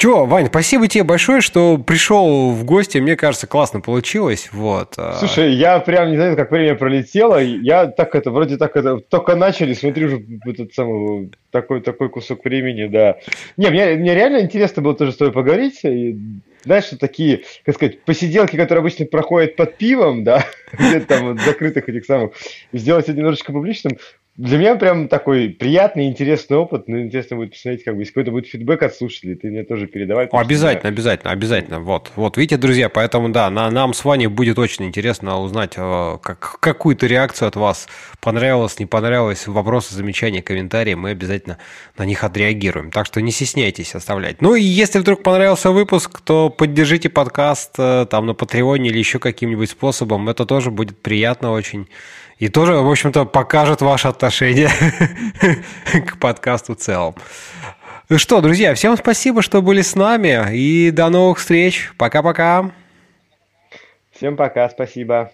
Че, Вань, спасибо тебе большое, что пришел в гости. Мне кажется, классно получилось. Вот. А. Слушай, я прям не знаю, как время пролетело. Я так это, вроде так это, только начали, смотрю уже этот самый, такой, такой кусок времени, да. Не, мне, мне реально интересно было тоже с тобой поговорить. И, знаешь, такие, как сказать, посиделки, которые обычно проходят под пивом, да, где-то там вот, закрытых этих самых, сделать это немножечко публичным для меня прям такой приятный, интересный опыт. Ну, интересно будет посмотреть, как бы, если какой-то будет фидбэк от слушателей, ты мне тоже передавай. Обязательно, что, обязательно, обязательно. Вот, вот, видите, друзья, поэтому, да, на, нам с Ваней будет очень интересно узнать э, как, какую-то реакцию от вас. Понравилось, не понравилось, вопросы, замечания, комментарии, мы обязательно на них отреагируем. Так что не стесняйтесь оставлять. Ну, и если вдруг понравился выпуск, то поддержите подкаст э, там на Патреоне или еще каким-нибудь способом. Это тоже будет приятно очень и тоже, в общем-то, покажет ваше отношение к подкасту в целом. Ну что, друзья, всем спасибо, что были с нами, и до новых встреч. Пока-пока. Всем пока, спасибо.